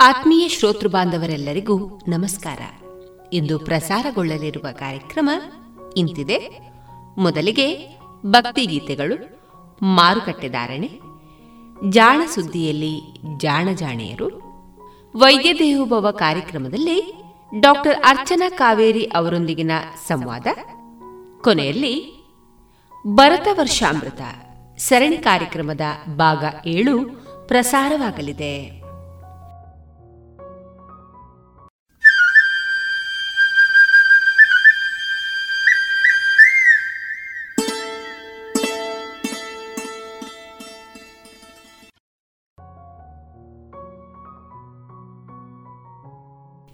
ಆತ್ಮೀಯ ಶ್ರೋತೃ ಬಾಂಧವರೆಲ್ಲರಿಗೂ ನಮಸ್ಕಾರ. ಇಂದು ಪ್ರಸಾರಗೊಳ್ಳಲಿರುವ ಕಾರ್ಯಕ್ರಮ ಇಂತಿದೆ. ಮೊದಲಿಗೆ ಭಕ್ತಿಗೀತೆಗಳು, ಮಾರುಕಟ್ಟೆ ಧಾರಣೆ, ಜಾಣ ಸುದ್ದಿಯಲ್ಲಿ ಜಾಣ ಜಾಣೆಯರು, ವೈದ್ಯ ದೇಹೋಭವ ಕಾರ್ಯಕ್ರಮದಲ್ಲಿ ಡಾಕ್ಟರ್ ಅರ್ಚನಾ ಕಾವೇರಿ ಅವರೊಂದಿಗಿನ ಸಂವಾದ, ಕೊನೆಯಲ್ಲಿ ಭರತ ವರ್ಷಾಮೃತ ಸರಣಿ ಕಾರ್ಯಕ್ರಮದ ಭಾಗ ಏಳು ಪ್ರಸಾರವಾಗಲಿದೆ.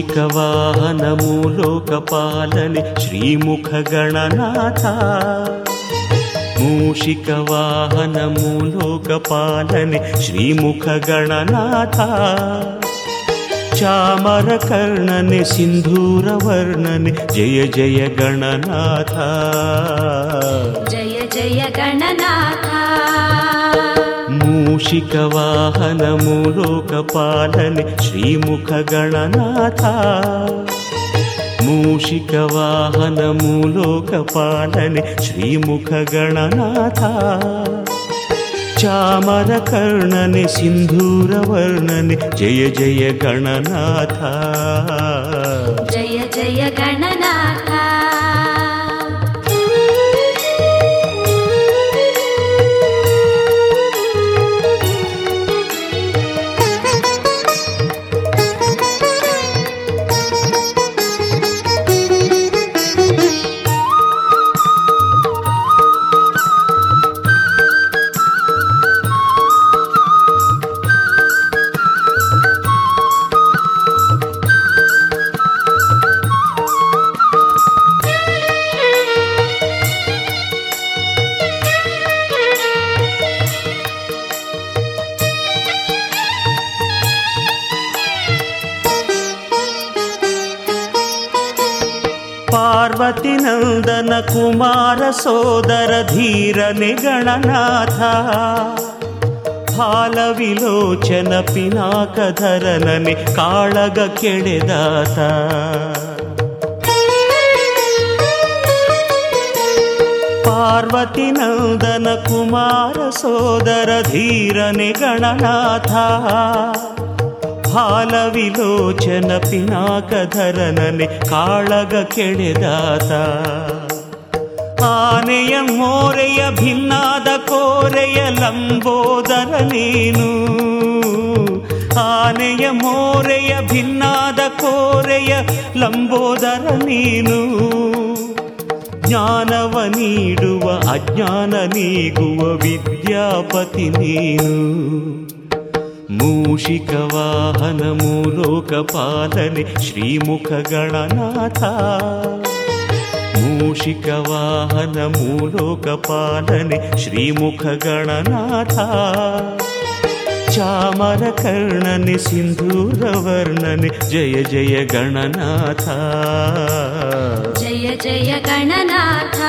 मूषिकवाहनमूलोकपालने श्रीमुखगणनाथ। मूषिकवाहनमूलोकपालने श्रीमुखगणनाथ। चामरकर्णने सिन्धूरवर्णने जय जय गणनाथ। जय जय गणनाथ మూషిక వాహనము లోకపాలని శ్రీముఖ గణనాథ మూషిక వాహనము లోకపాలని శ్రీముఖ గణనాథ చామర కర్ణని సింధూర వర్ణని జయ జయ గణనాథ. జయ ಕುಮಾರ ಸೋದರ ಧೀರ ನಿಗಣನಾಥ ಹಾಲವಿಲೋಚನ ಪಿನಾಕಧರನನೆ ಕಾಳಗ ಕೆಡೆದಾತ ಪಾರ್ವತಿ ನಂದನ ಕುಮಾರ ಸೋದರ ಧೀರನೆ ಗಣನಾಥ ಹಾಲವಿಲೋಚನ ಪಿನಾಕಧರನನೆ ಕಾಳಗ ಕೆಡೆದಾತ ಕೆಳೆದಾತ ಮೋರೆಯ ಭಿನ್ನಾದ ಕೋರೆಯ ಲಂಬೋದರ ನೀನು. ಆನೆಯ ಮೋರೆಯ ಭಿನ್ನಾದ ಕೋರೆಯ ಲಂಬೋದರ ನೀನು. ಜ್ಞಾನವ ನೀಡುವ, ಅಜ್ಞಾನ ನೀಗುವ ವಿದ್ಯಾಪತಿ ನೀನು. ಮೂಷಿಕ ವಾಹನ ಮೂಲೋಕ ಪಾಲನೆ ಶ್ರೀಮುಖ ಗಣನಾಥ मूषिकवाहनमूलोकपालने मूलोकपालनि श्रीमुख गणनाथा चामरकर्णनि सिन्दूरवर्णनि जय जय गणनाथा। जय जय गणनाथ।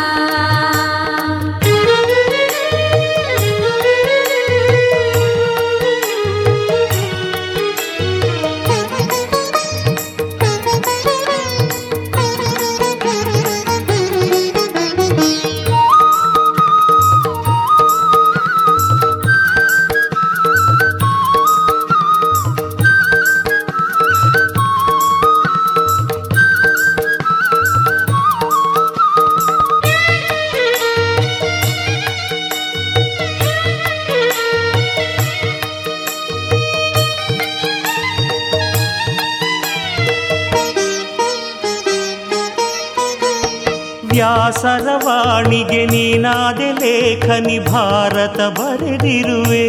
ಲೇಖನಿ ಭಾರತ ಬರೆದಿರುವೆ.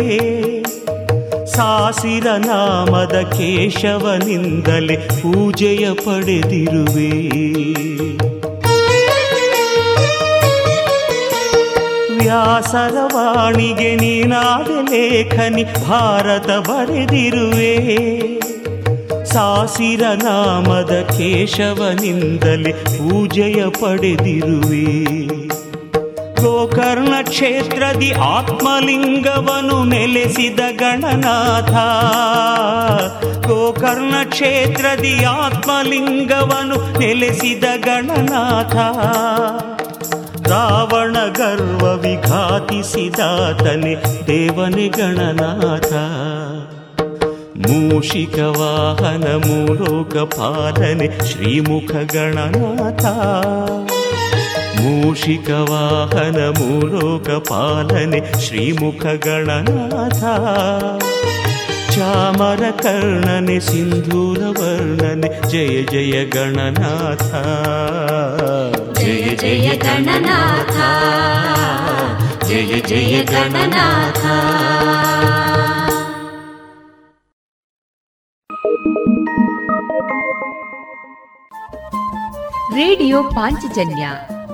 ಸಾಸಿರ ನಾಮದ ಕೇಶವನಿಂದಲೇ ಪೂಜೆಯ ಪಡೆದಿರುವೆ. ವ್ಯಾಸರ ವಾಣಿಗೆ ನೀನಾದ ಲೇಖನಿ ಭಾರತ ಬರೆದಿರುವೆ. ಸಾಸಿರ ನಾಮದ ಕೇಶವನಿಂದಲೇ ಪೂಜೆಯ ಪಡೆದಿರುವೆ. ಗೋಕರ್ಣ ಕ್ಷೇತ್ರದಿ ಆತ್ಮಲಿಂಗವನು ನೆಲೆಸಿದ ಗಣನಾಥ. ಗೋಕರ್ಣ ಕ್ಷೇತ್ರದಿ ಆತ್ಮಲಿಂಗವನು ನೆಲೆಸಿದ ಗಣನಾಥ. ರಾವಣ ಗರ್ವ ವಿಘಾತಿಸಿದಾತನೆ ದೇವನೇ ಗಣನಾಥ. ಮೂಷಿಕ ವಾಹನ ಮೂಲೋಕ ಪಾಲನೆ ಶ್ರೀಮುಖ ಗಣನಾಥ. ಮೂಷಿಕ ವಾಹನ ಮೂಲೋಕ ಪಾಲನೆ ಶ್ರೀಮುಖ ಗಣನಾಥ ಚಾಮರ ಕರ್ಣನೆ ಸಿಂಧೂರ ವರ್ಣನೆ ಜಯ ಜಯ ಗಣನಾಥ ಜಯ ಜಯ ಗಣನಾಥ ಜಯ ಜಯ ಗಣನಾಥ ರೇಡಿಯೋ ಪಾಂಚಜನ್ಯ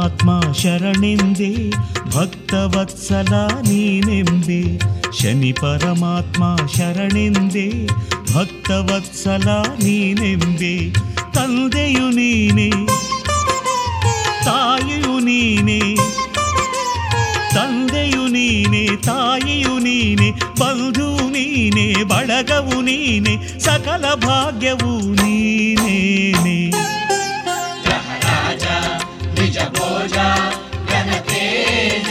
ಪರಮಾತ್ಮ ಶರಣೆಂದೆ ಭಕ್ತವತ್ಸಲ ನೀನೆಂದೆ ಶನಿ ಪರಮಾತ್ಮ ಶರಣೆಂದೆ ಭಕ್ತವತ್ಸಲ ನೀನೆಂದೆ ತಂದೆಯು ನೀನೆ ತಾಯಿಯು ನೀನೆ ತಂದೆಯು ನೀನೆ ತಾಯಿಯು ನೀನೆ ಬಂಧು ನೀನೆ ಬಳಗವು ನೀನೆ ಸಕಲ ಭಾಗ್ಯವು ನೀನೇನೆ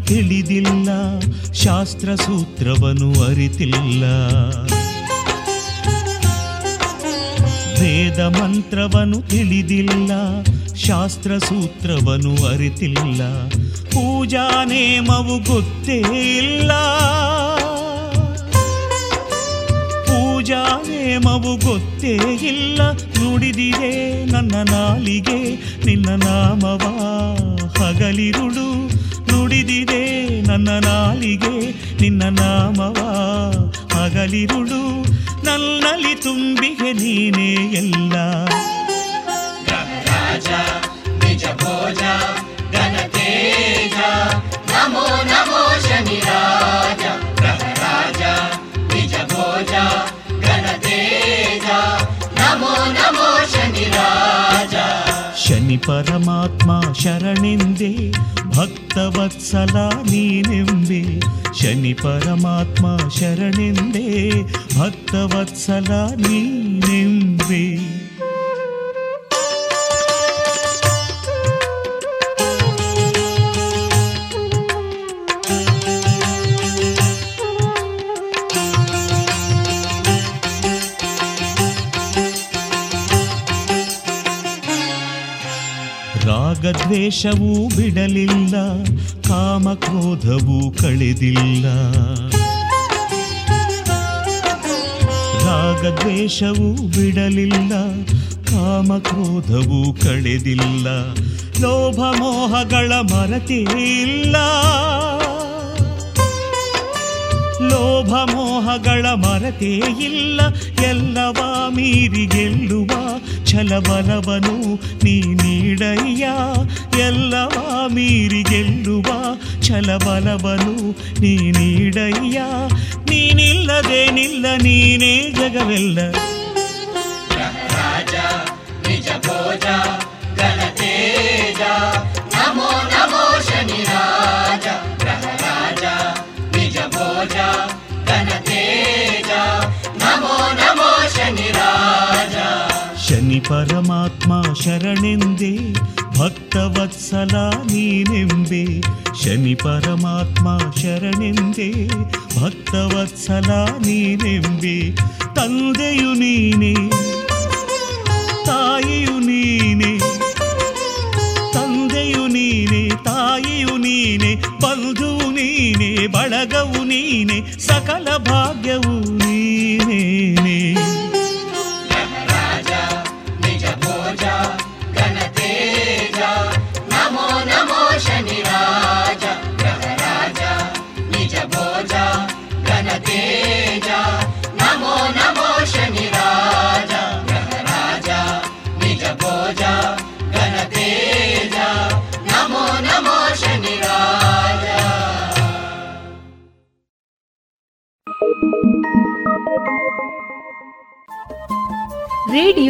ತಿಳಿದಿಲ್ಲ ಶಾಸ್ತ್ರ ಸೂತ್ರವನು ಅರಿತಿಲ್ಲ. ವೇದ ಮಂತ್ರವನು ತಿಳಿದಿಲ್ಲ ಶಾಸ್ತ್ರ ಸೂತ್ರವನು ಅರಿತಿಲ್ಲ. ಪೂಜಾ ನೇಮವು ಗೊತ್ತೇ ಇಲ್ಲ. ಪೂಜಾ ನೇಮವು ಗೊತ್ತೇ ಇಲ್ಲ. ನುಡಿದಿದೆ ನನ್ನ ನಾಲಿಗೆ, ನಿನ್ನ ನಾಮವ ಹಗಲಿರುಳು. ನನ್ನ ನಾಲಿಗೆ ನಿನ್ನ ನಾಮವ ಹಗಲಿರುಳು ನನ್ನಲ್ಲಿ ತುಂಬಿಗೆ ನೀನೇ ಎಲ್ಲ. ಪರಮಾತ್ಮ ಶರಣೆಂದೆ ಭಕ್ತವತ್ಸಲ ನೀನೆಂಬೆ ಶನಿ ಪರಮಾತ್ಮ ಶರಣೆಂದೆ ಭಕ್ತವತ್ಸಲ ನೀನೆಂಬೆ ರಾಗದ್ವೇಷವೂ ಬಿಡಲಿಲ್ಲ, ಕಾಮಕ್ರೋಧವೂ ಕಳೆದಿಲ್ಲ. ರಾಗದ್ವೇಷವೂ ಬಿಡಲಿಲ್ಲ, ಕಾಮಕ್ರೋಧವೂ ಕಳೆದಿಲ್ಲ. ಲೋಭ ಮೋಹಗಳ ಮರತಿಲ್ಲ ಲೋಭ ಮೋಹಗಳ ಮರತೇ ಇಲ್ಲ. ಎಲ್ಲವ ಮೀರಿ ಗೆಲ್ಲುವ ಛಲಬಲವನು ನೀ ನೀಡಯ್ಯ. ಎಲ್ಲವ ಮೀರಿ ಗೆಲ್ಲುವ ಛಲಬಲವನು ನೀ ನೀಡಯ್ಯ. ನೀನಿಲ್ಲದೇನಿಲ್ಲ ನೀನೇ ಜಗವೆಲ್ಲ. ಶನಿ ಪರಮಾತ್ಮ ಶರಣೆಂದೆ ಭಕ್ತವತ್ಸಲ ನೀನೆಂಬೆ ಶನಿ ಪರಮಾತ್ಮ ಶರಣೆಂದೆ ಭಕ್ತವತ್ಸಲ ನೀನೆಂಬೆ ತಂದೆಯು ನೀನೆ ತಾಯಿಯು ನೀನೆ ತಂದೆಯು ನೀನೆ ತಾಯಿಯು ನೀನೆ ಬಂಧುವು ನೀನೆ ಬಳಗವು ನೀನೆ ಸಕಲ ಭಾಗ್ಯವು ನೀನೇನೆ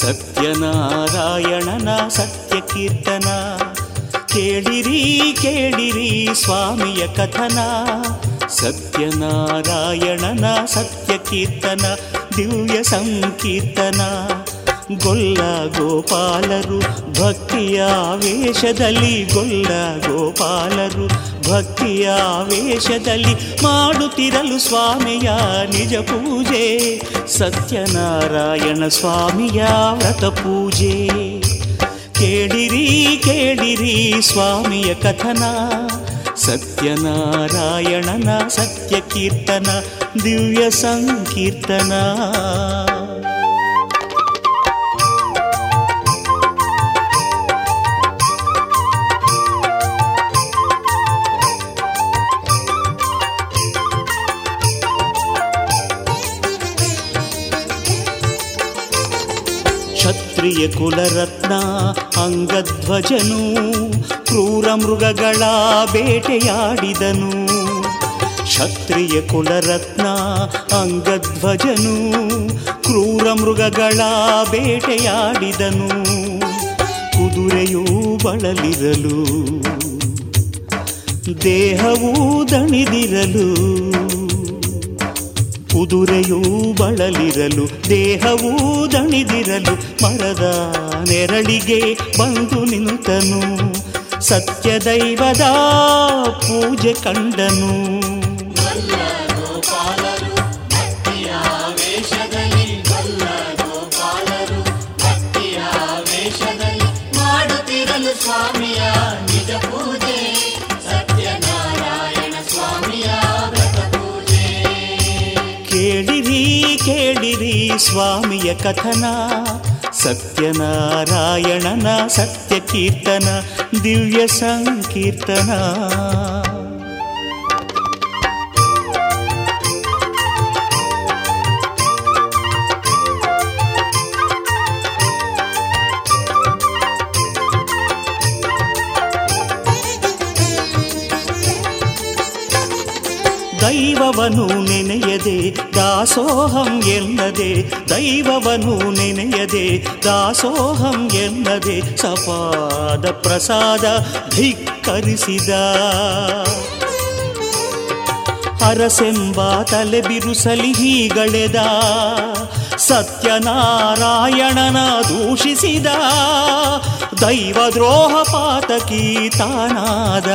ಸತ್ಯನಾರಾಯಣನ ಸತ್ಯ ಕೀರ್ತನ ಕೇಳಿರಿ ಕೇಳಿರಿ ಸ್ವಾಮಿಯ ಕಥನ. ಸತ್ಯನಾರಾಯಣನ ಸತ್ಯ ಕೀರ್ತನ ದಿವ್ಯ ಸಂಕೀರ್ತನ. ಗೊಲ್ಲ ಗೋಪಾಲರು, ಭಕ್ತಿಯ ವೇಷದಲ್ಲಿ ಗೊಲ್ಲ ಗೋಪಾಲರು, ಭಕ್ತಿಯ ವೇಷದಲ್ಲಿ ಮಾಡುತ್ತಿರಲು ಸ್ವಾಮಿಯ ನಿಜ ಪೂಜೆ, ಸತ್ಯನಾರಾಯಣ ಸ್ವಾಮಿಯ ವ್ರತ ಪೂಜೆ. ಕೇಳಿರಿ ಕೇಳಿರಿ ಸ್ವಾಮಿಯ ಕಥನ, ಸತ್ಯನಾರಾಯಣನ ಸತ್ಯ ಕೀರ್ತನ, ದಿವ್ಯ ಸಂಕೀರ್ತನ. ಕ್ಷತ್ರಿಯ ಕುಲರತ್ನ, ಅಂಗಧ್ವಜನು, ಕ್ರೂರ ಮೃಗಗಳ ಬೇಟೆಯಾಡಿದನು. ಕ್ಷತ್ರಿಯ ಕುಲರತ್ನ, ಅಂಗಧ್ವಜನು, ಕ್ರೂರ ಮೃಗಗಳ ಬೇಟೆಯಾಡಿದನು. ಕುದುರೆಯೂ ಬಳಲಿರಲು, ದೇಹವೂ ದಣಿದಿರಲು ಕುದುರೆಯೂ ಬಳಲಿರಲು ದೇಹವೂ ದಣಿದಿರಲು ಮರದ ನೆರಳಿಗೆ ಬಂದು ನಿಂತನು. ಸತ್ಯ ಸತ್ಯದೈವದ ಪೂಜೆ ಕಂಡನು. ಸ್ವಾಮಿಯ ಕಥನ ಸತ್ಯನಾರಾಯಣನ ಸತ್ಯ ಕೀರ್ತನ ದಿವ್ಯ ಸಂಕೀರ್ತನ. ದೈವವನು ನೆನೆಯದೆ, ದಾಸೋಹಂ ಎನ್ನದೆ, ದೈವವನು ನೆನೆಯದೆ, ದಾಸೋಹಂ ಎನ್ನದೆ, ಸಪಾದ ಪ್ರಸಾದ ಧಿಕ್ಕರಿಸಿದ. ಅರಸೆಂಬ ತಲೆ ಬಿರುಸಲಿ ಹೀಗಳೆದ, ಸತ್ಯನಾರಾಯಣನ ದೂಷಿಸಿದ, ದೈವದ್ರೋಹ ಪಾತಕಿ ತಾನಾದ.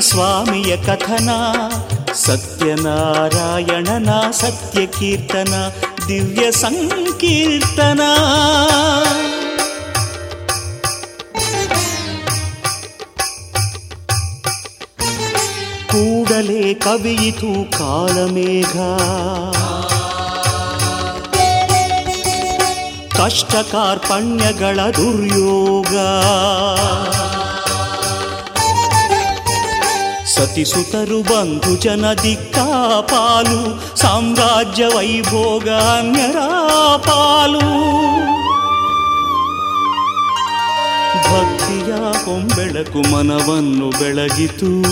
ಸ್ವಾಮಿಯ ಕಥನ ಸತ್ಯನಾರಾಯಣನ ಸತ್ಯ ಕೀರ್ತನ ದಿವ್ಯ ಸಂಕೀರ್ತನ. ಕೂಡಲೇ ಕವಿಯಿತು ಕಾಲಮೇಘ. ಕಷ್ಟ ಕಾರ್ಪಣ್ಯಗಳ ದುರ್ಯೋಗ. ಸತಿಸುತರು ಬಂಧು ಜನ ದಿಕ್ಕಾಪಾಲು, ಸಾಮ್ರಾಜ್ಯ ವೈಭೋಗ ಪಾಲು. ಭಕ್ತಿಯ ಕೊಂಬೆಳಕು ಮನವನ್ನು ಬೆಳಗಿತು.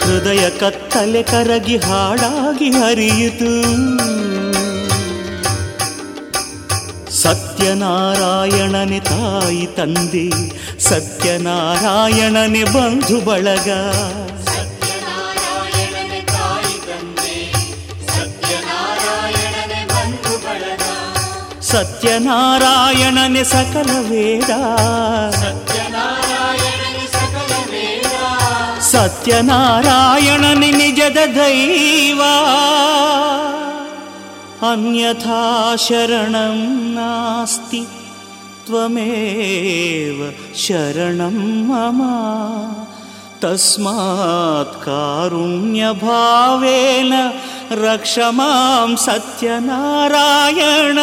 ಹೃದಯ ಕತ್ತಲೆ ಕರಗಿ ಹಾಡಾಗಿ ಹರಿಯಿತು. ಸತ್ಯನಾರಾಯಣನೆ ತಾಯಿ ತಂದೆ ಸತ್ಯನಾರಾಯಣನೆ ಬಂಧು ಬಳಗ. ಸತ್ಯನಾರಾಯಣನೆ ಸಕಲ ವೇದ. ಸತ್ಯನಾರಾಯಣನೆ ನಿಜದ ದೈವ. ಅನ್ಯಥಾ ಶರಣಂ ನಾಸ್ತಿ. ತ್ವಮೇವ ಶರಣಂ ಮಮ. ತಸ್ಮಾತ್ ಕಾರುಣ್ಯಭಾವೇನ ರಕ್ಷ ಮಾಂ ಸತ್ಯನಾರಾಯಣ.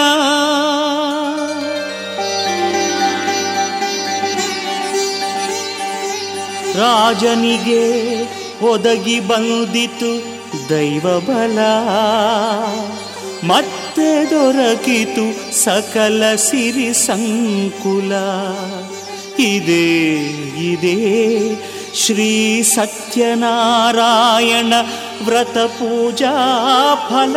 ರಾಜನಿಗೆ ಒದಗಿ ಬಂದಿತು ದೈವ ಬಲ ಮತ್ತೆ ದೊರಕಿತು ಸಕಲ ಸಿರಿ ಸಂಕುಲ. ಇದೇ ಇದೇ ಶ್ರೀ ಸತ್ಯನಾರಾಯಣ ವ್ರತ ಪೂಜಾ ಫಲ.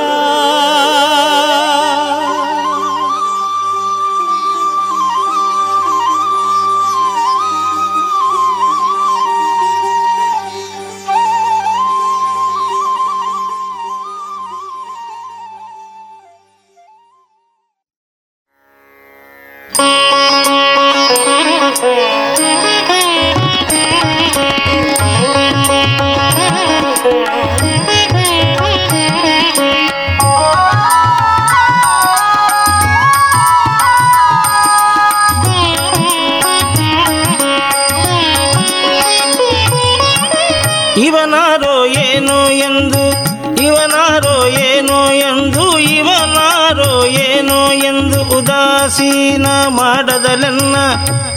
ಉದಾಸೀನ ಮಾಡದಲೆನ್ನ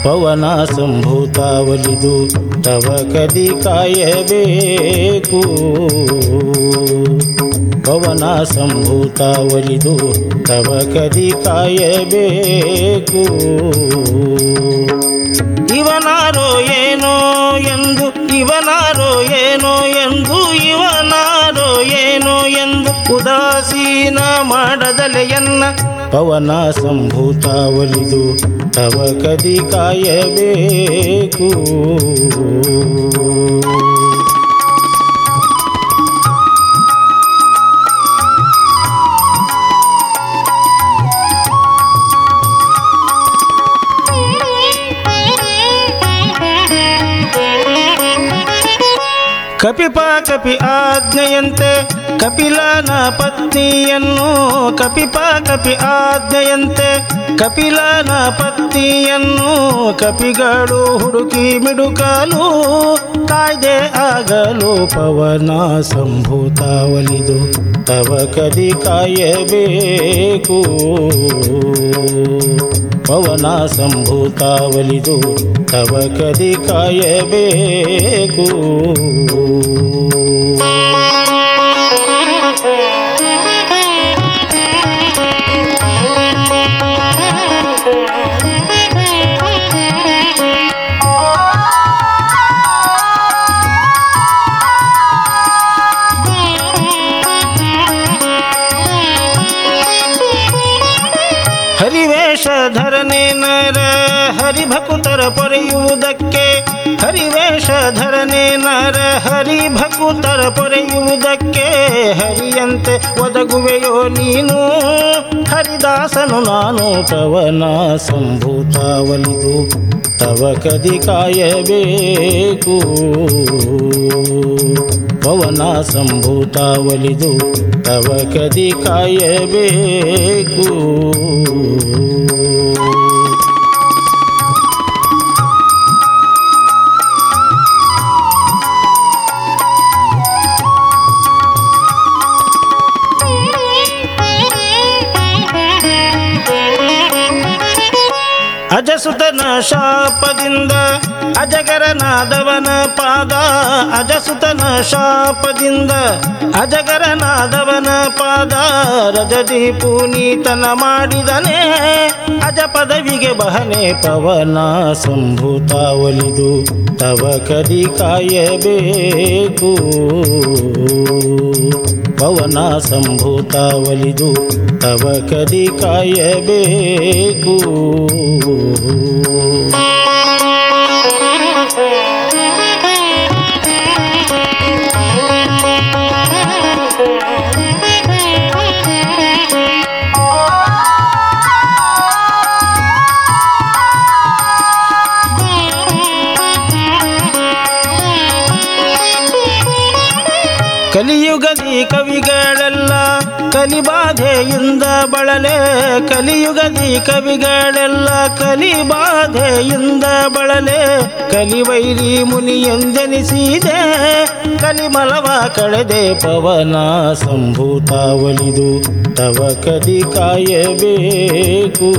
ಪವನ ಸಂಭೂತ ಒಲಿದು ತವ ಕದಿ ಕಾಯಬೇಕು. ಪವನ ಸಂಭೂತ ಒಲಿದು ತವ ಕದಿ ಕಾಯಬೇಕು. ಇವನಾರೋ ಏನೋ ಎಂದು, ಇವನಾರೋ ಏನೋ ಎಂದು ಇವನಾರೋ ಏನೋ ಎಂದು ಉದಾಸೀನ ಮಾಡದಲೆಯನ್ನ ಪವನ ಸಂಭೂತ ಒಲಿದು ತವ ಕದಿ ಕಾಯಬೇಕು. ಕಪಿಪ ಕಪಿ ಆಜ್ಞೆಯಂತೆ ಕಪಿಲನ ಪತ್ನಿಯನ್ನು ಕಪಿಪ ಕಪಿ ಆಜ್ಞೆಯಂತೆ. ಕಪಿಲನ ಪತ್ನಿಯನ್ನು ಕಪಿಗಳು ಹುಡುಕಿ ಮಿಡುಕಲು. ಕಾಯ್ದೆ ಆಗಲು ಪವನ ಸಂಭೂತ ಒಲಿದು ತವ ಕದಿ ಕಾಯಬೇಕು. ಪವನ ಸಂಭೂತ ಒಲಿದು ತವ ಕದಿ ಕಾಯಬೇಕು. ನರ ಹರಿಭಕುತರ ಪೊರೆಯುವುದಕ್ಕೆ ಹರಿಯಂತೆ ಒದಗುವೆಯೋ ನೀನು? ಹರಿದಾಸನು ನಾನು, ಪವನ ಸಂಭೂತಾವಲಿದು ತವ ಕದಿ ಕಾಯಬೇಕು. ಪವನ ಸಂಭೂತಾವಲಿದು ತವ ಕದಿ ಕಾಯಬೇಕು. ಶಾಪದಿಂದ ಅಜಗರನಾದವನ ಪಾದ, ಅಜಸುತನ ಶಾಪದಿಂದ ಅಜಗರನಾದವನ ಪಾದ ರಜದಿ ಪುನೀತನ ಮಾಡಿದನೆ. ಅಜ ಪದವಿಗೆ ಬಹನೆ ಪವನ ಸಂಭೂತ ಒಲಿದು ತವ ಕದಿ ಕಾಯಬೇಕು. ಪವನ ಸಂಭೂತ ಒಲಿದು ತವ ಕದಿ ಕಾಯಬೇಕು. ಕಲಿಬಾಧೆಯಿಂದ ಬಳಲೆ ಕಲಿಯುಗದಿ ಕವಿಗಳೆಲ್ಲ ಕಲಿಬಾಧೆಯಿಂದ ಬಳಲೆ. ಕಲಿವೈರಿ ಕಲಿ ಕಲಿಮಲವ ಕಳೆದೆ ಪವನ ಸಂಭೂತ ಒಲಿದು ತವ ಕದಿ ಕಾಯಬೇಕು.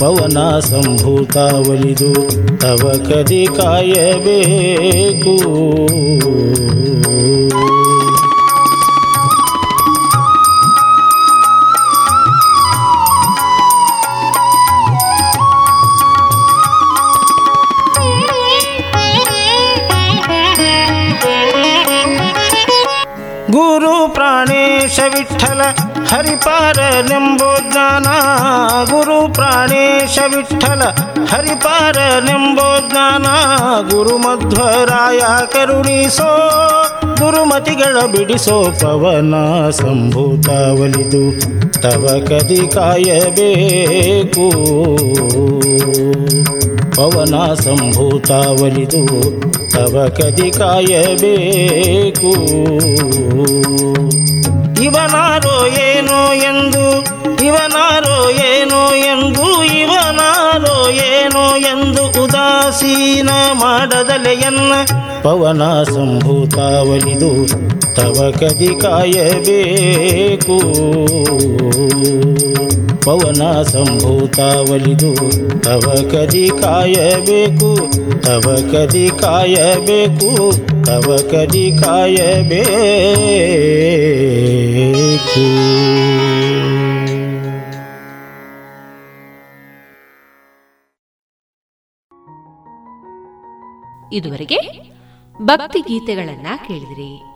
ಪವನ ಸಂಭೂತ ಒಲಿದು ತವ ಕದಿ ಕಾಯಬೇಕು. ವಿಠಲ ಹರಿಪಾರನೆಂಬೋ ಜ್ಞಾನ, ಗುರು ಪ್ರಾಣೇಶ ವಿಠಲ ಹರಿಪಾರನೆಂಬೋ ಜ್ಞಾನ, ಗುರು ಮಧ್ವರಾಯ ಕರುಣಿಸೋ, ಗುರುಮತಿಗಳ ಬಿಡಿಸೋ ಪವನ ಸಂಭೂತ ಒಲಿದು ತವ ಕದಿ ಕಾಯಬೇಕು. ಪವನ ಸಂಭೂತ ಒಲಿದು ತವ ಕದಿ ಕಾಯಬೇಕು. ಇವನಾರೋ ಏನೋ ಎಂದು, ಇವನಾರೋ ಏನೋ ಎಂದು, ಇವನಾರೋ ಏನೋ ಎಂದು ಉದಾಸೀನ ಮಾಡದಲೆಯನ್ನ ಪವನ ಸಂಭೂತ ಒಲಿದು ತವ ಕದಿ ಕಾಯಬೇಕು. ಪವನ ಸಂಭೂತ ಒಲಿದು ತವ ಕದಿ ಕಾಯಬೇಕು, ತವ ಕದಿ ಕಾಯಬೇಕು, ತವ ಕದಿ ಕಾಯಬೇಕು. ಇದುವರೆಗೆ ಭಕ್ತಿ ಗೀತೆಗಳನ್ನ ಕೇಳಿದ್ರಿ.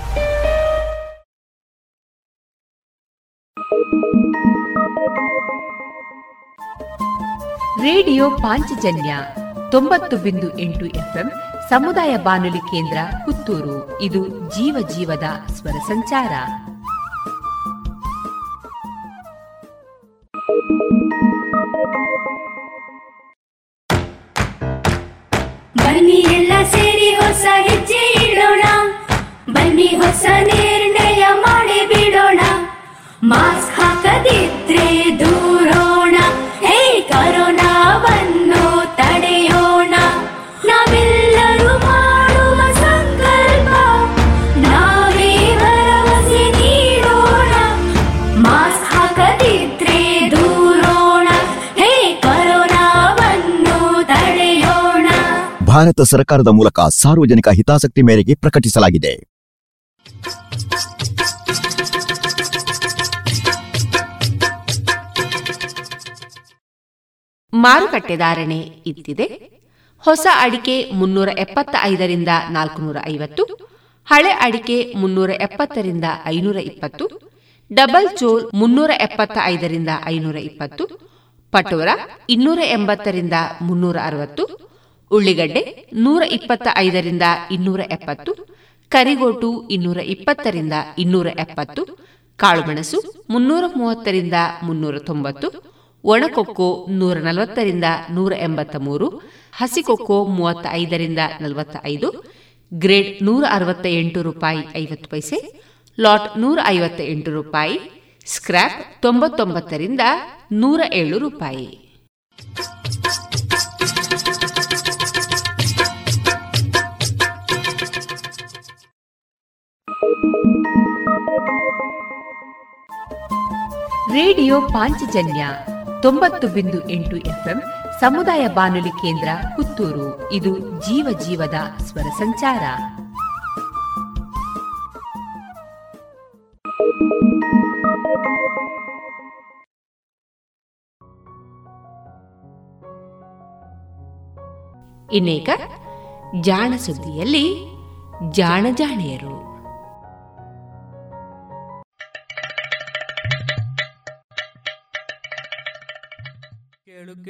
ರೇಡಿಯೋ ಪಾಂಚಜನ್ಯ ತೊಂಬತ್ತು ಬಿಂದು ಎಂಟು ಎಫ್ಎಂ ಸಮುದಾಯ ಬಾನುಲಿ ಕೇಂದ್ರ ಪುತ್ತೂರು. ಇದು ಜೀವ ಜೀವದ ಸ್ವರ ಸಂಚಾರ. ಬನ್ನಿ ಎಲ್ಲ ಸೇರಿ ಹೊಸ ಹೆಜ್ಜೆ ಇಡೋಣ. ಬನ್ನಿ ಹೊಸ ನಿರ್ಣಯ ಮಾಡಿ ಬಿಡೋಣ. ಮಾಸ್ಕ್ ಹಾಕದಿದ್ರೆ ದೂರೋಣ ಭಾರತ ಸರ್ಕಾರದ ಮೂಲಕ ಸಾರ್ವಜನಿಕ ಹಿತಾಸಕ್ತಿ ಮೇರೆಗೆ ಪ್ರಕಟಿಸಲಾಗಿದೆ. ಮಾರುಕಟ್ಟೆ ಧಾರಣೆ ಇತ್ತಿದೆ. ಹೊಸ ಅಡಿಕೆ ಮುನ್ನೂರ ಎಪ್ಪತ್ತ ಐದರಿಂದ ನಾಲ್ಕುನೂರ ಐವತ್ತು, ಹಳೆ ಅಡಿಕೆ ಮುನ್ನೂರ ಎಪ್ಪತ್ತರಿಂದ ಐನೂರ ಇಪ್ಪತ್ತು, ಡಬಲ್ ಚೋಲ್ ಮುನ್ನೂರ ಎಪ್ಪತ್ತ ಐದರಿಂದ ಐನೂರ ಇಪ್ಪತ್ತು, ಪಟೋರ ಇನ್ನೂರ ಎಂಬತ್ತರಿಂದ ಮುನ್ನೂರ ಅರವತ್ತು ಉಳ್ಳಿಗಡ್ಡೆ ನೂರ ಇಪ್ಪತ್ತ ಐದರಿಂದ ಇನ್ನೂರ ಎಪ್ಪತ್ತು, ಕರಿಗೋಟು ಇನ್ನೂರ ಇಪ್ಪತ್ತರಿಂದ ಇನ್ನೂರ ಎಪ್ಪತ್ತು, ಕಾಳುಮೆಣಸು ಮುನ್ನೂರ ಮೂವತ್ತರಿಂದ ಮುನ್ನೂರ ತೊಂಬತ್ತು, ಒಣಕೊಕ್ಕೋ ನೂರ ನಲವತ್ತರಿಂದ ನೂರ ಎಂಬತ್ತ ಮೂರು, ಹಸಿಕೊಕ್ಕೋ ಮೂವತ್ತ ಐದರಿಂದ ನಲವತ್ತ ಐದು, ಗ್ರೇಡ್ ನೂರ ಅರವತ್ತ ಎಂಟು ರೂಪಾಯಿ ಐವತ್ತು ಪೈಸೆ, ಲಾಟ್ ನೂರ ಐವತ್ತ ಎಂಟು ರೂಪಾಯಿ, ಸ್ಕ್ರ್ಯಾಪ್ ತೊಂಬತ್ತೊಂಬತ್ತರಿಂದ ನೂರ ಏಳು ರೂಪಾಯಿ. ರೇಡಿಯೋ ಪಾಂಚಜನ್ಯ ತೊಂಬತ್ತು ಬಿಂದು ಎಂಟು ಎಫ್ಎಂ ಸಮುದಾಯ ಬಾನುಲಿ ಕೇಂದ್ರ ಪುತ್ತೂರು. ಇದು ಜೀವ ಜೀವದ ಸ್ವರ ಸಂಚಾರ. ಇನ್ನೇಕ ಜಾಣ ಸುದ್ದಿಯಲ್ಲಿ ಜಾಣ ಜಾಣೆಯರು.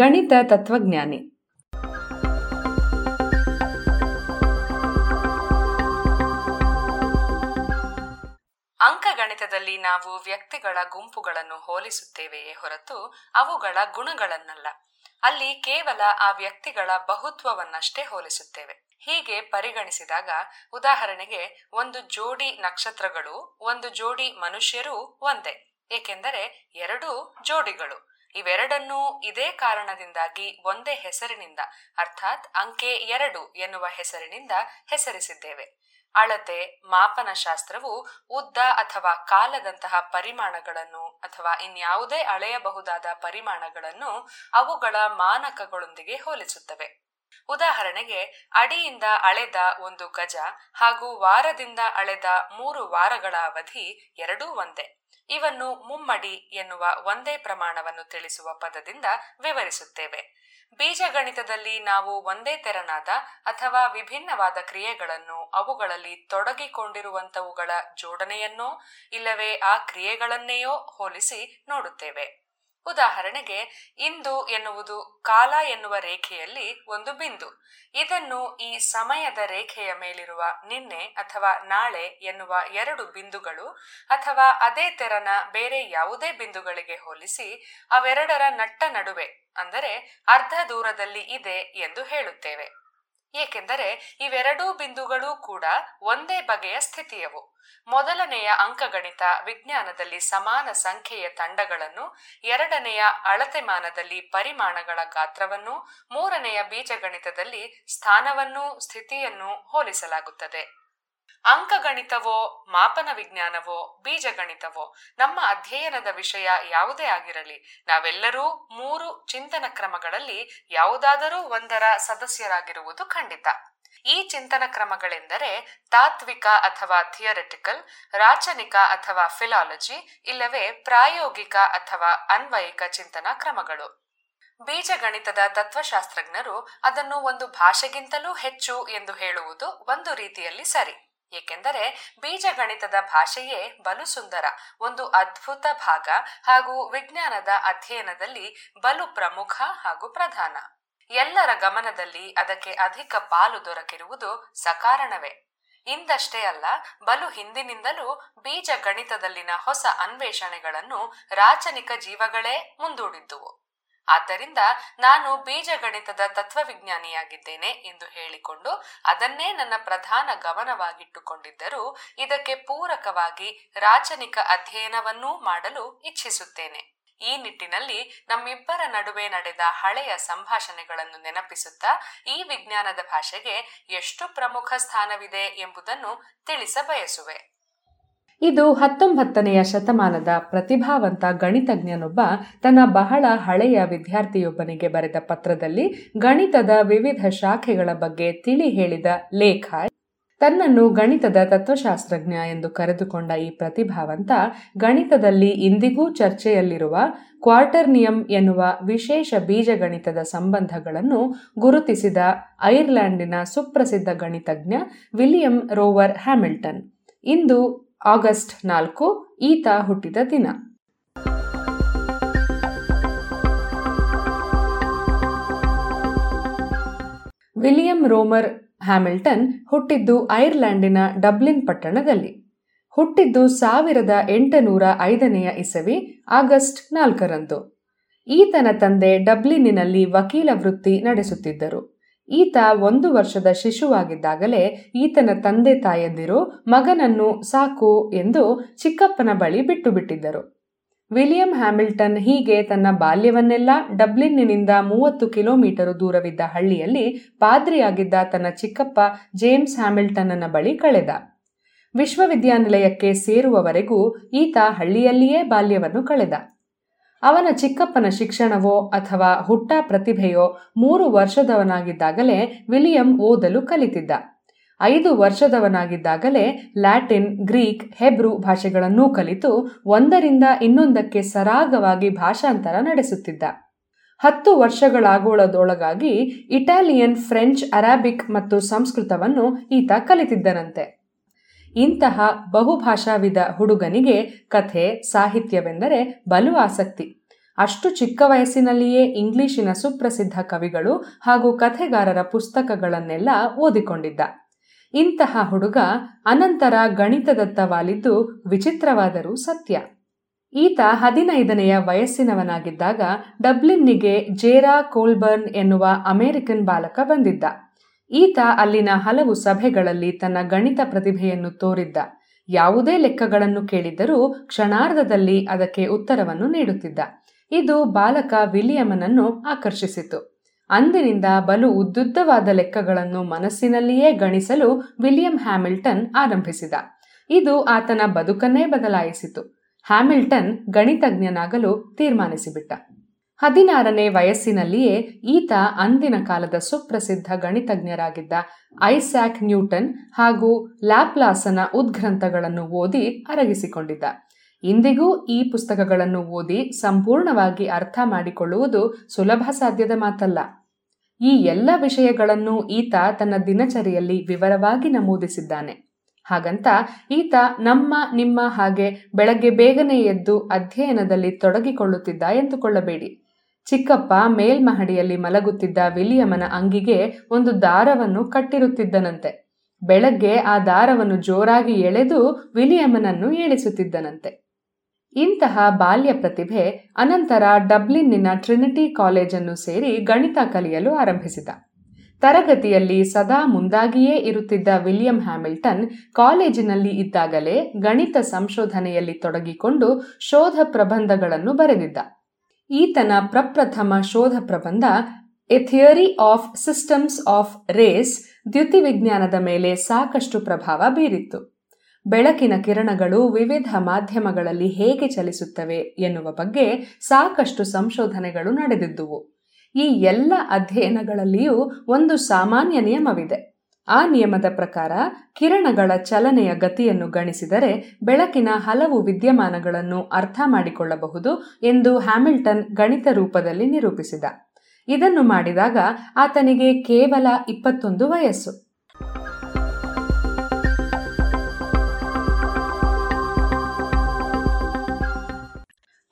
ಗಣಿತ ತತ್ವಜ್ಞಾನಿ. ಅಂಕಗಣಿತದಲ್ಲಿ ನಾವು ವ್ಯಕ್ತಿಗಳ ಗುಂಪುಗಳನ್ನು ಹೋಲಿಸುತ್ತೇವೆಯೇ ಹೊರತು ಅವುಗಳ ಗುಣಗಳನ್ನಲ್ಲ. ಅಲ್ಲಿ ಕೇವಲ ಆ ವ್ಯಕ್ತಿಗಳ ಬಹುತ್ವವನ್ನಷ್ಟೇ ಹೋಲಿಸುತ್ತೇವೆ. ಹೀಗೆ ಪರಿಗಣಿಸಿದಾಗ ಉದಾಹರಣೆಗೆ ಒಂದು ಜೋಡಿ ನಕ್ಷತ್ರಗಳು, ಒಂದು ಜೋಡಿ ಮನುಷ್ಯರು ಒಂದೇ, ಏಕೆಂದರೆ ಎರಡೂ ಜೋಡಿಗಳು. ಇವೆರಡನ್ನೂ ಇದೇ ಕಾರಣದಿಂದಾಗಿ ಒಂದೇ ಹೆಸರಿನಿಂದ, ಅರ್ಥಾತ್ ಅಂಕೆ ಎರಡು ಎನ್ನುವ ಹೆಸರಿನಿಂದ ಹೆಸರಿಸಿದ್ದೇವೆ. ಅಳತೆ, ಮಾಪನ ಶಾಸ್ತ್ರವು ಉದ್ದ ಅಥವಾ ಕಾಲದಂತಹ ಪರಿಮಾಣಗಳನ್ನು ಅಥವಾ ಇನ್ಯಾವುದೇ ಅಳೆಯಬಹುದಾದ ಪರಿಮಾಣಗಳನ್ನು ಅವುಗಳ ಮಾನಕಗಳೊಂದಿಗೆ ಹೋಲಿಸುತ್ತವೆ. ಉದಾಹರಣೆಗೆ, ಅಡಿಯಿಂದ ಅಳೆದ ಒಂದು ಗಜ ಹಾಗೂ ವಾರದಿಂದ ಅಳೆದ ಮೂರು ವಾರಗಳ ಅವಧಿ ಎರಡೂ ಒಂದೇ. ಇವನ್ನು ಮುಮ್ಮಡಿ ಎನ್ನುವ ಒಂದೇ ಪ್ರಮಾಣವನ್ನು ತಿಳಿಸುವ ಪದದಿಂದ ವಿವರಿಸುತ್ತೇವೆ. ಬೀಜಗಣಿತದಲ್ಲಿ ನಾವು ಒಂದೇ ತೆರನಾದ ಅಥವಾ ವಿಭಿನ್ನವಾದ ಕ್ರಿಯೆಗಳನ್ನು ಅವುಗಳಲ್ಲಿ ತೊಡಗಿಕೊಂಡಿರುವಂತವುಗಳ ಜೋಡಣೆಯನ್ನೋ, ಇಲ್ಲವೇ ಆ ಕ್ರಿಯೆಗಳನ್ನೆಯೋ ಹೋಲಿಸಿ ನೋಡುತ್ತೇವೆ. ಉದಾಹರಣೆಗೆ, ಇಂದು ಎನ್ನುವುದು ಕಾಲ ಎನ್ನುವ ರೇಖೆಯಲ್ಲಿ ಒಂದು ಬಿಂದು. ಇದನ್ನು ಈ ಸಮಯದ ರೇಖೆಯ ಮೇಲಿರುವ ನಿನ್ನೆ ಅಥವಾ ನಾಳೆ ಎನ್ನುವ ಎರಡು ಬಿಂದುಗಳು ಅಥವಾ ಅದೇ ತೆರನ ಬೇರೆ ಯಾವುದೇ ಬಿಂದುಗಳಿಗೆ ಹೋಲಿಸಿ ಅವೆರಡರ ನಟ್ಟ ನಡುವೆ, ಅಂದರೆ ಅರ್ಧ ದೂರದಲ್ಲಿ ಇದೆ ಎಂದು ಹೇಳುತ್ತೇವೆ. ಏಕೆಂದರೆ ಇವೆರಡೂ ಬಿಂದುಗಳೂ ಕೂಡ ಒಂದೇ ಬಗೆಯ ಸ್ಥಿತಿಯವು. ಮೊದಲನೆಯ ಅಂಕಗಣಿತ ವಿಜ್ಞಾನದಲ್ಲಿ ಸಮಾನ ಸಂಖ್ಯೆಯ ತಂಡಗಳನ್ನು, ಎರಡನೆಯ ಅಳತೆಮಾನದಲ್ಲಿ ಪರಿಮಾಣಗಳ ಗಾತ್ರವನ್ನು, ಮೂರನೆಯ ಬೀಜಗಣಿತದಲ್ಲಿ ಸ್ಥಾನವನ್ನು, ಸ್ಥಿತಿಯನ್ನು ಹೋಲಿಸಲಾಗುತ್ತದೆ. ಅಂಕಗಣಿತವೋ, ಮಾಪನ ವಿಜ್ಞಾನವೋ, ಬೀಜಗಣಿತವೋ, ನಮ್ಮ ಅಧ್ಯಯನದ ವಿಷಯ ಯಾವುದೇ ಆಗಿರಲಿ, ನಾವೆಲ್ಲರೂ ಮೂರು ಚಿಂತನ ಕ್ರಮಗಳಲ್ಲಿ ಯಾವುದಾದರೂ ಒಂದರ ಸದಸ್ಯರಾಗಿರುವುದು ಖಂಡಿತ. ಈ ಚಿಂತನ ಕ್ರಮಗಳೆಂದರೆ ತಾತ್ವಿಕ ಅಥವಾ ಥಿಯರಿಟಿಕಲ್, ರಾಚನಿಕ ಅಥವಾ ಫಿಲಾಲಜಿ, ಇಲ್ಲವೇ ಪ್ರಾಯೋಗಿಕ ಅಥವಾ ಅನ್ವಯಿಕ ಚಿಂತನ ಕ್ರಮಗಳು. ಬೀಜಗಣಿತದ ತತ್ವಶಾಸ್ತ್ರಜ್ಞರು ಅದನ್ನು ಒಂದು ಭಾಷೆಗಿಂತಲೂ ಹೆಚ್ಚು ಎಂದು ಹೇಳುವುದು ಒಂದು ರೀತಿಯಲ್ಲಿ ಸರಿ. ಏಕೆಂದರೆ ಬೀಜಗಣಿತದ ಭಾಷೆಯೇ ಬಲು ಸುಂದರ ಒಂದು ಅದ್ಭುತ ಭಾಗ ಹಾಗೂ ವಿಜ್ಞಾನದ ಅಧ್ಯಯನದಲ್ಲಿ ಬಲು ಪ್ರಮುಖ ಹಾಗೂ ಪ್ರಧಾನ. ಎಲ್ಲರ ಗಮನದಲ್ಲಿ ಅದಕ್ಕೆ ಅಧಿಕ ಪಾಲು ದೊರಕಿರುವುದು ಸಕಾರಣವೇ. ಇಂದಷ್ಟೇ ಅಲ್ಲ, ಬಲು ಹಿಂದಿನಿಂದಲೂ ಬೀಜ ಗಣಿತದಲ್ಲಿನ ಹೊಸ ಅನ್ವೇಷಣೆಗಳನ್ನು ರಾಚನಿಕ ಜೀವಗಳೇ ಮುಂದೂಡಿದ್ದುವು. ಆದ್ದರಿಂದ ನಾನು ಬೀಜಗಣಿತದ ತತ್ವವಿಜ್ಞಾನಿಯಾಗಿದ್ದೇನೆ ಎಂದು ಹೇಳಿಕೊಂಡು ಅದನ್ನೇ ನನ್ನ ಪ್ರಧಾನ ಗಮನವಾಗಿಟ್ಟುಕೊಂಡಿದ್ದರೂ ಇದಕ್ಕೆ ಪೂರಕವಾಗಿ ರಾಚನಿಕ ಅಧ್ಯಯನವನ್ನೂ ಮಾಡಲು ಇಚ್ಛಿಸುತ್ತೇನೆ. ಈ ನಿಟ್ಟಿನಲ್ಲಿ ನಮ್ಮಿಬ್ಬರ ನಡುವೆ ನಡೆದ ಹಳೆಯ ಸಂಭಾಷಣೆಗಳನ್ನು ನೆನಪಿಸುತ್ತಾ ಈ ವಿಜ್ಞಾನದ ಭಾಷೆಗೆ ಎಷ್ಟು ಪ್ರಮುಖ ಸ್ಥಾನವಿದೆ ಎಂಬುದನ್ನು ತಿಳಿಸಬಯಸುವೆ ಇದು ಹತ್ತೊಂಬತ್ತನೆಯ ಶತಮಾನದ ಪ್ರತಿಭಾವಂತ ಗಣಿತಜ್ಞನೊಬ್ಬ ತನ್ನ ಬಹಳ ಹಳೆಯ ವಿದ್ಯಾರ್ಥಿಯೊಬ್ಬನಿಗೆ ಬರೆದ ಪತ್ರದಲ್ಲಿ ಗಣಿತದ ವಿವಿಧ ಶಾಖೆಗಳ ಬಗ್ಗೆ ತಿಳಿ ಹೇಳಿದ ಲೇಖ. ತನ್ನನ್ನು ಗಣಿತದ ತತ್ವಶಾಸ್ತ್ರಜ್ಞ ಎಂದು ಕರೆದುಕೊಂಡ ಈ ಪ್ರತಿಭಾವಂತ ಗಣಿತದಲ್ಲಿ ಇಂದಿಗೂ ಚರ್ಚೆಯಲ್ಲಿರುವ ಕ್ವಾರ್ಟರ್ನಿಯಂ ಎನ್ನುವ ವಿಶೇಷ ಬೀಜಗಣಿತದ ಸಂಬಂಧಗಳನ್ನು ಗುರುತಿಸಿದ ಐರ್ಲೆಂಡಿನ ಸುಪ್ರಸಿದ್ಧ ಗಣಿತಜ್ಞ ವಿಲಿಯಂ ರೋವರ್ ಹ್ಯಾಮಿಲ್ಟನ್. ಇಂದು ಆಗಸ್ಟ್ ನಾಲ್ಕು, ಈತ ಹುಟ್ಟಿದ ದಿನ. ವಿಲಿಯಂ ರೋಮರ್ ಹ್ಯಾಮಿಲ್ಟನ್ ಹುಟ್ಟಿದ್ದು ಐರ್ಲೆಂಡಿನ ಡಬ್ಲಿನ್ ಪಟ್ಟಣದಲ್ಲಿ. ಹುಟ್ಟಿದ್ದು ಸಾವಿರದ ಎಂಟುನೂರ ಐದನೆಯ ಇಸವಿ, ಆಗಸ್ಟ್ ನಾಲ್ಕರಂದು. ಈತನ ತಂದೆ ಡಬ್ಲಿನ್ನಿನಲ್ಲಿ ವಕೀಲ ವೃತ್ತಿ ನಡೆಸುತ್ತಿದ್ದರು. ಈತ ಒಂದು ವರ್ಷದ ಶಿಶುವಾಗಿದ್ದಾಗಲೇ ಈತನ ತಂದೆ ತಾಯಂದಿರು ಮಗನನ್ನು ಸಾಕು ಎಂದು ಚಿಕ್ಕಪ್ಪನ ಬಳಿ ಬಿಟ್ಟು ಬಿಟ್ಟಿದ್ದರು ವಿಲಿಯಂ ಹ್ಯಾಮಿಲ್ಟನ್ ಹೀಗೆ ತನ್ನ ಬಾಲ್ಯವನ್ನೆಲ್ಲ ಡಬ್ಲಿನ್ನಿನಿಂದ ಮೂವತ್ತು ಕಿಲೋಮೀಟರ್ ದೂರವಿದ್ದ ಹಳ್ಳಿಯಲ್ಲಿ ಪಾದ್ರಿಯಾಗಿದ್ದ ತನ್ನ ಚಿಕ್ಕಪ್ಪ ಜೇಮ್ಸ್ ಹ್ಯಾಮಿಲ್ಟನ್ನ ಬಳಿ ಕಳೆದ. ವಿಶ್ವವಿದ್ಯಾನಿಲಯಕ್ಕೆ ಸೇರುವವರೆಗೂ ಈತ ಹಳ್ಳಿಯಲ್ಲಿಯೇ ಬಾಲ್ಯವನ್ನು ಕಳೆದ. ಅವನ ಚಿಕ್ಕಪ್ಪನ ಶಿಕ್ಷಣವೋ ಅಥವಾ ಹುಟ್ಟ ಪ್ರತಿಭೆಯೋ ಮೂರು ವರ್ಷದವನಾಗಿದ್ದಾಗಲೇ ವಿಲಿಯಂ ಓದಲು ಕಲಿತಿದ್ದ. ಐದು ವರ್ಷದವನಾಗಿದ್ದಾಗಲೇ ಲ್ಯಾಟಿನ್, ಗ್ರೀಕ್, ಹೆಬ್ರೂ ಭಾಷೆಗಳನ್ನೂ ಕಲಿತು ಒಂದರಿಂದ ಇನ್ನೊಂದಕ್ಕೆ ಸರಾಗವಾಗಿ ಭಾಷಾಂತರ ನಡೆಸುತ್ತಿದ್ದ. ಹತ್ತು ವರ್ಷಗಳಾಗೋಳದೊಳಗಾಗಿ ಇಟಾಲಿಯನ್, ಫ್ರೆಂಚ್, ಅರಾಬಿಕ್ ಮತ್ತು ಸಂಸ್ಕೃತವನ್ನು ಈತ ಕಲಿತಿದ್ದನಂತೆ. ಇಂತಹ ಬಹುಭಾಷಾವಿದ ಹುಡುಗನಿಗೆ ಕಥೆ, ಸಾಹಿತ್ಯವೆಂದರೆ ಬಲು ಆಸಕ್ತಿ. ಅಷ್ಟು ಚಿಕ್ಕ ವಯಸ್ಸಿನಲ್ಲಿಯೇ ಇಂಗ್ಲಿಶಿನ ಸುಪ್ರಸಿದ್ಧ ಕವಿಗಳು ಹಾಗೂ ಕಥೆಗಾರರ ಪುಸ್ತಕಗಳನ್ನೆಲ್ಲ ಓದಿಕೊಂಡಿದ್ದ. ಇಂತಹ ಹುಡುಗ ಅನಂತರ ಗಣಿತದತ್ತ ವಾಲಿದ್ದು ವಿಚಿತ್ರವಾದರೂ ಸತ್ಯ. ಈತ ಹದಿನೈದನೆಯ ವಯಸ್ಸಿನವನಾಗಿದ್ದಾಗ ಡಬ್ಲಿನ್ನಿಗೆ ಜೇರಾ ಕೋಲ್ಬರ್ನ್ ಎನ್ನುವ ಅಮೆರಿಕನ್ ಬಾಲಕ ಬಂದಿದ್ದ. ಈತ ಅಲ್ಲಿನ ಹಲವು ಸಭೆಗಳಲ್ಲಿ ತನ್ನ ಗಣಿತ ಪ್ರತಿಭೆಯನ್ನು ತೋರಿದ್ದ. ಯಾವುದೇ ಲೆಕ್ಕಗಳನ್ನು ಕೇಳಿದ್ದರೂ ಕ್ಷಣಾರ್ಧದಲ್ಲಿ ಅದಕ್ಕೆ ಉತ್ತರವನ್ನು ನೀಡುತ್ತಿದ್ದ. ಇದು ಬಾಲಕ ವಿಲಿಯಮನನ್ನು ಆಕರ್ಷಿಸಿತು. ಅಂದಿನಿಂದ ಬಲು ಉದ್ದುದ್ದವಾದ ಲೆಕ್ಕಗಳನ್ನು ಮನಸ್ಸಿನಲ್ಲಿಯೇ ಗಣಿಸಲು ವಿಲಿಯಂ ಹ್ಯಾಮಿಲ್ಟನ್ ಆರಂಭಿಸಿದ. ಇದು ಆತನ ಬದುಕನ್ನೇ ಬದಲಾಯಿಸಿತು. ಹ್ಯಾಮಿಲ್ಟನ್ ಗಣಿತಜ್ಞನಾಗಲು ತೀರ್ಮಾನಿಸಿಬಿಟ್ಟ. ಹದಿನಾರನೇ ವಯಸ್ಸಿನಲ್ಲಿಯೇ ಈತ ಅಂದಿನ ಕಾಲದ ಸುಪ್ರಸಿದ್ಧ ಗಣಿತಜ್ಞರಾಗಿದ್ದ ಐಸ್ಯಾಕ್ ನ್ಯೂಟನ್ ಹಾಗೂ ಲ್ಯಾಪ್ಲಾಸನ ಉದ್ಗ್ರಂಥಗಳನ್ನು ಓದಿ ಅರಗಿಸಿಕೊಂಡಿದ್ದ. ಇಂದಿಗೂ ಈ ಪುಸ್ತಕಗಳನ್ನು ಓದಿ ಸಂಪೂರ್ಣವಾಗಿ ಅರ್ಥ ಮಾಡಿಕೊಳ್ಳುವುದು ಸುಲಭ ಸಾಧ್ಯದ ಮಾತಲ್ಲ. ಈ ಎಲ್ಲ ವಿಷಯಗಳನ್ನು ಈತ ತನ್ನ ದಿನಚರಿಯಲ್ಲಿ ವಿವರವಾಗಿ ನಮೂದಿಸಿದ್ದಾನೆ. ಹಾಗಂತ ಈತ ನಮ್ಮ, ನಿಮ್ಮ ಹಾಗೆ ಬೆಳಗ್ಗೆ ಬೇಗನೆ ಎದ್ದು ಅಧ್ಯಯನದಲ್ಲಿ ತೊಡಗಿಕೊಳ್ಳುತ್ತಿದ್ದ ಎಂದುಕೊಳ್ಳಬೇಡಿ. ಚಿಕ್ಕಪ್ಪ ಮೇಲ್ಮಹಡಿಯಲ್ಲಿ ಮಲಗುತ್ತಿದ್ದ ವಿಲಿಯಮನ ಅಂಗಿಗೆ ಒಂದು ದಾರವನ್ನು ಕಟ್ಟಿರುತ್ತಿದ್ದನಂತೆ. ಬೆಳಗ್ಗೆ ಆ ದಾರವನ್ನು ಜೋರಾಗಿ ಎಳೆದು ವಿಲಿಯಮನನ್ನು ಏಳಿಸುತ್ತಿದ್ದನಂತೆ. ಇಂತಹ ಬಾಲ್ಯ ಪ್ರತಿಭೆ ಅನಂತರ ಡಬ್ಲಿನ್ನಿನ ಟ್ರಿನಿಟಿ ಕಾಲೇಜನ್ನು ಸೇರಿ ಗಣಿತ ಕಲಿಯಲು ಆರಂಭಿಸಿದ. ತರಗತಿಯಲ್ಲಿ ಸದಾ ಮುಂದಾಗಿಯೇ ಇರುತ್ತಿದ್ದ ವಿಲಿಯಂ ಹ್ಯಾಮಿಲ್ಟನ್ ಕಾಲೇಜಿನಲ್ಲಿ ಇದ್ದಾಗಲೇ ಗಣಿತ ಸಂಶೋಧನೆಯಲ್ಲಿ ತೊಡಗಿಕೊಂಡು ಶೋಧ ಪ್ರಬಂಧಗಳನ್ನು ಬರೆದಿದ್ದ. ಈತನ ಪ್ರಪ್ರಥಮ ಶೋಧ ಪ್ರಬಂಧ a theory of systems of rays ದ್ಯುತಿವಿಜ್ಞಾನದ ಮೇಲೆ ಸಾಕಷ್ಟು ಪ್ರಭಾವ ಬೀರಿತ್ತು. ಬೆಳಕಿನ ಕಿರಣಗಳು ವಿವಿಧ ಮಾಧ್ಯಮಗಳಲ್ಲಿ ಹೇಗೆ ಚಲಿಸುತ್ತವೆ ಎನ್ನುವ ಬಗ್ಗೆ ಸಾಕಷ್ಟು ಸಂಶೋಧನೆಗಳು ನಡೆದಿದ್ದುವು. ಈ ಎಲ್ಲ ಅಧ್ಯಯನಗಳಲ್ಲಿಯೂ ಒಂದು ಸಾಮಾನ್ಯ ನಿಯಮವಿದೆ. ಆ ನಿಯಮದ ಪ್ರಕಾರ ಕಿರಣಗಳ ಚಲನೆಯ ಗತಿಯನ್ನು ಗಣಿಸಿದರೆ ಬೆಳಕಿನ ಹಲವು ವಿದ್ಯಮಾನಗಳನ್ನು ಅರ್ಥ ಮಾಡಿಕೊಳ್ಳಬಹುದು ಎಂದು ಹ್ಯಾಮಿಲ್ಟನ್ ಗಣಿತ ರೂಪದಲ್ಲಿ ನಿರೂಪಿಸಿದ. ಇದನ್ನು ಮಾಡಿದಾಗ ಆತನಿಗೆ ಕೇವಲ ಇಪ್ಪತ್ತೊಂದು ವಯಸ್ಸು.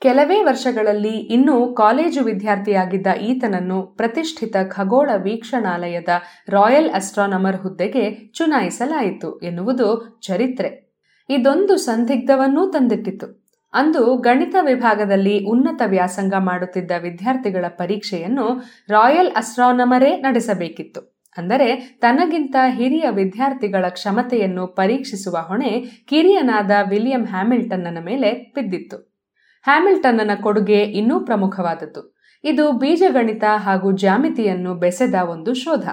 ಕೆಲವೇ ವರ್ಷಗಳಲ್ಲಿ ಇನ್ನೂ ಕಾಲೇಜು ವಿದ್ಯಾರ್ಥಿಯಾಗಿದ್ದ ಈತನನ್ನು ಪ್ರತಿಷ್ಠಿತ ಖಗೋಳ ವೀಕ್ಷಣಾಲಯದ ರಾಯಲ್ ಅಸ್ಟ್ರಾನಮರ್ ಹುದ್ದೆಗೆ ಚುನಾಯಿಸಲಾಯಿತು ಎನ್ನುವುದು ಚರಿತ್ರೆ. ಇದೊಂದು ಸಂದಿಗ್ಧವನ್ನೂ ತಂದಿಟ್ಟಿತು ಅಂದು ಗಣಿತ ವಿಭಾಗದಲ್ಲಿ ಉನ್ನತ ವ್ಯಾಸಂಗ ಮಾಡುತ್ತಿದ್ದ ವಿದ್ಯಾರ್ಥಿಗಳ ಪರೀಕ್ಷೆಯನ್ನು ರಾಯಲ್ ಅಸ್ಟ್ರಾನಮರೇ ನಡೆಸಬೇಕಿತ್ತು. ಅಂದರೆ ತನಗಿಂತ ಹಿರಿಯ ವಿದ್ಯಾರ್ಥಿಗಳ ಕ್ಷಮತೆಯನ್ನು ಪರೀಕ್ಷಿಸುವ ಹೊಣೆ ಕಿರಿಯನಾದ ವಿಲಿಯಂ ಹ್ಯಾಮಿಲ್ಟನ್ನನ ಮೇಲೆ ಬಿದ್ದಿತ್ತು. ಹ್ಯಾಮಿಲ್ಟನ್ನನ ಕೊಡುಗೆ ಇನ್ನೂ ಪ್ರಮುಖವಾದದ್ದು. ಇದು ಬೀಜಗಣಿತ ಹಾಗೂ ಜ್ಯಾಮಿತಿಯನ್ನು ಬೆಸೆದ ಒಂದು ಶೋಧ.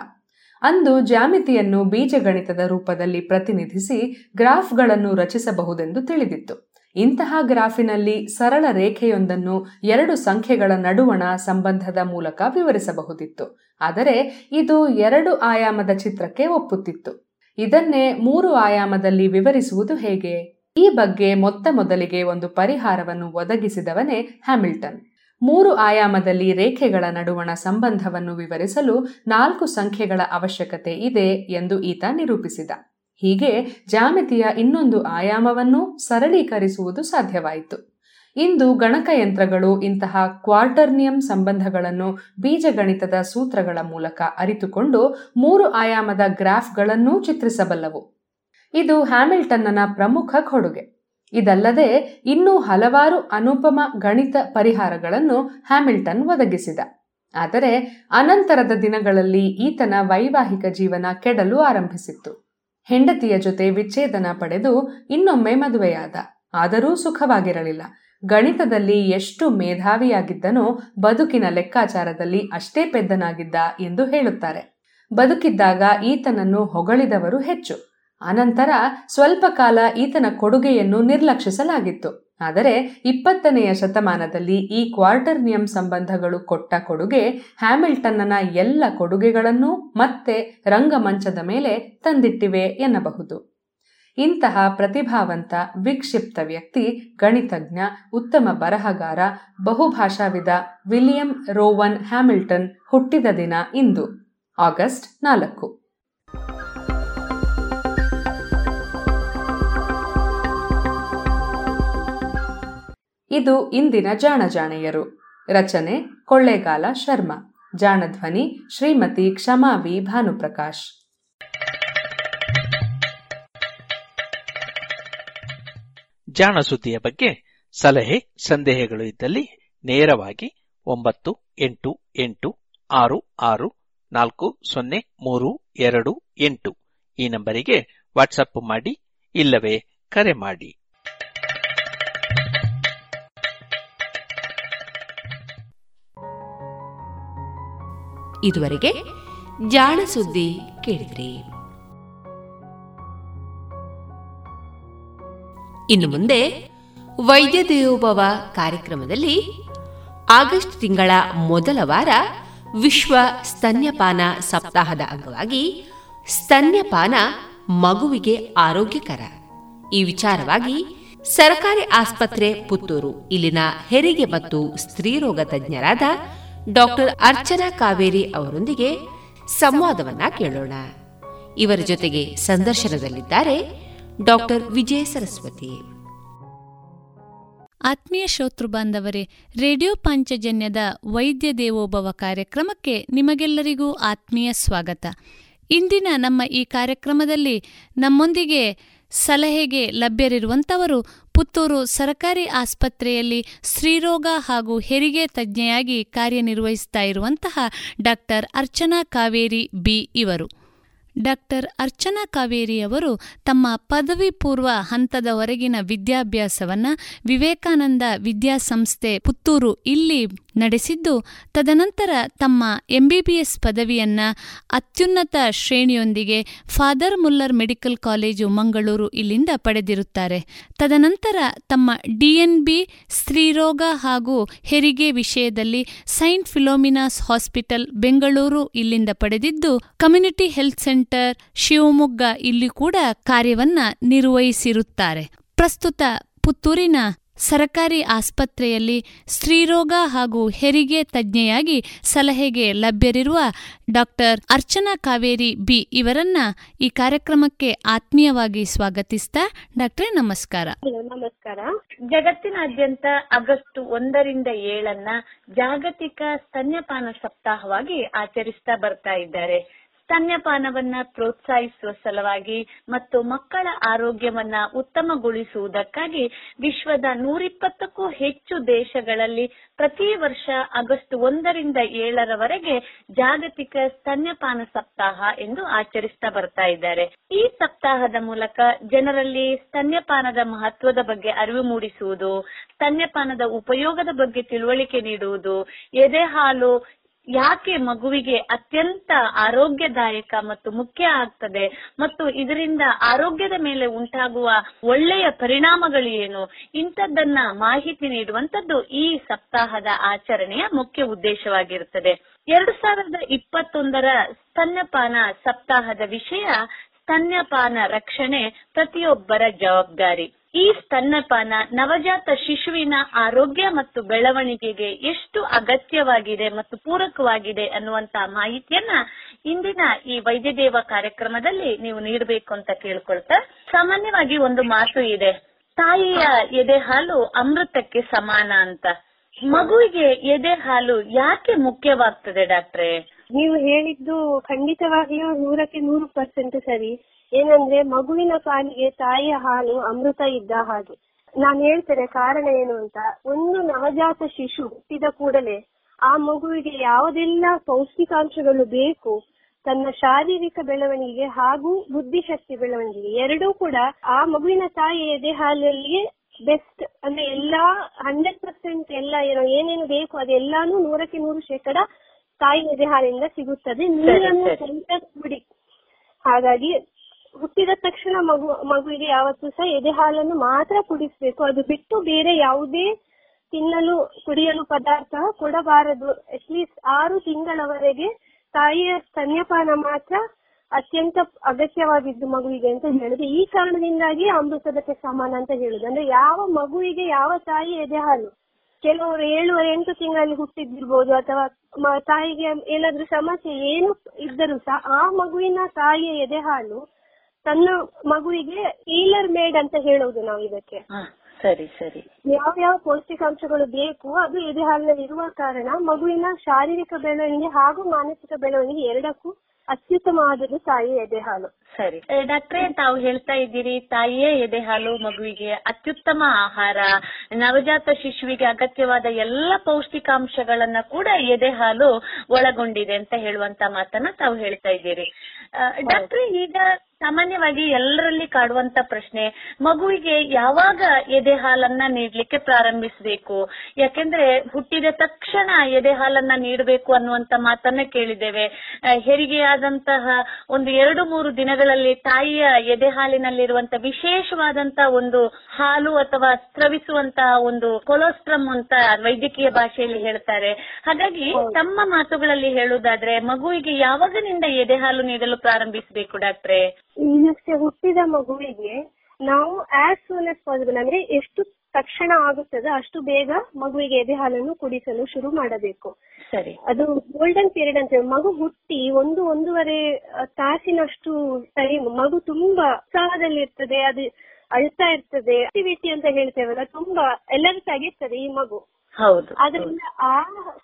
ಅಂದು ಜ್ಯಾಮಿತಿಯನ್ನು ಬೀಜಗಣಿತದ ರೂಪದಲ್ಲಿ ಪ್ರತಿನಿಧಿಸಿ ಗ್ರಾಫ್ಗಳನ್ನು ರಚಿಸಬಹುದೆಂದು ತಿಳಿದಿತ್ತು. ಇಂತಹ ಗ್ರಾಫಿನಲ್ಲಿ ಸರಳ ರೇಖೆಯೊಂದನ್ನು ಎರಡು ಸಂಖ್ಯೆಗಳ ನಡುವಣ ಸಂಬಂಧದ ಮೂಲಕ ವಿವರಿಸಬಹುದಿತ್ತು. ಆದರೆ ಇದು ಎರಡು ಆಯಾಮದ ಚಿತ್ರಕ್ಕೆ ಒಪ್ಪುತ್ತಿತ್ತು. ಇದನ್ನೇ ಮೂರು ಆಯಾಮದಲ್ಲಿ ವಿವರಿಸುವುದು ಹೇಗೆ? ಈ ಬಗ್ಗೆ ಮೊತ್ತ ಮೊದಲಿಗೆ ಒಂದು ಪರಿಹಾರವನ್ನು ಒದಗಿಸಿದವನೇ ಹ್ಯಾಮಿಲ್ಟನ್. ಮೂರು ಆಯಾಮದಲ್ಲಿ ರೇಖೆಗಳ ನಡುವಣ ಸಂಬಂಧವನ್ನು ವಿವರಿಸಲು ನಾಲ್ಕು ಸಂಖ್ಯೆಗಳ ಅವಶ್ಯಕತೆ ಇದೆ ಎಂದು ಈತ ನಿರೂಪಿಸಿದ. ಹೀಗೆ ಜಾಮಿತಿಯ ಇನ್ನೊಂದು ಆಯಾಮವನ್ನು ಸರಳೀಕರಿಸುವುದು ಸಾಧ್ಯವಾಯಿತು. ಇಂದು ಗಣಕಯಂತ್ರಗಳು ಇಂತಹ ಕ್ವಾರ್ಟರ್ನಿಯಂ ಸಂಬಂಧಗಳನ್ನು ಬೀಜಗಣಿತದ ಸೂತ್ರಗಳ ಮೂಲಕ ಅರಿತುಕೊಂಡು ಮೂರು ಆಯಾಮದ ಗ್ರಾಫ್ಗಳನ್ನೂ ಚಿತ್ರಿಸಬಲ್ಲವು. ಇದು ಹ್ಯಾಮಿಲ್ಟನ್ನ ಪ್ರಮುಖ ಕೊಡುಗೆ. ಇದಲ್ಲದೆ ಇನ್ನೂ ಹಲವಾರು ಅನುಪಮ ಗಣಿತ ಪರಿಹಾರಗಳನ್ನು ಹ್ಯಾಮಿಲ್ಟನ್ ಒದಗಿಸಿದ. ಆದರೆ ಅನಂತರದ ದಿನಗಳಲ್ಲಿ ಈತನ ವೈವಾಹಿಕ ಜೀವನ ಕೆಡಲು ಆರಂಭಿಸಿತ್ತು. ಹೆಂಡತಿಯ ಜೊತೆ ವಿಚ್ಛೇದನ ಪಡೆದು ಇನ್ನೊಮ್ಮೆ ಮದುವೆಯಾದ. ಆದರೂ ಸುಖವಾಗಿರಲಿಲ್ಲ. ಗಣಿತದಲ್ಲಿ ಎಷ್ಟು ಮೇಧಾವಿಯಾಗಿದ್ದನೋ ಬದುಕಿನ ಲೆಕ್ಕಾಚಾರದಲ್ಲಿ ಅಷ್ಟೇ ಪೆದ್ದನಾಗಿದ್ದ ಎಂದು ಹೇಳುತ್ತಾರೆ. ಬದುಕಿದ್ದಾಗ ಈತನನ್ನು ಹೊಗಳಿದವರು ಹೆಚ್ಚು. ಅನಂತರ ಸ್ವಲ್ಪ ಕಾಲ ಈತನ ಕೊಡುಗೆಯನ್ನು ನಿರ್ಲಕ್ಷಿಸಲಾಗಿತ್ತು. ಆದರೆ ಇಪ್ಪತ್ತನೆಯ ಶತಮಾನದಲ್ಲಿ ಈ ಕ್ವಾರ್ಟರ್ನಿಯಂ ಸಂಬಂಧಗಳು ಕೊಟ್ಟ ಕೊಡುಗೆ ಹ್ಯಾಮಿಲ್ಟನ್ನನ ಎಲ್ಲ ಕೊಡುಗೆಗಳನ್ನು ಮತ್ತೆ ರಂಗಮಂಚದ ಮೇಲೆ ತಂದಿಟ್ಟಿವೆ ಎನ್ನಬಹುದು. ಇಂತಹ ಪ್ರತಿಭಾವಂತ, ವಿಕ್ಷಿಪ್ತ ವ್ಯಕ್ತಿ, ಗಣಿತಜ್ಞ, ಉತ್ತಮ ಬರಹಗಾರ, ಬಹುಭಾಷಾವಿದ ವಿಲಿಯಂ ರೋವನ್ ಹ್ಯಾಮಿಲ್ಟನ್ ಹುಟ್ಟಿದ ದಿನ ಇಂದು, ಆಗಸ್ಟ್ ನಾಲ್ಕು. ಇದು ಇಂದಿನ ಜಾಣಜಾಣೆಯರು. ರಚನೆ ಕೊಳ್ಳೇಗಾಲ ಶರ್ಮಾ. ಜಾಣಧ್ವನಿ ಶ್ರೀಮತಿ ಕ್ಷಮಾವಿ ಭಾನುಪ್ರಕಾಶ್. ಜಾಣ ಸುದ್ದಿಯ ಬಗ್ಗೆ ಸಲಹೆ, ಸಂದೇಹಗಳು ಇದ್ದಲ್ಲಿ ನೇರವಾಗಿ ಒಂಬತ್ತು, ಎಂಟು ಎಂಟು, ಆರು ಆರು, ನಾಲ್ಕು, ಸೊನ್ನೆ, ಮೂರು, ಎರಡು, ಎಂಟು ಈ ನಂಬರಿಗೆ ವಾಟ್ಸಪ್ ಮಾಡಿ ಇಲ್ಲವೇ ಕರೆ ಮಾಡಿ. ಇದುವರೆಗೆ ಜಾಣ ಸುದ್ದಿ ಕೇಳಿದ್ರಿ. ಇನ್ನು ಮುಂದೆ ವೈದ್ಯ ದೇವೋಭವ ಕಾರ್ಯಕ್ರಮದಲ್ಲಿ ಆಗಸ್ಟ್ ತಿಂಗಳ ಮೊದಲ ವಾರ ವಿಶ್ವ ಸ್ತನ್ಯಪಾನ ಸಪ್ತಾಹದ ಅಂಗವಾಗಿ ಸ್ತನ್ಯಪಾನ ಮಗುವಿಗೆ ಆರೋಗ್ಯಕರ. ಈ ವಿಚಾರವಾಗಿ ಸರ್ಕಾರಿ ಆಸ್ಪತ್ರೆ ಪುತ್ತೂರು, ಇಲ್ಲಿನ ಹೆರಿಗೆ ಮತ್ತು ಸ್ತ್ರೀರೋಗ ತಜ್ಞರಾದ ಡಾಕ್ಟರ್ ಅರ್ಚನಾ ಕಾವೇರಿ ಅವರೊಂದಿಗೆ ಸಂವಾದವನ್ನ ಕೇಳೋಣ. ಇವರ ಜೊತೆಗೆ ಸಂದರ್ಶನದಲ್ಲಿದ್ದಾರೆ ಡಾಕ್ಟರ್ ವಿಜಯ ಸರಸ್ವತಿ. ಆತ್ಮೀಯ ಶ್ರೋತೃ ಬಾಂಧವರೇ, ರೇಡಿಯೋ ಪಾಂಚಜನ್ಯದ ವೈದ್ಯ ದೇವೋಭವ ಕಾರ್ಯಕ್ರಮಕ್ಕೆ ನಿಮಗೆಲ್ಲರಿಗೂ ಆತ್ಮೀಯ ಸ್ವಾಗತ. ಇಂದಿನ ನಮ್ಮ ಈ ಕಾರ್ಯಕ್ರಮದಲ್ಲಿ ನಮ್ಮೊಂದಿಗೆ ಸಲಹೆಗೆ ಲಭ್ಯರಿರುವಂತವರು ಪುತ್ತೂರು ಸರಕಾರಿ ಆಸ್ಪತ್ರೆಯಲ್ಲಿ ಸ್ತ್ರೀರೋಗ ಹಾಗೂ ಹೆರಿಗೆ ತಜ್ಞೆಯಾಗಿ ಕಾರ್ಯನಿರ್ವಹಿಸ್ತಾ ಇರುವಂತಹ ಡಾಕ್ಟರ್ ಅರ್ಚನಾ ಕಾವೇರಿ ಬಿ ಇವರು. ಡಾಕ್ಟರ್ ಅರ್ಚನಾ ಕಾವೇರಿಯವರು ತಮ್ಮ ಪದವಿ ಪೂರ್ವ ಹಂತದವರೆಗಿನ ವಿದ್ಯಾಭ್ಯಾಸವನ್ನ ವಿವೇಕಾನಂದ ವಿದ್ಯಾಸಂಸ್ಥೆ ಪುತ್ತೂರು ಇಲ್ಲಿ ನಡೆಸಿದ್ದು, ತದನಂತರ ತಮ್ಮ ಎಂಬಿಬಿಎಸ್ ಪದವಿಯನ್ನ ಅತ್ಯುನ್ನತ ಶ್ರೇಣಿಯೊಂದಿಗೆ father Muller medical college Mangaluru ಇಲ್ಲಿಂದ ಪಡೆದಿರುತ್ತಾರೆ. ತದನಂತರ ತಮ್ಮ ಡಿಎನ್ಬಿ ಸ್ತ್ರೀರೋಗ ಹಾಗೂ ಹೆರಿಗೆ ವಿಷಯದಲ್ಲಿ ಸೈಂಟ್ ಫಿಲೋಮಿನಾಸ್ ಹಾಸ್ಪಿಟಲ್ ಬೆಂಗಳೂರು ಇಲ್ಲಿಂದ ಪಡೆದಿದ್ದು, ಕಮ್ಯುನಿಟಿ ಹೆಲ್ತ್ ಸೆಂಟರ್ ಶಿವಮೊಗ್ಗ ಇಲ್ಲಿ ಕೂಡ ಕಾರ್ಯವನ್ನ ನಿರ್ವಹಿಸಿರುತ್ತಾರೆ. ಪ್ರಸ್ತುತ ಪುತ್ತೂರಿನ ಸರಕಾರಿ ಆಸ್ಪತ್ರೆಯಲ್ಲಿ ಸ್ತ್ರೀರೋಗ ಹಾಗೂ ಹೆರಿಗೆ ತಜ್ಞೆಯಾಗಿ ಸಲಹೆಗೆ ಲಭ್ಯರಿರುವ ಡಾಕ್ಟರ್ ಅರ್ಚನಾ ಕಾವೇರಿ ಬಿ ಇವರನ್ನ ಈ ಕಾರ್ಯಕ್ರಮಕ್ಕೆ ಆತ್ಮೀಯವಾಗಿ ಸ್ವಾಗತಿಸ್ತಾ ಡಾಕ್ಟರ್ ನಮಸ್ಕಾರ. ನಮಸ್ಕಾರ. ಜಗತ್ತಿನಾದ್ಯಂತ ಆಗಸ್ಟ್ ಒಂದರಿಂದ ಏಳನ್ನ ಜಾಗತಿಕ ಸ್ತನ್ಯಪಾನ ಸಪ್ತಾಹವಾಗಿ ಆಚರಿಸ್ತಾ ಬರ್ತಾ ಇದ್ದಾರೆ. ಸ್ತನ್ಯಪಾನವನ್ನ ಪ್ರೋತ್ಸಾಹಿಸುವ ಸಲುವಾಗಿ ಮತ್ತು ಮಕ್ಕಳ ಆರೋಗ್ಯವನ್ನ ಉತ್ತಮಗೊಳಿಸುವುದಕ್ಕಾಗಿ ವಿಶ್ವದ ನೂರಿಪ್ಪತ್ತಕ್ಕೂ ಹೆಚ್ಚು ದೇಶಗಳಲ್ಲಿ ಪ್ರತಿ ವರ್ಷ ಆಗಸ್ಟ್ ಒಂದರಿಂದ ಏಳರವರೆಗೆ ಜಾಗತಿಕ ಸ್ತನ್ಯಪಾನ ಸಪ್ತಾಹ ಎಂದು ಆಚರಿಸ್ತಾ ಬರ್ತಾ ಇದ್ದಾರೆ. ಈ ಸಪ್ತಾಹದ ಮೂಲಕ ಜನರಲ್ಲಿ ಸ್ತನ್ಯಪಾನದ ಮಹತ್ವದ ಬಗ್ಗೆ ಅರಿವು ಮೂಡಿಸುವುದು, ಸ್ತನ್ಯಪಾನದ ಉಪಯೋಗದ ಬಗ್ಗೆ ತಿಳುವಳಿಕೆ ನೀಡುವುದು, ಎದೆ ಹಾಲು ಯಾಕೆ ಮಗುವಿಗೆ ಅತ್ಯಂತ ಆರೋಗ್ಯದಾಯಕ ಮತ್ತು ಮುಖ್ಯ ಆಗ್ತದೆ ಮತ್ತು ಇದರಿಂದ ಆರೋಗ್ಯದ ಮೇಲೆ ಉಂಟಾಗುವ ಒಳ್ಳೆಯ ಪರಿಣಾಮಗಳು ಏನು? ಇಂಥದ್ದನ್ನ ಮಾಹಿತಿ ನೀಡುವಂತದ್ದು ಈ ಸಪ್ತಾಹದ ಆಚರಣೆಯ ಮುಖ್ಯ ಉದ್ದೇಶವಾಗಿರುತ್ತದೆ. ಎರಡು ಸಾವಿರದ ಇಪ್ಪತ್ತೊಂದರ ಸ್ತನ್ಯಪಾನ ಸಪ್ತಾಹದ ವಿಷಯ ಸ್ತನ್ಯಪಾನ ರಕ್ಷಣೆ ಪ್ರತಿಯೊಬ್ಬರ ಜವಾಬ್ದಾರಿ. ಈ ಸ್ತನ್ಯಪಾನ ನವಜಾತ ಶಿಶುವಿನ ಆರೋಗ್ಯ ಮತ್ತು ಬೆಳವಣಿಗೆಗೆ ಎಷ್ಟು ಅಗತ್ಯವಾಗಿದೆ ಮತ್ತು ಪೂರಕವಾಗಿದೆ ಅನ್ನುವಂತ ಮಾಹಿತಿಯನ್ನ ಇಂದಿನ ಈ ವೈದ್ಯದೇವ ಕಾರ್ಯಕ್ರಮದಲ್ಲಿ ನೀವು ನೀಡಬೇಕು ಅಂತ ಕೇಳ್ಕೊಳ್ತಾ ಸಾಮಾನ್ಯವಾಗಿ ಒಂದು ಮಾತು ಇದೆ. ತಾಯಿಯ ಎದೆ ಹಾಲು ಅಮೃತಕ್ಕೆ ಸಮಾನ ಅಂತ. ಮಗುವಿಗೆ ಎದೆ ಹಾಲು ಯಾಕೆ ಮುಖ್ಯವಾಗ್ತದೆ ಡಾಕ್ಟ್ರೆ? ನೀವು ಹೇಳಿದ್ದು ಖಂಡಿತವಾಗಿಯೂ ನೂರಕ್ಕೆ ನೂರು ಪರ್ಸೆಂಟ್ ಸರಿ. ಏನಂದ್ರೆ ಮಗುವಿನ ಕಾಲಿಗೆ ತಾಯಿಯ ಹಾಲು ಅಮೃತ ಇದ್ದ ಹಾಗೆ. ನಾನು ಹೇಳ್ತೇನೆ ಕಾರಣ ಏನು ಅಂತ ಒಂದು ನವಜಾತ ಶಿಶು ಹುಟ್ಟಿದ ಕೂಡಲೇ ಆ ಮಗುವಿಗೆ ಯಾವುದೆಲ್ಲ ಪೌಷ್ಟಿಕಾಂಶಗಳು ಬೇಕು ತನ್ನ ಶಾರೀರಿಕ ಬೆಳವಣಿಗೆ ಹಾಗೂ ಬುದ್ಧಿಶಕ್ತಿ ಬೆಳವಣಿಗೆ ಎರಡೂ ಕೂಡ ಆ ಮಗುವಿನ ತಾಯಿಯ ಎದೆ ಬೆಸ್ಟ್ ಅಂದ್ರೆ ಎಲ್ಲಾ ಹಂಡ್ರೆಡ್ ಪರ್ಸೆಂಟ್ ಎಲ್ಲ ಏನೋ ಏನೇನು ಬೇಕು ಅದೆಲ್ಲಾನು ನೂರಕ್ಕೆ ನೂರು ಶೇಕಡ ತಾಯಿ ಎದೆ ಹಾಲಿಂದ ಸಿಗುತ್ತದೆ ನೀರನ್ನು ಸಹಿತ ಕುಡಿ ಹಾಗಾಗಿ ಹುಟ್ಟಿದ ತಕ್ಷಣ ಮಗು, ಮಗುವಿಗೆ ಯಾವತ್ತೂ ಸಹ ಎದೆ ಹಾಲನ್ನು ಮಾತ್ರ ಕುಡಿಸ್ಬೇಕು. ಅದು ಬಿಟ್ಟು ಬೇರೆ ಯಾವುದೇ ತಿನ್ನಲು, ಕುಡಿಯಲು ಪದಾರ್ಥ ಕೊಡಬಾರದು. ಅಟ್ಲೀಸ್ಟ್ ಆರು ತಿಂಗಳವರೆಗೆ ತಾಯಿಯ ಸ್ತನ್ಯಪಾನ ಮಾತ್ರ ಅತ್ಯಂತ ಅಗತ್ಯವಾಗಿದ್ದು ಮಗುವಿಗೆ ಅಂತ ಹೇಳುದು. ಈ ಕಾರಣದಿಂದಾಗಿ ಅಮೃತದಕ್ಕೆ ಸಮಾನ ಅಂತ ಹೇಳುದು. ಅಂದ್ರೆ ಯಾವ ಮಗುವಿಗೆ ಯಾವ ತಾಯಿ ಎದೆ ಹಾಲು? ಕೆಲವರು ಏಳುವರೆ, ಎಂಟು ತಿಂಗಳಲ್ಲಿ ಹುಟ್ಟಿದ್ದಿರ್ಬೋದು ಅಥವಾ ತಾಯಿಗೆ ಏನಾದ್ರೂ ಸಮಸ್ಯೆ ಏನು ಇದ್ದರೂ ಸಹ ಆ ಮಗುವಿನ ತಾಯಿಯ ಎದೆ ಹಾಲು ತನ್ನ ಮಗುವಿಗೆ ಟೇಲರ್ ಮೇಡ್ ಅಂತ ಹೇಳೋದು ನಾವು ಇದಕ್ಕೆ. ಸರಿ ಸರಿ. ಯಾವ ಯಾವ ಪೌಷ್ಟಿಕಾಂಶಗಳು ಬೇಕು ಅದು ಎದೆ ಹಾಲಿನಲ್ಲಿ ಇರುವ ಕಾರಣ ಮಗುವಿನ ಶಾರೀರಿಕ ಬೆಳವಣಿಗೆ ಹಾಗೂ ಮಾನಸಿಕ ಬೆಳವಣಿಗೆ ಎರಡಕ್ಕೂ ಅತ್ಯುತ್ತಮವಾದದ್ದು ತಾಯಿ ಎದೆ ಹಾಲು ಸರಿ ಡಾಕ್ಟ್ರೆ ತಾವು ಹೇಳ್ತಾ ಇದ್ದೀರಿ ತಾಯಿಯೇ ಎದೆ ಹಾಲು ಮಗುವಿಗೆ ಅತ್ಯುತ್ತಮ ಆಹಾರ ನವಜಾತ ಶಿಶುವಿಗೆ ಅಗತ್ಯವಾದ ಎಲ್ಲ ಪೌಷ್ಟಿಕಾಂಶಗಳನ್ನ ಕೂಡ ಎದೆ ಹಾಲು ಒಳಗೊಂಡಿದೆ ಅಂತ ಹೇಳುವಂತ ಮಾತನ್ನ ತಾವು ಹೇಳ್ತಾ ಇದ್ದೀರಿ. ಡಾಕ್ಟ್ರೆ ಈಗ ಸಾಮಾನ್ಯವಾಗಿ ಎಲ್ಲರಲ್ಲಿ ಕಾಡುವಂತ ಪ್ರಶ್ನೆ ಮಗುವಿಗೆ ಯಾವಾಗ ಎದೆ ಹಾಲನ್ನ ನೀಡ್ಲಿಕ್ಕೆ ಪ್ರಾರಂಭಿಸಬೇಕು? ಯಾಕೆಂದ್ರೆ ಹುಟ್ಟಿದ ತಕ್ಷಣ ಎದೆ ಹಾಲನ್ನ ನೀಡಬೇಕು ಅನ್ನುವಂತ ಮಾತನ್ನ ಕೇಳಿದ್ದೇವೆ. ಹೆರಿಗೆ ಹೆರಿಗೆಯಾದಂತಹ ಒಂದು ಎರಡು ಮೂರು ದಿನಗಳಲ್ಲಿ ತಾಯಿಯ ಎದೆ ಹಾಲಿನಲ್ಲಿರುವಂತ ವಿಶೇಷವಾದಂತ ಒಂದು ಹಾಲು ಅಥವಾ ಸ್ರವಿಸುವಂತಹ ಒಂದು ಕೊಲೋಸ್ಟ್ರಮ್ ಅಂತ ವೈದ್ಯಕೀಯ ಭಾಷೆಯಲ್ಲಿ ಹೇಳ್ತಾರೆ. ಹಾಗಾಗಿ ತಮ್ಮ ಮಾತುಗಳಲ್ಲಿ ಹೇಳುವುದಾದ್ರೆ ಮಗುವಿಗೆ ಯಾವಾಗನಿಂದ ಎದೆ ಹಾಲು ನೀಡಲು ಪ್ರಾರಂಭಿಸಬೇಕು ಡಾಕ್ಟ್ರೆ? ಈಗಷ್ಟೇ ಹುಟ್ಟಿದ ಮಗುವಿಗೆ ನಾವು ಆಸ್ ಸೂನ್ ಆಸ್ ಪಾಸಿಬಲ್ ಅಂದ್ರೆ ಎಷ್ಟು ತಕ್ಷಣ ಆಗುತ್ತದೆ ಅಷ್ಟು ಬೇಗ ಮಗುವಿಗೆ ಎದೆ ಹಾಲನ್ನು ಕುಡಿಸಲು ಶುರು ಮಾಡಬೇಕು. ಸರಿ. ಅದು ಗೋಲ್ಡನ್ ಪೀರಿಯಡ್ ಅಂತ ಹೇಳಿ ಮಗು ಹುಟ್ಟಿ ಒಂದು ಒಂದೂವರೆ ತಾಸಿನಷ್ಟು ಟೈಮ್ ಮಗು ತುಂಬಾ ಉತ್ಸಾಹದಲ್ಲಿ ಇರ್ತದೆ ಅದು ಅಳ್ತಾ ಇರ್ತದೆ ಆಕ್ಟಿವಿಟಿ ಅಂತ ಹೇಳ್ತೇವಲ್ಲ ತುಂಬಾ ಎಲ್ಲರೂ ತೆಗಿರ್ತದೆ ಈ ಮಗು. ಹೌದು ಆದ್ರಿಂದ ಆ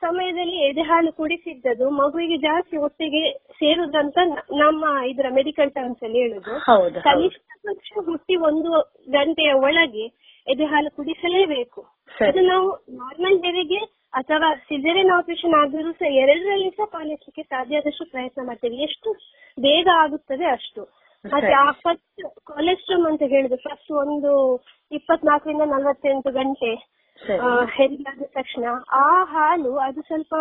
ಸಮಯದಲ್ಲಿ ಎದೆ ಹಾಲು ಕುಡಿಸಿದ್ದದು ಮಗುವಿಗೆ ಜಾಸ್ತಿ ಹೊಟ್ಟೆಗೆ ಸೇರುದಂತ ನಮ್ಮ ಇದರ ಮೆಡಿಕಲ್ ಟರ್ಮ್ಸ್ ಅಲ್ಲಿ ಹೇಳುದು. ಕನಿಷ್ಠ ಪಕ್ಷ ಹುಟ್ಟಿ ಒಂದು ಗಂಟೆಯ ಒಳಗೆ ಎದೆ ಹಾಲು ಕುಡಿಸಲೇಬೇಕು ಅದು ನಾವು ನಾರ್ಮಲ್ ಹೆರಿಗೆ ಅಥವಾ ಸಿಜರಿನ್ ಆಪರೇಷನ್ ಆದರೂ ಸಹ ಎರಡರಲ್ಲಿ ಸಹ ಪಾಲಿಸಲಿಕ್ಕೆ ಸಾಧ್ಯ ಆದಷ್ಟು ಪ್ರಯತ್ನ ಮಾಡ್ತೇವೆ. ಎಷ್ಟು ಬೇಗ ಆಗುತ್ತದೆ ಅಷ್ಟು. ಮತ್ತೆ ಆ ಫಸ್ಟ್ ಕೊಲೆಸ್ಟ್ರಾಲ್ ಅಂತ ಹೇಳುದು ಫಸ್ಟ್ ಒಂದು ಇಪ್ಪತ್ನಾಲ್ಕರಿಂದ ನಲವತ್ತೆಂಟು ಗಂಟೆ ಆದ ತಕ್ಷಣ ಆ ಹಾಲು ಅದು ಸ್ವಲ್ಪ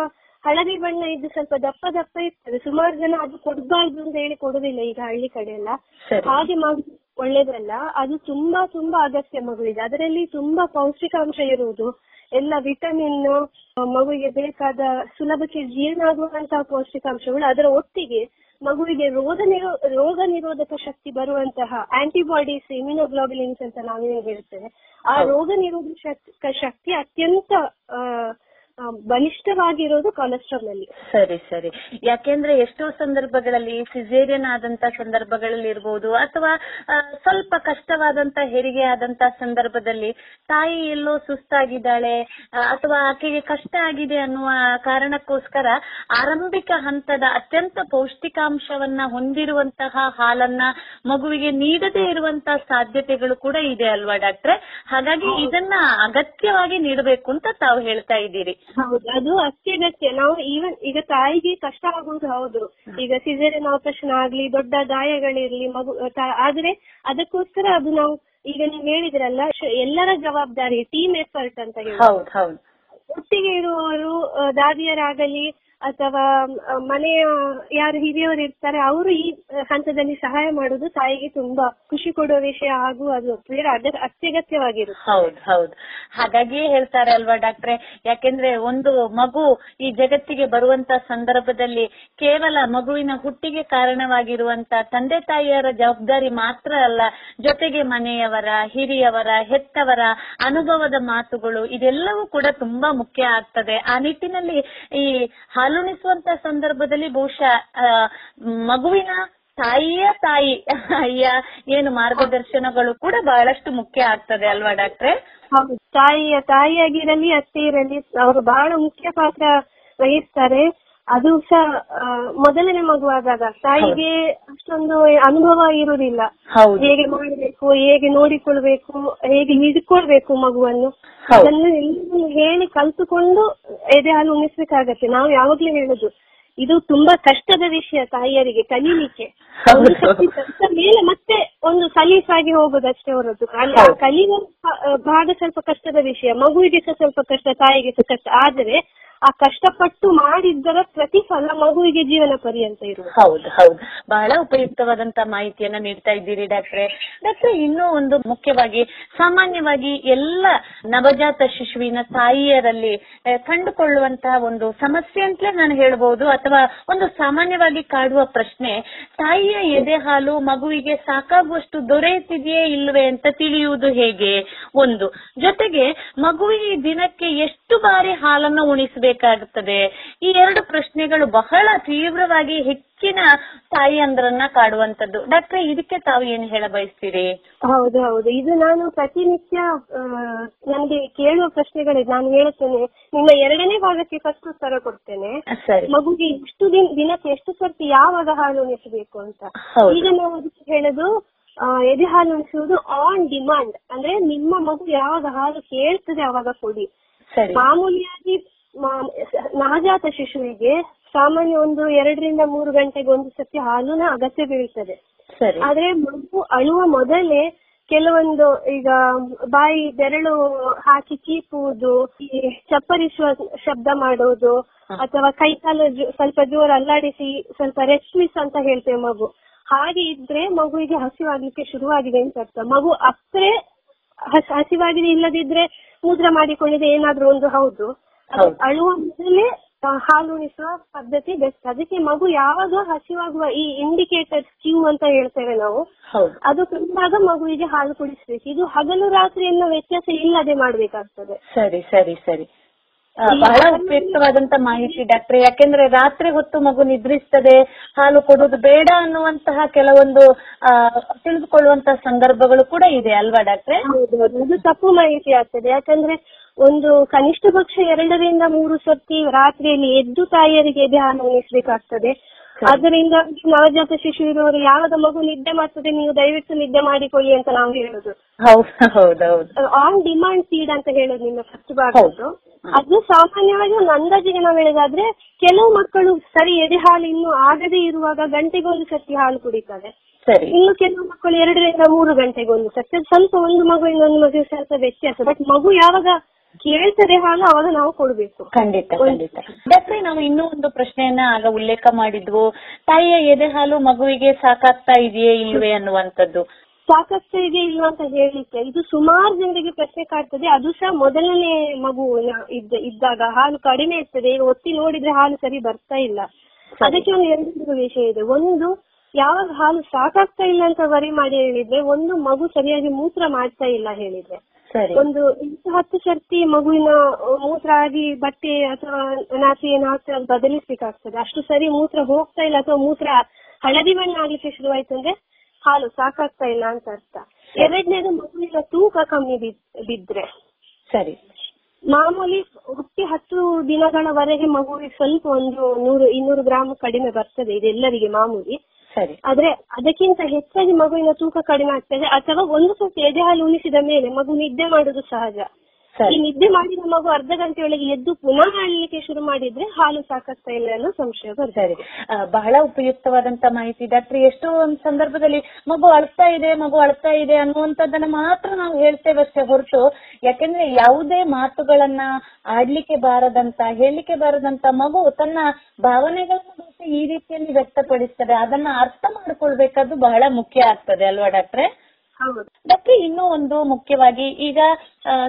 ಹಳದಿ ಬಣ್ಣ ಇದ್ದು ಸ್ವಲ್ಪ ದಪ್ಪ ದಪ್ಪ ಇರ್ತದೆ. ಸುಮಾರು ಜನ ಅದು ಕೊಡಬಾರ್ದು ಅಂತ ಹೇಳಿ ಕೊಡುದಿಲ್ಲ ಈಗ ಹಳ್ಳಿ ಕಡೆ ಎಲ್ಲ. ಹಾಗೆ ಮಾಡುದು ಒಳ್ಳೇದಲ್ಲ. ಅದು ತುಂಬಾ ತುಂಬಾ ಅಗತ್ಯ ಮಗುವಿಗೆ. ಅದರಲ್ಲಿ ತುಂಬಾ ಪೌಷ್ಟಿಕಾಂಶ ಇರುವುದು. ಎಲ್ಲ ವಿಟಮಿನ್ ಮಗುವಿಗೆ ಬೇಕಾದ ಸುಲಭಕ್ಕೆ ಜೀರ್ಣ ಆಗುವಂತಹ ಪೌಷ್ಟಿಕಾಂಶಗಳು ಅದರ ಒಟ್ಟಿಗೆ ಮಗುವಿಗೆ ರೋಗ ನಿರೋ ರೋಗ ನಿರೋಧಕ ಶಕ್ತಿ ಬರುವಂತಹ ಆಂಟಿಬಾಡೀಸ್ ಇಮ್ಯುನೋಗ್ಲೋಬುಲಿನ್ಸ್ ಅಂತ ನಾವೇನು ಹೇಳ್ತೇವೆ. ಆ ರೋಗ ನಿರೋಧಕ ಶಕ್ತಿ- ಶಕ್ತಿ ಅತ್ಯಂತ ಬಲಿಷ್ಠವಾಗಿರೋದು ಕೊಲೆಸ್ಟ್ರಾಲ್ ಅಲ್ಲಿ. ಸರಿ ಸರಿ. ಯಾಕೆಂದ್ರೆ ಎಷ್ಟೋ ಸಂದರ್ಭಗಳಲ್ಲಿ ಸಿಜೇರಿಯನ್ ಆದಂತ ಸಂದರ್ಭಗಳಲ್ಲಿ ಇರ್ಬೋದು ಅಥವಾ ಸ್ವಲ್ಪ ಕಷ್ಟವಾದಂತ ಹೆರಿಗೆ ಆದಂತ ಸಂದರ್ಭದಲ್ಲಿ ತಾಯಿ ಎಲ್ಲೋ ಸುಸ್ತಾಗಿದ್ದಾಳೆ ಅಥವಾ ಆಕೆಗೆ ಕಷ್ಟ ಆಗಿದೆ ಅನ್ನುವ ಕಾರಣಕ್ಕೋಸ್ಕರ ಆರಂಭಿಕ ಹಂತದ ಅತ್ಯಂತ ಪೌಷ್ಟಿಕಾಂಶವನ್ನ ಹೊಂದಿರುವಂತಹ ಹಾಲನ್ನ ಮಗುವಿಗೆ ನೀಡದೇ ಇರುವಂತಹ ಸಾಧ್ಯತೆಗಳು ಕೂಡ ಇದೆ ಅಲ್ವಾ ಡಾಕ್ಟ್ರೆ? ಹಾಗಾಗಿ ಇದನ್ನ ಅಗತ್ಯವಾಗಿ ನೀಡಬೇಕು ಅಂತ ತಾವು ಹೇಳ್ತಾ ಇದ್ದೀರಿ. ಹೌದು. ಅದು ಅತ್ಯಗತ್ಯ ನಾವು ಈವನ್ ಈಗ ತಾಯಿಗೆ ಕಷ್ಟ ಆಗುವುದು ಹೌದು. ಈಗ ಸಿಸೇರಿಯನ್ ಆಪರೇಷನ್ ಆಗ್ಲಿ ದೊಡ್ಡ ಗಾಯಗಳಿರ್ಲಿ ಮಗು ಆದ್ರೆ ಅದಕ್ಕೋಸ್ಕರ ಅದು ನಾವು ಈಗ ನೀವು ಹೇಳಿದ್ರಲ್ಲ ಎಲ್ಲರ ಜವಾಬ್ದಾರಿ ಟೀಮ್ ಎಫರ್ಟ್ ಅಂತ ಹೇಳಿ. ಒಟ್ಟಿಗೆ ಇರುವವರು ದಾದಿಯರಾಗಲಿ ಅಥವಾ ಮನೆಯ ಯಾರು ಹಿರಿಯವರು ಇರ್ತಾರೆ, ಅವರು ಈ ಹಂತದಲ್ಲಿ ಸಹಾಯ ಮಾಡುದು ತಾಯಿಗೆ ತುಂಬಾ ಖುಷಿ ಕೊಡುವ ವಿಷಯ ಹಾಗೂ ಅದು ಅದರ ಅದ ಅತ್ಯಗತ್ಯವಾಗಿರುತ್ತೆ. ಹೌದು ಹೌದು. ಹಾಗಾಗಿಯೇ ಹೇಳ್ತಾರೆ ಅಲ್ವಾ ಡಾಕ್ಟ್ರೆ? ಯಾಕೆಂದ್ರೆ ಒಂದು ಮಗು ಈ ಜಗತ್ತಿಗೆ ಬರುವಂತ ಸಂದರ್ಭದಲ್ಲಿ ಕೇವಲ ಮಗುವಿನ ಹುಟ್ಟಿಗೆ ಕಾರಣವಾಗಿರುವಂತ ತಂದೆ ತಾಯಿಯರ ಜವಾಬ್ದಾರಿ ಮಾತ್ರ ಅಲ್ಲ, ಜೊತೆಗೆ ಮನೆಯವರ, ಹಿರಿಯವರ, ಹೆತ್ತವರ ಅನುಭವದ ಮಾತುಗಳು ಇದೆಲ್ಲವೂ ಕೂಡ ತುಂಬಾ ಮುಖ್ಯ ಆಗ್ತದೆ. ಆ ನಿಟ್ಟಿನಲ್ಲಿ ಈ ಹಾಲುಣಿಸುವಂತ ಸಂದರ್ಭದಲ್ಲಿ ಬಹುಶಃ ಮಗುವಿನ ತಾಯಿಯ ತಾಯಿ, ಅಯ್ಯ, ಏನು ಮಾರ್ಗದರ್ಶನಗಳು ಕೂಡ ಬಹಳಷ್ಟು ಮುಖ್ಯ ಆಗ್ತದೆ ಅಲ್ವಾ ಡಾಕ್ಟ್ರೆ? ತಾಯಿಯ ತಾಯಿಯಾಗಿರಲಿ ಅತ್ತೆ ಇರಲಿ ಅವರು ಬಹಳ ಮುಖ್ಯ ಪಾತ್ರ ವಹಿಸ್ತಾರೆ. ಅದು ಸಹ ಆ, ಮೊದಲನೇ ಮಗುವಾದಾಗ ತಾಯಿಗೆ ಅಷ್ಟೊಂದು ಅನುಭವ ಇರುವುದಿಲ್ಲ. ಹೇಗೆ ಮಾಡಬೇಕು ಹೇಗೆ ನೋಡಿಕೊಳ್ಬೇಕು ಹೇಗೆ ಹಿಡ್ಕೊಳ್ಬೇಕು ಮಗುವನ್ನು. ಅದನ್ನು ಎಲ್ಲರೂ ಹೇಳಿ ಕಲ್ತುಕೊಂಡು ಎದೆ ಹಾಲು ಉಣಿಸ್ಬೇಕಾಗತ್ತೆ. ನಾವು ಯಾವಾಗ್ಲೂ ಹೇಳುದು ಇದು ತುಂಬಾ ಕಷ್ಟದ ವಿಷಯ ತಾಯಿಯರಿಗೆ ಕಲೀಲಿಕ್ಕೆ. ಮೇಲೆ ಮತ್ತೆ ಒಂದು ಸಲೀಸಾಗಿ ಹೋಗುದಷ್ಟೇ ಹೊರತು. ಕಲಿಯುವ ಭಾಗ ಸ್ವಲ್ಪ ಕಷ್ಟದ ವಿಷಯ ಮಗುವಿಗೆ ಸಹ ಸ್ವಲ್ಪ ಕಷ್ಟ ತಾಯಿಗೆ ಸಹ ಕಷ್ಟ. ಆದರೆ ಆ ಕಷ್ಟಪಟ್ಟು ಮಾಡಿದ್ದರ ಪ್ರತಿಫಲ ಮಗುವಿಗೆ ಜೀವನ ಪರ್ಯಂತ ಇರುವುದು. ಹೌದು ಹೌದು. ಬಹಳ ಉಪಯುಕ್ತವಾದಂತ ಮಾಹಿತಿಯನ್ನ ನೀಡ್ತಾ ಇದ್ದೀರಿ ಡಾಕ್ಟ್ರೆ. ಡಾಕ್ಟ್ರೆ, ಇನ್ನೂ ಒಂದು ಮುಖ್ಯವಾಗಿ ಸಾಮಾನ್ಯವಾಗಿ ಎಲ್ಲ ನವಜಾತ ಶಿಶುವಿನ ತಾಯಿಯರಲ್ಲಿ ಕಂಡುಕೊಳ್ಳುವಂತಹ ಒಂದು ಸಮಸ್ಯೆ ಅಂತಲೇ ನಾನು ಹೇಳಬಹುದು ಅಥವಾ ಒಂದು ಸಾಮಾನ್ಯವಾಗಿ ಕಾಡುವ ಪ್ರಶ್ನೆ, ತಾಯಿಯ ಎದೆ ಹಾಲು ಮಗುವಿಗೆ ಸಾಕಾಗುವಷ್ಟು ದೊರೆಯುತ್ತಿದೆಯೇ ಇಲ್ಲವೇ ಅಂತ ತಿಳಿಯುವುದು ಹೇಗೆ? ಒಂದು. ಜೊತೆಗೆ ಮಗುವಿಗೆ ದಿನಕ್ಕೆ ಎಷ್ಟು ಬಾರಿ ಹಾಲನ್ನು ಉಣಿಸಬೇಕಾಗುತ್ತದೆ ಈ ಎರಡು ಪ್ರಶ್ನೆಗಳು ಬಹಳ ತೀವ್ರವಾಗಿ ಹೆಚ್ಚಿನ ತಾಯಿಯಂದ್ರನ್ನ ಕಾಡುವಂತದ್ದು ಡಾಕ್ಟರ್ ಇದಕ್ಕೆ ತಾವು ಏನ್ ಹೇಳ ಬಯಸ್ತೀರಿ? ಹೌದು ಹೌದು. ಇದು ನಾನು ಪ್ರತಿನಿತ್ಯ ನನಗೆ ಕೇಳುವ ಪ್ರಶ್ನೆಗಳಿಗೆ ನಾನು ಹೇಳುತ್ತೇನೆ ನಿಮ್ಮ ಎರಡನೇ ಭಾಗಕ್ಕೆ ಫಸ್ಟ್ ಉತ್ತರ ಕೊಡ್ತೇನೆ. ಮಗುಗೆ ಇಷ್ಟು ದಿನ ದಿನಕ್ಕೆ ಎಷ್ಟು ಸರ್ತಿ ಯಾವಾಗ ಹಾಲು ಉಣಿಸಬೇಕು ಅಂತ. ಈಗ ನಾವು ಅದಕ್ಕೆ ಹೇಳುದು ಎದೆ ಹಾಲು ಉಣಿಸುವುದು ಆನ್ ಡಿಮಾಂಡ್ ಅಂದ್ರೆ ನಿಮ್ಮ ಮಗು ಯಾವಾಗ ಹಾಲು ಕೇಳ್ತದೆ ಅವಾಗ ಕೊಡಿ. ಮಾಮೂಲಿಯಾಗಿ ನವಜಾತ ಶಿಶುವಿಗೆ ಸಾಮಾನ್ಯ ಒಂದು ಎರಡರಿಂದ ಮೂರು ಗಂಟೆಗೆ ಒಂದು ಸತಿ ಹಾಲುನ ಅಗತ್ಯ ಬೀಳ್ತದೆ. ಆದ್ರೆ ಮಗು ಅಳುವ ಮೊದಲೇ ಕೆಲವೊಂದು ಈಗ ಬಾಯಿ ಬೆರಳು ಹಾಕಿ ಚೀಪುವುದು ಈ ಚಪ್ಪರಿಸುವ ಶಬ್ದ ಮಾಡೋದು ಅಥವಾ ಕೈಕಾಲು ಸ್ವಲ್ಪ ಜೋರ ಅಲ್ಲಾಡಿಸಿ ಸ್ವಲ್ಪ ರೆಸ್ಮಿಸ್ ಅಂತ ಹೇಳ್ತೇವೆ ಮಗು. ಹಾಗೆ ಇದ್ರೆ ಮಗುವಿಗೆ ಹಸಿವಾಗ್ಲಿಕ್ಕೆ ಶುರುವಾಗಿದೆ ಅಂತ ಅರ್ಥ. ಮಗು ಅಪ್ರೆ ಹಸ್- ಹಸಿವಾಗಿದೆ ಇಲ್ಲದಿದ್ರೆ ಮೂತ್ರ ಮಾಡಿಕೊಂಡಿದೆ ಏನಾದ್ರೂ ಒಂದು ಹೌದು. ಅಳುವ ಮೊದಲೇ ಹಾಲು ಉಣಿಸುವ ಪದ್ಧತಿ ಬೆಸ್ಟ್. ಅದಕ್ಕೆ ಮಗು ಯಾವಾಗ ಹಸಿವಾಗುವ ಈ ಇಂಡಿಕೇಟರ್ ಕ್ಯೂ ಅಂತ ಹೇಳ್ತೇವೆ ನಾವು ಅದು ಕಂಡಾಗ ಮಗುವಿಗೆ ಹಾಲು ಕುಡಿಸ್ಬೇಕು. ಇದು ಹಗಲು ರಾತ್ರಿ ಎನ್ನುವ ವ್ಯತ್ಯಾಸ ಇಲ್ಲದೆ ಮಾಡ್ಬೇಕಾಗ್ತದೆ. ಸರಿ ಸರಿ ಸರಿ. ಬಹಳ ಉಪಯುಕ್ತವಾದಂತ ಮಾಹಿತಿ ಡಾಕ್ಟ್ರೆ. ಯಾಕೆಂದ್ರೆ ರಾತ್ರಿ ಹೊತ್ತು ಮಗು ನಿದ್ರಿಸ್ತದೆ ಹಾಲು ಕೊಡುವುದು ಬೇಡ ಅನ್ನುವಂತಹ ಕೆಲವೊಂದು ಆ, ತಿಳಿದುಕೊಳ್ಳುವಂತಹ ಸಂದರ್ಭಗಳು ಕೂಡ ಇದೆ ಅಲ್ವಾ ಡಾಕ್ಟ್ರೆ? ಇದು ಅದು ತಪ್ಪು ಮಾಹಿತಿ ಆಗ್ತದೆ. ಯಾಕಂದ್ರೆ ಒಂದು ಕನಿಷ್ಠ ಪಕ್ಷ ಎರಡರಿಂದ ಮೂರು ಸರ್ತಿ ರಾತ್ರಿಯಲ್ಲಿ ಎದ್ದು ತಾಯಿಯರಿಗೆ ಧ್ಯಾನ ಹಾಲು ಉಣಿಸ್ಬೇಕಾಗ್ತದೆ ಅದರಿಂದ ನವಜಾತ ಶಿಶು ಇರುವವರು ಯಾವಾಗ ಮಗು ನಿದ್ದೆ ಮಾಡ್ತದೆ ನೀವು ದಯವಿಟ್ಟು ನಿದ್ದೆ ಮಾಡಿಕೊಳ್ಳಿ ಅಂತ ನಾವು ಹೇಳುದು. ಆನ್ ಡಿಮಾಂಡ್ ಫೀಡ್ ಅಂತ ಹೇಳೋದು ನಿಮ್ಮ ಫಸ್ಟ್ ಭಾಗದ್ದು. ಅದು ಸಾಮಾನ್ಯವಾಗಿ ಒಂದು ಅಂದಾಜಿಗೆ ನಾವು ಹೇಳೋದಾದ್ರೆ ಕೆಲವು ಮಕ್ಕಳು ಸರಿ ಎದೆ ಹಾಲು ಇನ್ನು ಆಗದೇ ಇರುವಾಗ ಗಂಟೆಗೊಂದು ಸರ್ತಿ ಹಾಲು ಕುಡಿತಾರೆ. ಇನ್ನು ಕೆಲವು ಮಕ್ಕಳು ಎರಡರಿಂದ ಮೂರು ಗಂಟೆಗೊಂದು ಸರ್ತಿ. ಸ್ವಲ್ಪ ಒಂದು ಮಗು ಇನ್ನೊಂದು ಮಗು ಸ್ವಲ್ಪ ವ್ಯತ್ಯಾಸ. ಬಟ್ ಮಗು ಯಾವಾಗ ಕೇಳ್ತದೆ ಹಾಲು ಅವಾಗ ನಾವು ಕೊಡ್ಬೇಕು. ಖಂಡಿತ ಖಂಡಿತ. ಡಾಕ್ಟ್ರೆ ನಾವು ಇನ್ನೂ ಒಂದು ಪ್ರಶ್ನೆಯನ್ನ ಆಗ ಉಲ್ಲೇಖ ಮಾಡಿದ್ವು. ತಾಯಿಯ ಎದೆ ಹಾಲು ಮಗುವಿಗೆ ಸಾಕಾಗ್ತಾ ಇದೆಯೇ ಇಲ್ವೇ ಅನ್ನುವಂಥದ್ದು? ಸಾಕಷ್ಟು ಇದೆ ಇಲ್ಲ ಅಂತ ಹೇಳಲಿಕ್ಕೆ ಇದು ಸುಮಾರು ಜನರಿಗೆ ಪ್ರಶ್ನೆ ಕಾಡ್ತದೆ. ಅದು ಸಹ ಮೊದಲನೇ ಮಗು ಇದ್ದ ಇದ್ದಾಗ ಹಾಲು ಕಡಿಮೆ ಇರ್ತದೆ. ಈಗ ಒತ್ತಿ ನೋಡಿದ್ರೆ ಹಾಲು ಸರಿ ಬರ್ತಾ ಇಲ್ಲ. ಅದಕ್ಕೆ ಒಂದು ಎರಡು ವಿಷಯ ಇದೆ. ಒಂದು ಯಾವಾಗ ಹಾಲು ಸಾಕಾಗ್ತಾ ಇಲ್ಲ ಅಂತ ವರಿ ಮಾಡಿ ಹೇಳಿದ್ರೆ ಒಂದು ಮಗು ಸರಿಯಾಗಿ ಮೂತ್ರ ಮಾಡ್ತಾ ಇಲ್ಲ ಹೇಳಿದ್ರೆ. ಒಂದು ಹತ್ತು ಸರ್ತಿ ಮಗುವಿನ ಮೂತ್ರ ಆಗಿ ಬಟ್ಟೆ ಅಥವಾ ಹಾಕ್ತಾರೆ ಅದು ಬದಲಿಸ್ಬೇಕಾಗ್ತದೆ. ಅಷ್ಟು ಸರಿ ಮೂತ್ರ ಹೋಗ್ತಾ ಇಲ್ಲ ಅಥವಾ ಮೂತ್ರ ಹಳದಿ ಬಣ್ಣ ಆಗ್ಲಿಕ್ಕೆ ಶುರುವಾಯ್ತು ಅಂದ್ರೆ ಹಾಲು ಸಾಕಾಗ್ತಾ ಇಲ್ಲ ಅಂತ ಅರ್ಥ. ಎರಡನೇದು ಮಗುವಿನ ತೂಕ ಕಮ್ಮಿ ಬಿದ್- ಬಿದ್ರೆ. ಸರಿ. ಮಾಮೂಲಿ ಹುಟ್ಟಿ ಹತ್ತು ದಿನಗಳವರೆಗೆ ಮಗುವಿಗೆ ಸ್ವಲ್ಪ ಒಂದು ನೂರು ಇನ್ನೂರು ಗ್ರಾಮ್ ಕಡಿಮೆ ಬರ್ತದೆ ಇದೆಲ್ಲರಿಗೆ ಮಾಮೂಲಿ. ಸರಿ. ಆದ್ರೆ ಅದಕ್ಕಿಂತ ಹೆಚ್ಚಾಗಿ ಮಗುವಿನ ತೂಕ ಕಡಿಮೆ ಆಗ್ತದೆ ಅಥವಾ ಒಂದು ಸ್ವಲ್ಪ ಎದೆ ಹಾಲು ಉಣಿಸಿದ ಮೇಲೆ ಮಗು ನಿದ್ದೆ ಮಾಡುದು ಸಹಜ? ಈ ನಿದ್ದೆ ಮಾಡಿದ ಮಗು ಅರ್ಧ ಗಂಟೆಯೊಳಗೆ ಎದ್ದು ಪುನಃ ಅಳಲಿಕ್ಕೆ ಶುರು ಮಾಡಿದ್ರೆ ಹಾಲು ಸಾಕಷ್ಟು ಇಲ್ಲ ಅನ್ನೋ ಸಂಶಯ ಬರ್ತದೆ ಬಹಳ ಉಪಯುಕ್ತವಾದಂತ ಮಾಹಿತಿ. ಡಾಕ್ಟರ್ ಎಷ್ಟೋ ಒಂದು ಸಂದರ್ಭದಲ್ಲಿ ಮಗು ಅಳ್ತಾ ಇದೆ ಮಗು ಅಳ್ತಾ ಇದೆ ಅನ್ನುವಂಥದ್ದನ್ನ ಮಾತ್ರ ನಾವು ಹೇಳ್ತೇವಷ್ಟೇ ಹೊರತು ಯಾಕೆಂದ್ರೆ ಯಾವುದೇ ಮಾತುಗಳನ್ನ ಆಡ್ಲಿಕ್ಕೆ ಬಾರದಂತ ಹೇಳಲಿಕ್ಕೆ ಬಾರದಂತ ಮಗು ತನ್ನ ಭಾವನೆಗಳನ್ನು ಮತ್ತೆ ಈ ರೀತಿಯಲ್ಲಿ ವ್ಯಕ್ತಪಡಿಸ್ತದೆ. ಅದನ್ನ ಅರ್ಥ ಮಾಡ್ಕೊಳ್ಬೇಕಾದ್ದು ಬಹಳ ಮುಖ್ಯ ಆಗ್ತದೆ ಅಲ್ವಾ ಡಾಕ್ಟ್ರೆ? ಡಾಕ್ಟ್ರೆ ಇನ್ನೂ ಒಂದು ಮುಖ್ಯವಾಗಿ ಈಗ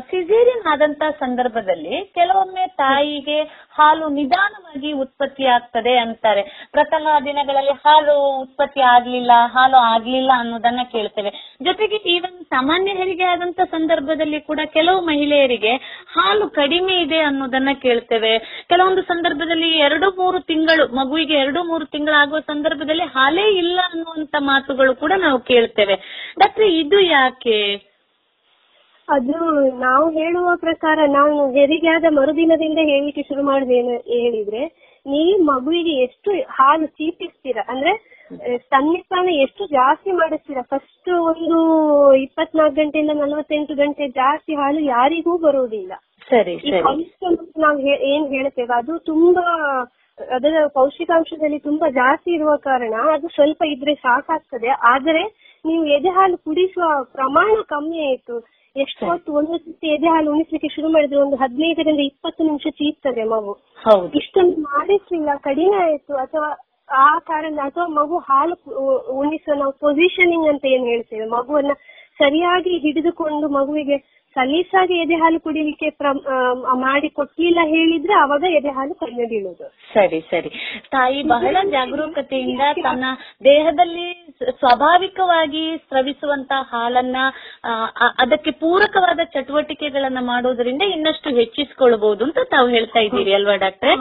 ಸಿಜೇರಿಯನ್ ಆದಂತ ಸಂದರ್ಭದಲ್ಲಿ ಕೆಲವೊಮ್ಮೆ ತಾಯಿಗೆ ಹಾಲು ನಿಧಾನವಾಗಿ ಉತ್ಪತ್ತಿ ಆಗ್ತದೆ ಅಂತಾರೆ. ಪ್ರಥಮ ದಿನಗಳಲ್ಲಿ ಹಾಲು ಉತ್ಪತ್ತಿ ಆಗ್ಲಿಲ್ಲ, ಹಾಲು ಆಗ್ಲಿಲ್ಲ ಅನ್ನೋದನ್ನ ಕೇಳ್ತೇವೆ. ಜೊತೆಗೆ ಈವನ್ ಸಾಮಾನ್ಯ ಹೆರಿಗೆ ಆದಂತ ಸಂದರ್ಭದಲ್ಲಿ ಕೂಡ ಕೆಲವು ಮಹಿಳೆಯರಿಗೆ ಹಾಲು ಕಡಿಮೆ ಇದೆ ಅನ್ನೋದನ್ನ ಕೇಳ್ತೇವೆ. ಕೆಲವೊಂದು ಸಂದರ್ಭದಲ್ಲಿ ಎರಡು ಮೂರು ತಿಂಗಳು, ಮಗುವಿಗೆ ಎರಡು ಮೂರು ತಿಂಗಳಾಗುವ ಸಂದರ್ಭದಲ್ಲಿ ಹಾಲೇ ಇಲ್ಲ ಅನ್ನುವಂತ ಮಾತುಗಳು ಕೂಡ ನಾವು ಕೇಳ್ತೇವೆ. ಡಾಕ್ಟ್ರೆ ಇದು ಯಾಕೆ? ಅದು ನಾವು ಹೇಳುವ ಪ್ರಕಾರ ನಾವು ಹೆರಿಗೆ ಆದ ಮರುದಿನದಿಂದ ಹೇಳಿಕ್ಕೆ ಶುರು ಮಾಡಿದೆ ಹೇಳಿದ್ರೆ ನೀ ಮಗುವಿಗೆ ಎಷ್ಟು ಹಾಲು ಚೀಪಿಸ್ತೀರ ಅಂದ್ರೆ ಸನ್ನಿಪಾನ ಎಷ್ಟು ಜಾಸ್ತಿ ಮಾಡಿಸ್ತೀರ? ಫಸ್ಟ್ ಒಂದು ಇಪ್ಪತ್ನಾಲ್ಕು ಗಂಟೆಯಿಂದ ನಲವತ್ತೆಂಟು ಗಂಟೆ ಜಾಸ್ತಿ ಹಾಲು ಯಾರಿಗೂ ಬರುವುದಿಲ್ಲ. ಸರಿ ನಾವು ಏನ್ ಹೇಳ್ತೇವೆ ಅದು ತುಂಬಾ ಅದರ ಪೌಷ್ಟಿಕಾಂಶದಲ್ಲಿ ತುಂಬಾ ಜಾಸ್ತಿ ಇರುವ ಕಾರಣ ಅದು ಸ್ವಲ್ಪ ಇದ್ರೆ ಸಾಕಾಗ್ತದೆ. ಆದರೆ ನೀವು ಎದೆ ಹಾಲು ಕುಡಿಸುವ ಪ್ರಮಾಣ ಕಮ್ಮಿ ಆಯ್ತು. ಎಷ್ಟು ಹೊತ್ತು ಒಂದು ಸತಿ ಎದೆ ಹಾಲು ಉಣಿಸ್ಲಿಕ್ಕೆ ಶುರು ಮಾಡಿದ್ರೆ ಒಂದು ಹದಿನೈದರಿಂದ ಇಪ್ಪತ್ತು ನಿಮಿಷ ಚೀರ್ತದೆ ಮಗು. ಇಷ್ಟೊಂದು ಮಾಡಿಸ್ಲಿಲ್ಲ ಕಡಿಮೆ ಆಯ್ತು. ಅಥವಾ ಆ ಕಾರಣ ಅಥವಾ ಮಗು ಹಾಲು ಉಣಿಸುವ ನಾವು ಪೊಸಿಷನಿಂಗ್ ಅಂತ ಏನ್ ಹೇಳ್ತೇವೆ? ಮಗುವನ್ನ ಸರಿಯಾಗಿ ಹಿಡಿದುಕೊಂಡು ಮಗುವಿಗೆ ಸಲೀಸಾಗಿ ಎದೆ ಹಾಲು ಕುಡಿಲಿಕ್ಕೆ ಮಾಡಿ ಕೊಟ್ಟಿಲ್ಲ ಹೇಳಿದ್ರೆ ಅವಾಗ ಎದೆ ಹಾಲು ಕಡಿಮೆ ಬೀಳುದು ಸರಿ ಸರಿ. ತಾಯಿ ಬಹಳ ಜಾಗರೂಕತೆಯಿಂದ ತನ್ನ ದೇಹದಲ್ಲಿ ಸ್ವಾಭಾವಿಕವಾಗಿ ಸ್ರವಿಸುವಂತ ಹಾಲನ್ನ ಅದಕ್ಕೆ ಪೂರಕವಾದ ಚಟುವಟಿಕೆಗಳನ್ನ ಮಾಡೋದ್ರಿಂದ ಇನ್ನಷ್ಟು ಹೆಚ್ಚಿಸಿಕೊಳ್ಳಬಹುದು ಅಂತ ತಾವು ಹೇಳ್ತಾ ಇದ್ದೀರಿ ಅಲ್ವಾ ಡಾಕ್ಟರ್?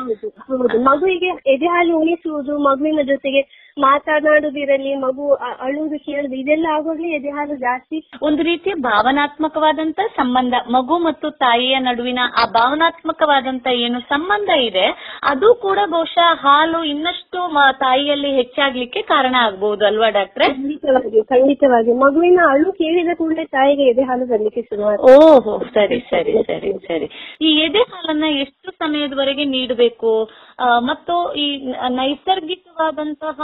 ಮಗುವಿಗೆ ಎದೆ ಹಾಲು ಉಣಿಸುವುದು ಮಗುವಿನ ಜೊತೆಗೆ ಮಾತನಾಡುದಿರಲಿ ಮಗು ಅಳುವುದು ಕೇಳುದು ಇದೆಲ್ಲ ಆಗೋಗ್ಲಿ ಎದೆ ಹಾಲು ಜಾಸ್ತಿ ಒಂದು ರೀತಿಯ ಭಾವನಾತ್ಮಕವಾದಂತ ಸಂಬಂಧ ಮಗು ಮತ್ತು ತಾಯಿಯ ನಡುವಿನ ಆ ಭಾವನಾತ್ಮಕವಾದಂತ ಏನು ಸಂಬಂಧ ಇದೆ ಅದು ಕೂಡ ಬಹುಶಃ ಹಾಲು ಇನ್ನಷ್ಟು ತಾಯಿಯಲ್ಲಿ ಹೆಚ್ಚಾಗ್ಲಿಕ್ಕೆ ಕಾರಣ ಆಗ್ಬಹುದು ಅಲ್ವಾ ಡಾಕ್ಟ್ರೆ? ಖಂಡಿತವಾಗಿ ಖಂಡಿತವಾಗಿ. ಮಗುವಿನ ಅಳು ಕೇಳಿದ ಕೂಡಲೇ ತಾಯಿಗೆ ಎದೆ ಹಾಲು ಬರ್ಲಿಕ್ಕೆ ಶುರುವಾಗುತ್ತೆ ಓಹೋ ಸರಿ ಸರಿ ಸರಿ ಸರಿ. ಈ ಎದೆ ಹಾಲನ್ನ ಎಷ್ಟು ಸಮಯದವರೆಗೆ ನೀಡಬೇಕು? ಮತ್ತು ಈ ನೈಸರ್ಗಿಕವಾದಂತಹ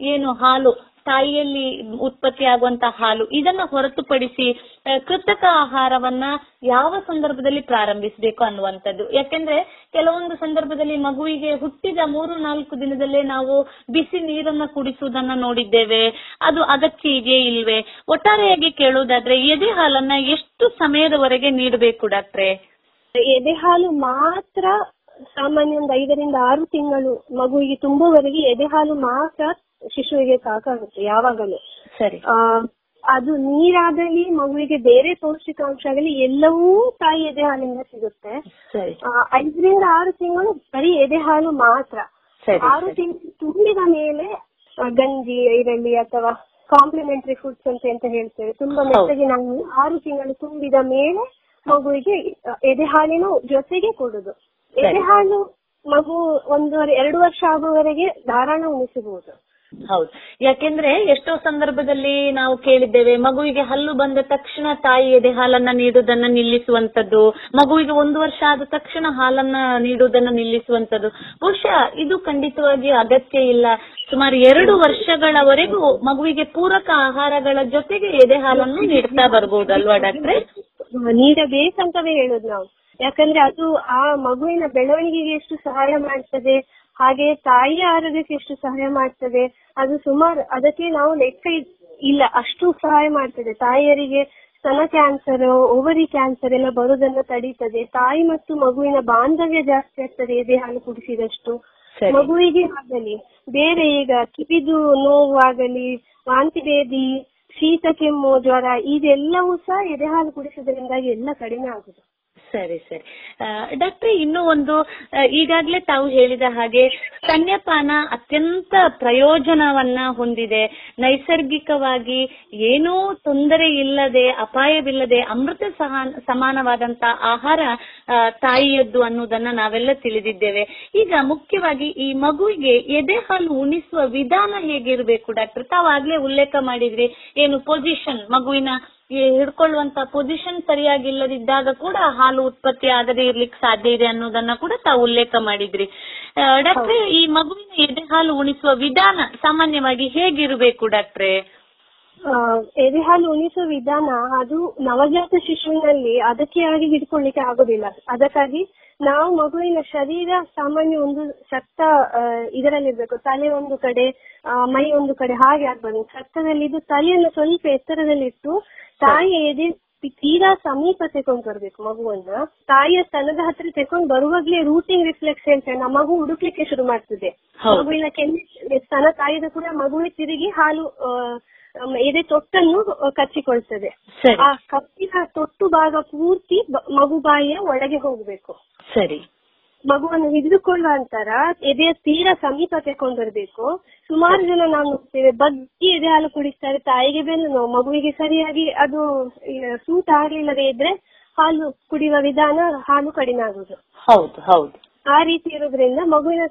ಏನು ಹಾಲು, ತಾಯಿಯಲ್ಲಿ ಉತ್ಪತ್ತಿ ಆಗುವಂತಹ ಹಾಲು, ಇದನ್ನ ಹೊರತುಪಡಿಸಿ ಪಡಿಸಿ ಕೃತಕ ಆಹಾರವನ್ನ ಯಾವ ಸಂದರ್ಭದಲ್ಲಿ ಪ್ರಾರಂಭಿಸಬೇಕು ಅನ್ನುವಂಥದ್ದು. ಯಾಕೆಂದ್ರೆ ಕೆಲವೊಂದು ಸಂದರ್ಭದಲ್ಲಿ ಮಗುವಿಗೆ ಹುಟ್ಟಿದ ಮೂರು, ನಾಲ್ಕು ದಿನದಲ್ಲೇ ನಾವು ಬಿಸಿ ನೀರನ್ನ ಕುಡಿಸುವುದನ್ನ ನೋಡಿದ್ದೇವೆ. ಅದು ಅಗತ್ಯ ಇದೆಯೇ ಇಲ್ವೇ? ಒಟ್ಟಾರೆಯಾಗಿ ಕೇಳುವುದಾದ್ರೆ, ಎದೆ ಹಾಲನ್ನ ಎಷ್ಟು ಸಮಯದವರೆಗೆ ನೀಡಬೇಕು ಡಾಕ್ಟ್ರೆ? ಎದೆ ಹಾಲು ಮಾತ್ರ ಸಾಮಾನ್ಯ ಒಂದು ಐದರಿಂದ ಆರು ತಿಂಗಳು ಮಗುವಿಗೆ ತುಂಬುವವರೆಗೆ ಎದೆ ಹಾಲು ಮಾತ್ರ ಶಿಶುವಿಗೆ ಸಾಕಾಗುತ್ತೆ ಯಾವಾಗಲೂ. ಸರಿ. ಅದು ನೀರಾಗಲಿ ಮಗುವಿಗೆ ಬೇರೆ ಪೌಷ್ಟಿಕಾಂಶ ಆಗಲಿ ಎಲ್ಲವೂ ತಾಯಿ ಎದೆ ಹಾಲಿಂದ ಸಿಗುತ್ತೆ ಐದರಿಂದ ಆರು ತಿಂಗಳು ಬರೀ ಎದೆ ಹಾಲು ಮಾತ್ರ ಆರು ತಿಂಗಳು ತುಂಬಿದ ಮೇಲೆ ಗಂಜಿ ಐರಳ್ಳಿ ಅಥವಾ ಕಾಂಪ್ಲಿಮೆಂಟರಿ ಫುಡ್ಸ್ ಅಂತ ಅಂತ ಹೇಳ್ತೇವೆ. ತುಂಬಾ. ಮೆತ್ತಗೆ ನಾವು ಆರು ತಿಂಗಳು ತುಂಬಿದ ಮೇಲೆ ಮಗುವಿಗೆ ಎದೆ ಹಾಲಿನ ಜೊತೆಗೆ ಕೊಡುದು. ಎದೆ ಹಾಲು ಮಗು ಒಂದೂವರೆ ಎರಡು ವರ್ಷ ಆಗುವವರೆಗೆ ಧಾರಾಳ ಉಣಿಸಬಹುದು. ಹೌದು. ಯಾಕೆಂದ್ರೆ ಎಷ್ಟೋ ಸಂದರ್ಭದಲ್ಲಿ ನಾವು ಕೇಳಿದ್ದೇವೆ, ಮಗುವಿಗೆ ಹಲ್ಲು ಬಂದ ತಕ್ಷಣ ತಾಯಿ ಎದೆ ಹಾಲನ್ನ ನೀಡುವುದನ್ನ ನಿಲ್ಲಿಸುವಂತದ್ದು, ಮಗುವಿಗೆ ಒಂದು ವರ್ಷ ಆದ ತಕ್ಷಣ ಹಾಲನ್ನ ನೀಡುವುದನ್ನ ನಿಲ್ಲಿಸುವಂತದ್ದು. ಬಹುಶಃ ಇದು ಖಂಡಿತವಾಗಿ ಅಗತ್ಯ ಇಲ್ಲ. ಸುಮಾರು ಎರಡು ವರ್ಷಗಳವರೆಗೂ ಮಗುವಿಗೆ ಪೂರಕ ಆಹಾರಗಳ ಜೊತೆಗೆ ಎದೆ ಹಾಲನ್ನು ನೀಡ್ತಾ ಬರ್ಬೋದಲ್ವಾ ಡಾಕ್ಟ್ರೆ? ನೀಡಬೇಕಂತವೇ ಹೇಳುದು ನಾವು. ಯಾಕಂದ್ರೆ ಅದು ಆ ಮಗುವಿನ ಬೆಳವಣಿಗೆಗೆ ಎಷ್ಟು ಸಹಾಯ ಮಾಡ್ತದೆ ಹಾಗೆ ತಾಯಿಯ ಆರೋಗ್ಯಕ್ಕೆ ಎಷ್ಟು ಸಹಾಯ ಮಾಡ್ತದೆ ಅದು ಸುಮಾರು ಅದಕ್ಕೆ ನಾವು ಲೆಕ್ಕ ಇಲ್ಲ ಅಷ್ಟು ಸಹಾಯ ಮಾಡ್ತದೆ. ತಾಯಿಯರಿಗೆ ಸ್ತನ ಕ್ಯಾನ್ಸರ್ ಓವರಿ ಕ್ಯಾನ್ಸರ್ ಎಲ್ಲ ಬರೋದನ್ನ ತಡೀತದೆ. ತಾಯಿ ಮತ್ತು ಮಗುವಿನ ಬಾಂಧವ್ಯ ಜಾಸ್ತಿ ಆಗ್ತದೆ ಎದೆ ಹಾಲು ಕುಡಿಸಿದಷ್ಟು ಮಗುವಿಗೆ ಆಗಲಿ ಬೇರೆ ಈಗ ಕಿವಿದು ನೋವು ಆಗಲಿ ವಾಂತಿ ಭೇದಿ ಶೀತ ಕೆಮ್ಮು ಜ್ವರ ಇದೆಲ್ಲವೂ ಸಹ ಎದೆ ಹಾಲು ಕುಡಿಸೋದ್ರಿಂದಾಗಿ ಎಲ್ಲ ಕಡಿಮೆ ಆಗುದು. ಸರಿ ಸರಿ. ಡಾಕ್ಟರ್, ಇನ್ನೂ ಒಂದು ಈಗಾಗಲೇ ತಾವು ಹೇಳಿದ ಹಾಗೆ ಸ್ತನ್ಯಪಾನ ಅತ್ಯಂತ ಪ್ರಯೋಜನವನ್ನ ಹೊಂದಿದೆ. ನೈಸರ್ಗಿಕವಾಗಿ ಏನೂ ತೊಂದರೆ ಇಲ್ಲದೆ, ಅಪಾಯವಿಲ್ಲದೆ, ಅಮೃತ ಸಮಾನವಾದಂತ ಆಹಾರ ತಾಯಿಯದ್ದು ಅನ್ನೋದನ್ನ ನಾವೆಲ್ಲ ತಿಳಿದಿದ್ದೇವೆ. ಈಗ ಮುಖ್ಯವಾಗಿ ಈ ಮಗುವಿಗೆ ಎದೆ ಹಾಲು ಉಣಿಸುವ ವಿಧಾನ ಹೇಗಿರಬೇಕು ಡಾಕ್ಟರ್? ತಾವಾಗ್ಲೇ ಉಲ್ಲೇಖ ಮಾಡಿದ್ರಿ, ಏನು ಪೊಸಿಷನ್ ಮಗುವಿನ ಹಿಡ್ಕೊಳ್ಳುವಂತ ಪೊಸಿಷನ್ ಸರಿಯಾಗಿಲ್ಲದಿದ್ದಾಗ ಕೂಡ ಹಾಲು ಉತ್ಪತ್ತಿ ಆಗದೆ ಇರ್ಲಿಕ್ಕೆ ಸಾಧ್ಯ ಇದೆ ಅನ್ನೋದನ್ನ ಕೂಡ ತಾವು ಉಲ್ಲೇಖ ಮಾಡಿದ್ರಿ. ಡಾಕ್ಟ್ರೆ, ಈ ಮಗುವಿನ ಎದೆ ಹಾಲು ಉಣಿಸುವ ವಿಧಾನ ಸಾಮಾನ್ಯವಾಗಿ ಹೇಗಿರಬೇಕು ಡಾಕ್ಟ್ರೆ? ಆ, ಎದೆ ಹಾಲು ಉಣಿಸುವ ವಿಧಾನ ಅದು ನವಜಾತ ಶಿಶುವಿನಲ್ಲಿ ಅದಕ್ಕೆ ಆಗಿ ಹಿಡ್ಕೊಳ್ಳಿಕ್ಕೆ ಆಗುದಿಲ್ಲ. ಅದಕ್ಕಾಗಿ ನಾವು ಮಗುವಿನ ಶರೀರ ಸಾಮಾನ್ಯ ಒಂದು ಸತ್ತ ಇದರಲ್ಲಿರ್ಬೇಕು. ತಲೆ ಒಂದು ಕಡೆ ಮೈ ಒಂದು ಕಡೆ ಹಾಗೆ ಆಗ್ಬಾರ್ದು ಸತ್ತದಲ್ಲಿ ಇದು ತಲೆಯನ್ನು ಸ್ವಲ್ಪ ಎತ್ತರದಲ್ಲಿಟ್ಟು ತಾಯಿ ಎದೆ ತೀರಾ ಸಮೀಪ ತೆಕೊಂಡು ಬರ್ಬೇಕು ಮಗುವನ್ನ. ತಾಯಿಯ ಸ್ತನದ ಹತ್ರ ತೆಕೊಂಡು ಬರುವಾಗ್ಲೇ ರೂಟಿಂಗ್ ರಿಫ್ಲೆಕ್ಸ್ ಹೇಳ್ತೇವೆ ನಮ್ಮ ಮಗು ಹುಡುಕ್ಲಿಕ್ಕೆ ಶುರು ಮಾಡ್ತದೆ. ಮಗುವಿನ ಕೆಮ್ಮಿ ಸ್ತನ ತಾಯಿದ ಕೂಡ ಮಗುವಿನ ತಿರುಗಿ ಹಾಲು ಎದೆ ತೊಟ್ಟನ್ನು ಕಚ್ಚಿಕೊಳ್ತದೆ. ಆ ಕಪ್ಪಿನ ತೊಟ್ಟು ಭಾಗ ಪೂರ್ತಿ ಮಗು ಬಾಯಿಯ ಒಳಗೆ ಹೋಗಬೇಕು. ಸರಿ. ಮಗುವನ್ನು ಹಿಡಿದುಕೊಳ್ಳುವ ನಂತರ ಎದೆಯ ತೀರ ಸಮೀಪ ತೆಕೊಂಡು ಬರ್ಬೇಕು ಸುಮಾರು ಜನ ನಾವು ನೋಡ್ತೇವೆ ಬಗ್ಗಿ ಎದೆ ಹಾಲು ಕುಡಿಸ್ತಾರೆ ತಾಯಿಗೆ ಬೆನ್ನು ನೋವು ಮಗುವಿಗೆ ಸರಿಯಾಗಿ ಅದು ಸೂಟ್ ಆಗ್ಲಿಲ್ಲದೆ ಇದ್ರೆ ಹಾಲು ಕುಡಿಯುವ ವಿಧಾನ ಹಾಲು ಕಡಿಮೆ ಆಗುದು. ಹೌದು ಹೌದು. ಆ ರೀತಿ ಇರೋದ್ರಿಂದ ಮಗುವಿನ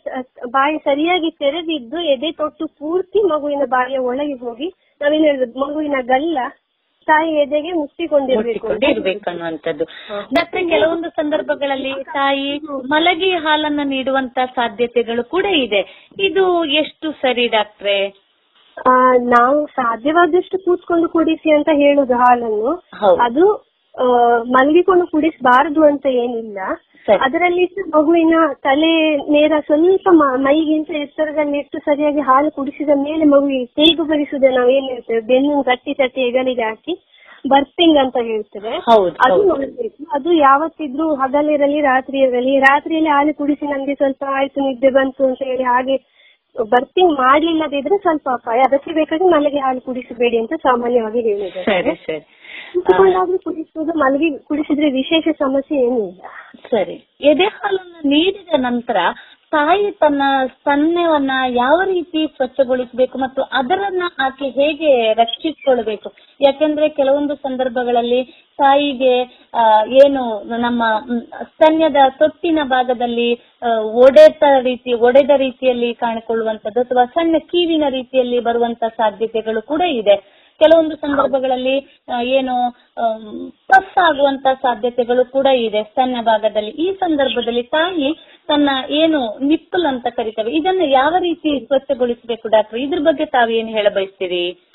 ಬಾಯಿ ಸರಿಯಾಗಿ ತೆರೆದಿದ್ದು ಎದೆ ತೊಟ್ಟು ಪೂರ್ತಿ ಮಗುವಿನ ಬಾಯಿಯ ಒಳಗೆ ಹೋಗಿ ನಾವೇನ್ ಹೇಳ್ಬೇಕು ಮಗುವಿನ ಗಲ್ಲ ತಾಯಿ ಎದೆಗೆ ಮುಚ್ಚಿಕೊಂಡಿರ್ಬೇಕು ಅನ್ನುವಂಥದ್ದು ಮತ್ತೆ ಕೆಲವೊಂದು ಸಂದರ್ಭಗಳಲ್ಲಿ ತಾಯಿ ಮಲಗಿ ಹಾಲನ್ನ ನೀಡುವಂತ ಸಾಧ್ಯತೆಗಳು ಕೂಡ ಇದೆ. ಇದು ಎಷ್ಟು ಸರಿ ಡಾಕ್ಟ್ರೆ? ನಾವು ಸಾಧ್ಯವಾದಷ್ಟು ಕೂತ್ಕೊಂಡು ಕುಡಿಸಿ ಅಂತ ಹೇಳುದು ಹಾಲನ್ನು. ಅದು ಮಲಗಿಕೊಂಡು ಕುಡಿಸಬಾರದು ಅಂತ ಏನಿಲ್ಲ. ಅದರಲ್ಲಿ ಮಗುವಿನ ತಲೆ ನೇರ ಸ್ವಲ್ಪ ಮೈಗಿಂತ ಎತ್ತರದಲ್ಲಿ ಇಟ್ಟು ಸರಿಯಾಗಿ ಹಾಲು ಕುಡಿಸಿದ ಮೇಲೆ ಮಗುವಿಗೆ ತೇಗು ಬರಿಸುದ ನಾವು ಏನ್ ಹೇಳ್ತೇವೆ? ಬೆನ್ನು ತಟ್ಟಿ ತಟ್ಟಿ ಹೆಗಲಿಗೆ ಹಾಕಿ ಬರ್ತಿಂಗ್ ಅಂತ ಹೇಳ್ತೇವೆ. ಅದು ಮಾಡಬೇಕು. ಅದು ಯಾವತ್ತಿದ್ರು ಹಗಲಿರಲಿ ರಾತ್ರಿ ಇರಲಿ ರಾತ್ರಿಯಲ್ಲಿ ಹಾಲು ಕುಡಿಸಿ ನಮ್ಗೆ ಸ್ವಲ್ಪ ಆಯ್ತು ನಿದ್ದೆ ಬಂತು ಅಂತ ಹೇಳಿ ಹಾಗೆ ಬರ್ತಿಂಗ್ ಮಾಡ್ಲಿಲ್ಲದಿದ್ರೆ ಸ್ವಲ್ಪ ಅಪಾಯ. ಅದಕ್ಕೆ ಬೇಕಾಗಿ ಮನೆಗೆ ಹಾಲು ಕುಡಿಸಬೇಡಿ ಅಂತ ಸಾಮಾನ್ಯವಾಗಿ ಹೇಳಿದ್ದಾರೆ. ಸರಿ ಕುಡಿಸೋದು ಮಲಗಿ ಕುಡಿಸಿದ್ರೆ ವಿಶೇಷ ಸಮಸ್ಯೆ ಏನೂ ಸರಿ. ಎದೆ ಹಾಲನ್ನು ನೀಡಿದ ನಂತರ ತಾಯಿ ತನ್ನ ಸ್ತನ್ಯವನ್ನ ಯಾವ ರೀತಿ ಸ್ವಚ್ಛಗೊಳಿಸಬೇಕು ಮತ್ತು ಅದರನ್ನ ಆಕೆ ಹೇಗೆ ರಕ್ಷಿಸಿಕೊಳ್ಬೇಕು? ಯಾಕೆಂದ್ರೆ ಕೆಲವೊಂದು ಸಂದರ್ಭಗಳಲ್ಲಿ ತಾಯಿಗೆ ಏನು ನಮ್ಮ ಸ್ತನ್ಯದ ತೊಟ್ಟಿನ ಭಾಗದಲ್ಲಿ ಒಡೆತ ರೀತಿ, ಒಡೆದ ರೀತಿಯಲ್ಲಿ ಕಾಣಿಕೊಳ್ಳುವಂತದ್ದು ಅಥವಾ ಸಣ್ಣ ಕೀವಿನ ರೀತಿಯಲ್ಲಿ ಬರುವಂತ ಸಾಧ್ಯತೆಗಳು ಕೂಡ ಇದೆ. ಕೆಲವೊಂದು ಸಂದರ್ಭಗಳಲ್ಲಿ ಏನು ಪಸ್ ಆಗುವಂತ ಸಾಧ್ಯತೆಗಳು ಕೂಡ ಇದೆ ಸ್ತನ್ಯ ಭಾಗದಲ್ಲಿ. ಈ ಸಂದರ್ಭದಲ್ಲಿ ತಾಯಿ ತನ್ನ ಏನು ನಿಪ್ಪಲ್ ಅಂತ ಕರಿತೇವೆ, ಇದನ್ನ ಯಾವ ರೀತಿ ಸ್ವಚ್ಛಗೊಳಿಸಬೇಕು ಡಾಕ್ಟರ್? ಇದ್ರ ಬಗ್ಗೆ ತಾವೇನು ಹೇಳ ಬಯಸ್ತೀರಿ?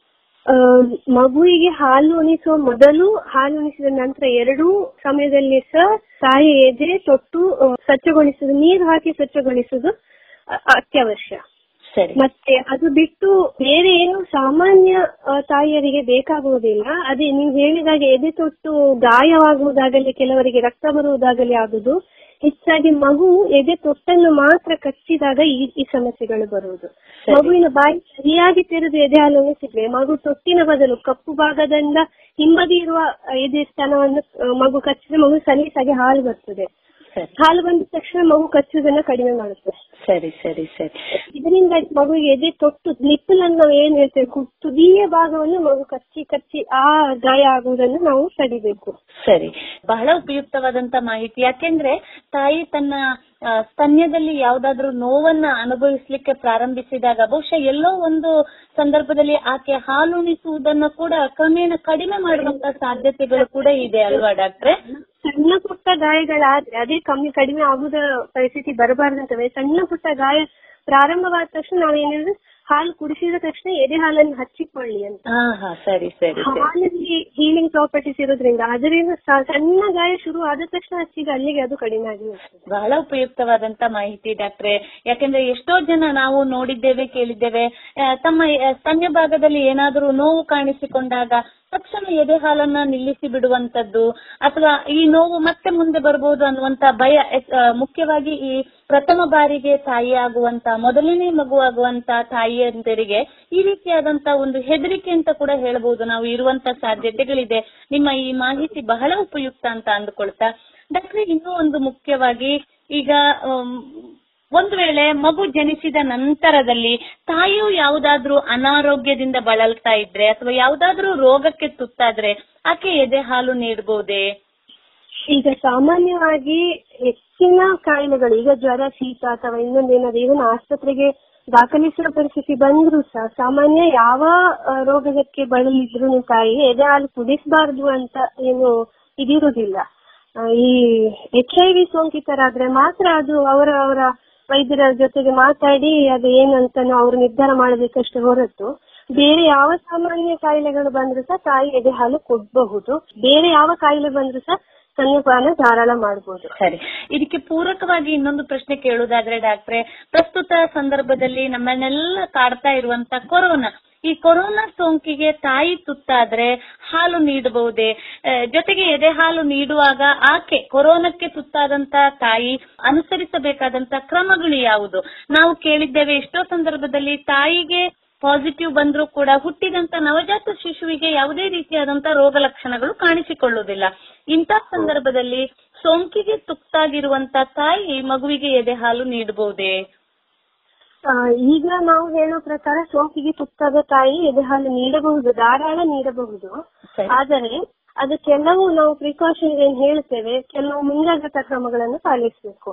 ಮಗುವಿಗೆ ಹಾಲು ಉಣಿಸುವ ಮೊದಲು, ಹಾಲು ಉಣಿಸಿದ ನಂತರ ಎರಡೂ ಸಮಯದಲ್ಲಿ ಸಹ ತಾಯಿ ಎದೆ ತೊಟ್ಟು ಸ್ವಚ್ಛಗೊಳಿಸುದು ನೀರು ಹಾಕಿ ಸ್ವಚ್ಛಗೊಳಿಸುವುದು ಅ- ಅತ್ಯವಶ್ಯ. ಮತ್ತೆ ಅದು ಬಿಟ್ಟು ಬೇರೆ ಏನು ಸಾಮಾನ್ಯ ತಾಯಿಯರಿಗೆ ಬೇಕಾಗುವುದಿಲ್ಲ. ಅದೇ ನೀವು ಹೇಳಿದಾಗ ಎದೆ ತೊಟ್ಟು ಗಾಯವಾಗುವುದಾಗಲಿ ಕೆಲವರಿಗೆ ರಕ್ತ ಬರುವುದಾಗಲಿ ಆಗುದು ಹೆಚ್ಚಾಗಿ ಮಗು ಎದೆ ತೊಟ್ಟನ್ನು ಮಾತ್ರ ಕಚ್ಚಿದಾಗ ಈ ಈ ಸಮಸ್ಯೆಗಳು ಬರುವುದು. ಮಗುವಿನ ಬಾಯಿ ಸರಿಯಾಗಿ ತೆರೆದು ಎದೆ ಹಾಲು ಉಣಿಸಿದ್ರೆ ಮಗು ತೊಟ್ಟಿನ ಬದಲು ಕಪ್ಪು ಭಾಗದಿಂದ ಹಿಂಬದಿ ಇರುವ ಎದೆ ಸ್ಥಾನವನ್ನು ಮಗು ಕಚ್ಚಿದ್ರೆ ಮಗು ಸಲೀಸಾಗಿ ಹಾಲು ಬರ್ತದೆ. ಹಾಲು ಬಂದ ತಕ್ಷಣ ಮಗು ಕಚ್ಚುವುದನ್ನ ಕಡಿಮೆ ಮಾಡುತ್ತೆ. ಸರಿ ಸರಿ ಸರಿ. ಇದರಿಂದ ಮಗುವಿಗೆ ಎದೆ ತೊಟ್ಟು ನಿಪ್ಪಲನ್ನು ನಾವು ಏನ್ ಹೇಳ್ತೇವೆ? ತುದಿಯ ಭಾಗವನ್ನು ಮಗು ಕಚ್ಚಿ ಕಚ್ಚಿ ಆ ಗಾಯ ಆಗುವುದನ್ನು ನಾವು ತಡಿಬೇಕು. ಸರಿ. ಬಹಳ ಉಪಯುಕ್ತವಾದಂತ ಮಾಹಿತಿ. ಯಾಕೆಂದ್ರೆ ತಾಯಿ ತನ್ನ ಸ್ತನ್ಯದಲ್ಲಿ ಯಾವ್ದಾದ್ರು ನೋವನ್ನ ಅನುಭವಿಸ್ಲಿಕ್ಕೆ ಪ್ರಾರಂಭಿಸಿದಾಗ ಬಹುಶಃ ಎಲ್ಲೋ ಒಂದು ಸಂದರ್ಭದಲ್ಲಿ ಆಕೆ ಹಾಲುಣಿಸುವುದನ್ನ ಕೂಡ ಕ್ರಮೇಣ ಕಡಿಮೆ ಮಾಡುವಂತ ಸಾಧ್ಯತೆಗಳು ಕೂಡ ಇದೆ ಅಲ್ವಾ, ಡಾಕ್ಟ್ರೆ? ಸಣ್ಣ ಪುಟ್ಟ ಗಾಯಗಳಾದ್ರೆ ಅದೇ ಕಮ್ಮಿ ಕಡಿಮೆ ಆಗುದ ಪರಿಸ್ಥಿತಿ ಬರಬಾರ್ದಂತವೆ. ಸಣ್ಣ ಪುಟ್ಟ ಗಾಯ ಪ್ರಾರಂಭವಾದ ತಕ್ಷಣ ನಾವೇನಿದ್ರೆ ಹಾಲು ಕುಡಿಸಿದ ತಕ್ಷಣ ಎದೆ ಹಾಲನ್ನು ಹಚ್ಚಿಕೊಳ್ಳಿ ಅಂತ. ಸರಿ ಸರಿ ಹಾಲಲ್ಲಿ ಹೀಲಿಂಗ್ ಪ್ರಾಪರ್ಟೀಸ್ ಇರೋದ್ರಿಂದ ಅದರಿಂದ ಸಣ್ಣ ಗಾಯ ಶುರು ಆದ ತಕ್ಷಣ ಹಚ್ಚಿದ ಅಲ್ಲಿಗೆ ಅದು ಕಡಿಮೆ ಆಗಿ ಬಹಳ ಉಪಯುಕ್ತವಾದಂತ ಮಾಹಿತಿ ಡಾಕ್ಟ್ರೆ. ಯಾಕಂದ್ರೆ ಎಷ್ಟೋ ಜನ ನಾವು ನೋಡಿದ್ದೇವೆ ಕೇಳಿದ್ದೇವೆ. ತಮ್ಮ ಸ್ತನ್ಯ ಭಾಗದಲ್ಲಿ ಏನಾದರೂ ನೋವು ಕಾಣಿಸಿಕೊಂಡಾಗ ತಕ್ಷಣ ಎದೆ ಹಾಲನ್ನ ನಿಲ್ಲಿಸಿ ಬಿಡುವಂತದ್ದು, ಅಥವಾ ಈ ನೋವು ಮತ್ತೆ ಮುಂದೆ ಬರಬಹುದು ಅನ್ನುವಂತ ಭಯ ಮುಖ್ಯವಾಗಿ ಈ ಪ್ರಥಮ ಬಾರಿಗೆ ತಾಯಿ ಆಗುವಂತ ಮೊದಲನೇ ಮಗು ಆಗುವಂತ ತಾಯಿಯಂದರಿಗೆ ಈ ರೀತಿಯಾದಂತ ಒಂದು ಹೆದರಿಕೆ ಅಂತ ಕೂಡ ಹೇಳಬಹುದು ನಾವು ಇರುವಂತ ಸಾಧ್ಯತೆಗಳಿದೆ. ನಿಮ್ಮ ಈ ಮಾಹಿತಿ ಬಹಳ ಉಪಯುಕ್ತ ಅಂತ ಅಂದುಕೊಳ್ತಾ. ಡಾಕ್ಟ್ರೆ, ಇನ್ನೂ ಒಂದು ಮುಖ್ಯವಾಗಿ ಈಗ ಒಂದು ವೇಳೆ ಮಗು ಜನಿಸಿದ ನಂತರದಲ್ಲಿ ತಾಯಿಯು ಯಾವುದಾದ್ರೂ ಅನಾರೋಗ್ಯದಿಂದ ಬಳಲ್ತಾ ಇದ್ರೆ ಅಥವಾ ಯಾವುದಾದ್ರೂ ರೋಗಕ್ಕೆ ತುತ್ತಾದ್ರೆ ಆಕೆ ಎದೆ ಹಾಲು ನೀಡಬಹುದೇ ಈಗ ಸಾಮಾನ್ಯವಾಗಿ ಹೆಚ್ಚಿನ ಕಾಯಿಲೆಗಳು, ಈಗ ಜ್ವರ, ಶೀತ ಅಥವಾ ಇನ್ನೊಂದೇನಾದ್ರೂ ಇವನ್ ಆಸ್ಪತ್ರೆಗೆ ದಾಖಲಿಸುವ ಪರಿಸ್ಥಿತಿ ಬಂದ್ರೂ ಸಹ ಸಾಮಾನ್ಯ ಯಾವ ರೋಗಕ್ಕೆ ಬಳಲಿದ್ರು ತಾಯಿ ಎದೆ ಹಾಲು ಕುಡಿಸಬಾರ್ದು ಅಂತ ಏನು ಇದಿರುವುದಿಲ್ಲ. ಈ ಎಚ್ ಐ ವಿ ಸೋಂಕಿತರಾದ್ರೆ ಮಾತ್ರ ಅದು ಅವರ ಅವರ ವೈದ್ಯರ ಜೊತೆಗೆ ಮಾತಾಡಿ ಅದು ಏನಂತ ಅವರು ನಿರ್ಧಾರ ಮಾಡಬೇಕಷ್ಟೇ ಹೊರತು ಬೇರೆ ಯಾವ ಸಾಮಾನ್ಯ ಕಾಯಿಲೆಗಳು ಬಂದ್ರೂ ಸಹ ತಾಯಿ ಎದೆ ಹಾಲು ಕೊಡ್ಬಹುದು. ಬೇರೆ ಯಾವ ಕಾಯಿಲೆ ಬಂದ್ರೂ ಸಹ ಸ್ತನ್ಯಪಾನ ಧಾರಾಳ ಮಾಡಬಹುದು ಸರಿ. ಇದಕ್ಕೆ ಪೂರಕವಾಗಿ ಇನ್ನೊಂದು ಪ್ರಶ್ನೆ ಕೇಳುವುದಾದ್ರೆ ಡಾಕ್ಟ್ರೆ, ಪ್ರಸ್ತುತ ಸಂದರ್ಭದಲ್ಲಿ ನಮ್ಮನ್ನೆಲ್ಲ ಕಾಡ್ತಾ ಇರುವಂತ ಕೊರೋನಾ. ಈ ಕೊರೋನಾ ಸೋಂಕಿಗೆ ತಾಯಿ ತುತ್ತಾದ್ರೆ ಹಾಲು ನೀಡಬಹುದೇ? ಜೊತೆಗೆ ಎದೆ ಹಾಲು ನೀಡುವಾಗ ಆಕೆ ಕೊರೋನಾಕ್ಕೆ ತುತ್ತಾದಂತ ತಾಯಿ ಅನುಸರಿಸಬೇಕಾದಂತ ಕ್ರಮಗಳು ಯಾವುದು? ನಾವು ಕೇಳಿದ್ದೇವೆ ಎಷ್ಟೋ ಸಂದರ್ಭದಲ್ಲಿ ತಾಯಿಗೆ ಪಾಸಿಟಿವ್ ಬಂದರೂ ಕೂಡ ಹುಟ್ಟಿದಂತ ನವಜಾತ ಶಿಶುವಿಗೆ ಯಾವುದೇ ರೀತಿಯಾದಂತ ರೋಗ ಲಕ್ಷಣಗಳು ಕಾಣಿಸಿಕೊಳ್ಳುವುದಿಲ್ಲ. ಇಂತಹ ಸಂದರ್ಭದಲ್ಲಿ ಸೋಂಕಿಗೆ ತುತ್ತಾಗಿರುವಂತ ತಾಯಿ ಮಗುವಿಗೆ ಎದೆ ಹಾಲು ನೀಡಬಹುದೇ? ಈಗ ನಾವು ಹೇಳೋ ಪ್ರಕಾರ ಸೋಂಕಿಗೆ ತುತ್ತಾದ ತಾಯಿ ಎದೆ ಹಾಲು ನೀಡಬಹುದು ಧಾರಾಳ ನೀಡಬಹುದು. ಆದರೆ ಅದು ಕೆಲವು ನಾವು ಪ್ರಿಕಾಷನ್ ಏನ್ ಹೇಳ್ತೇವೆ ಕೆಲವು ಮುಂಜಾಗ್ರತಾ ಕ್ರಮಗಳನ್ನು ಪಾಲಿಸಬೇಕು.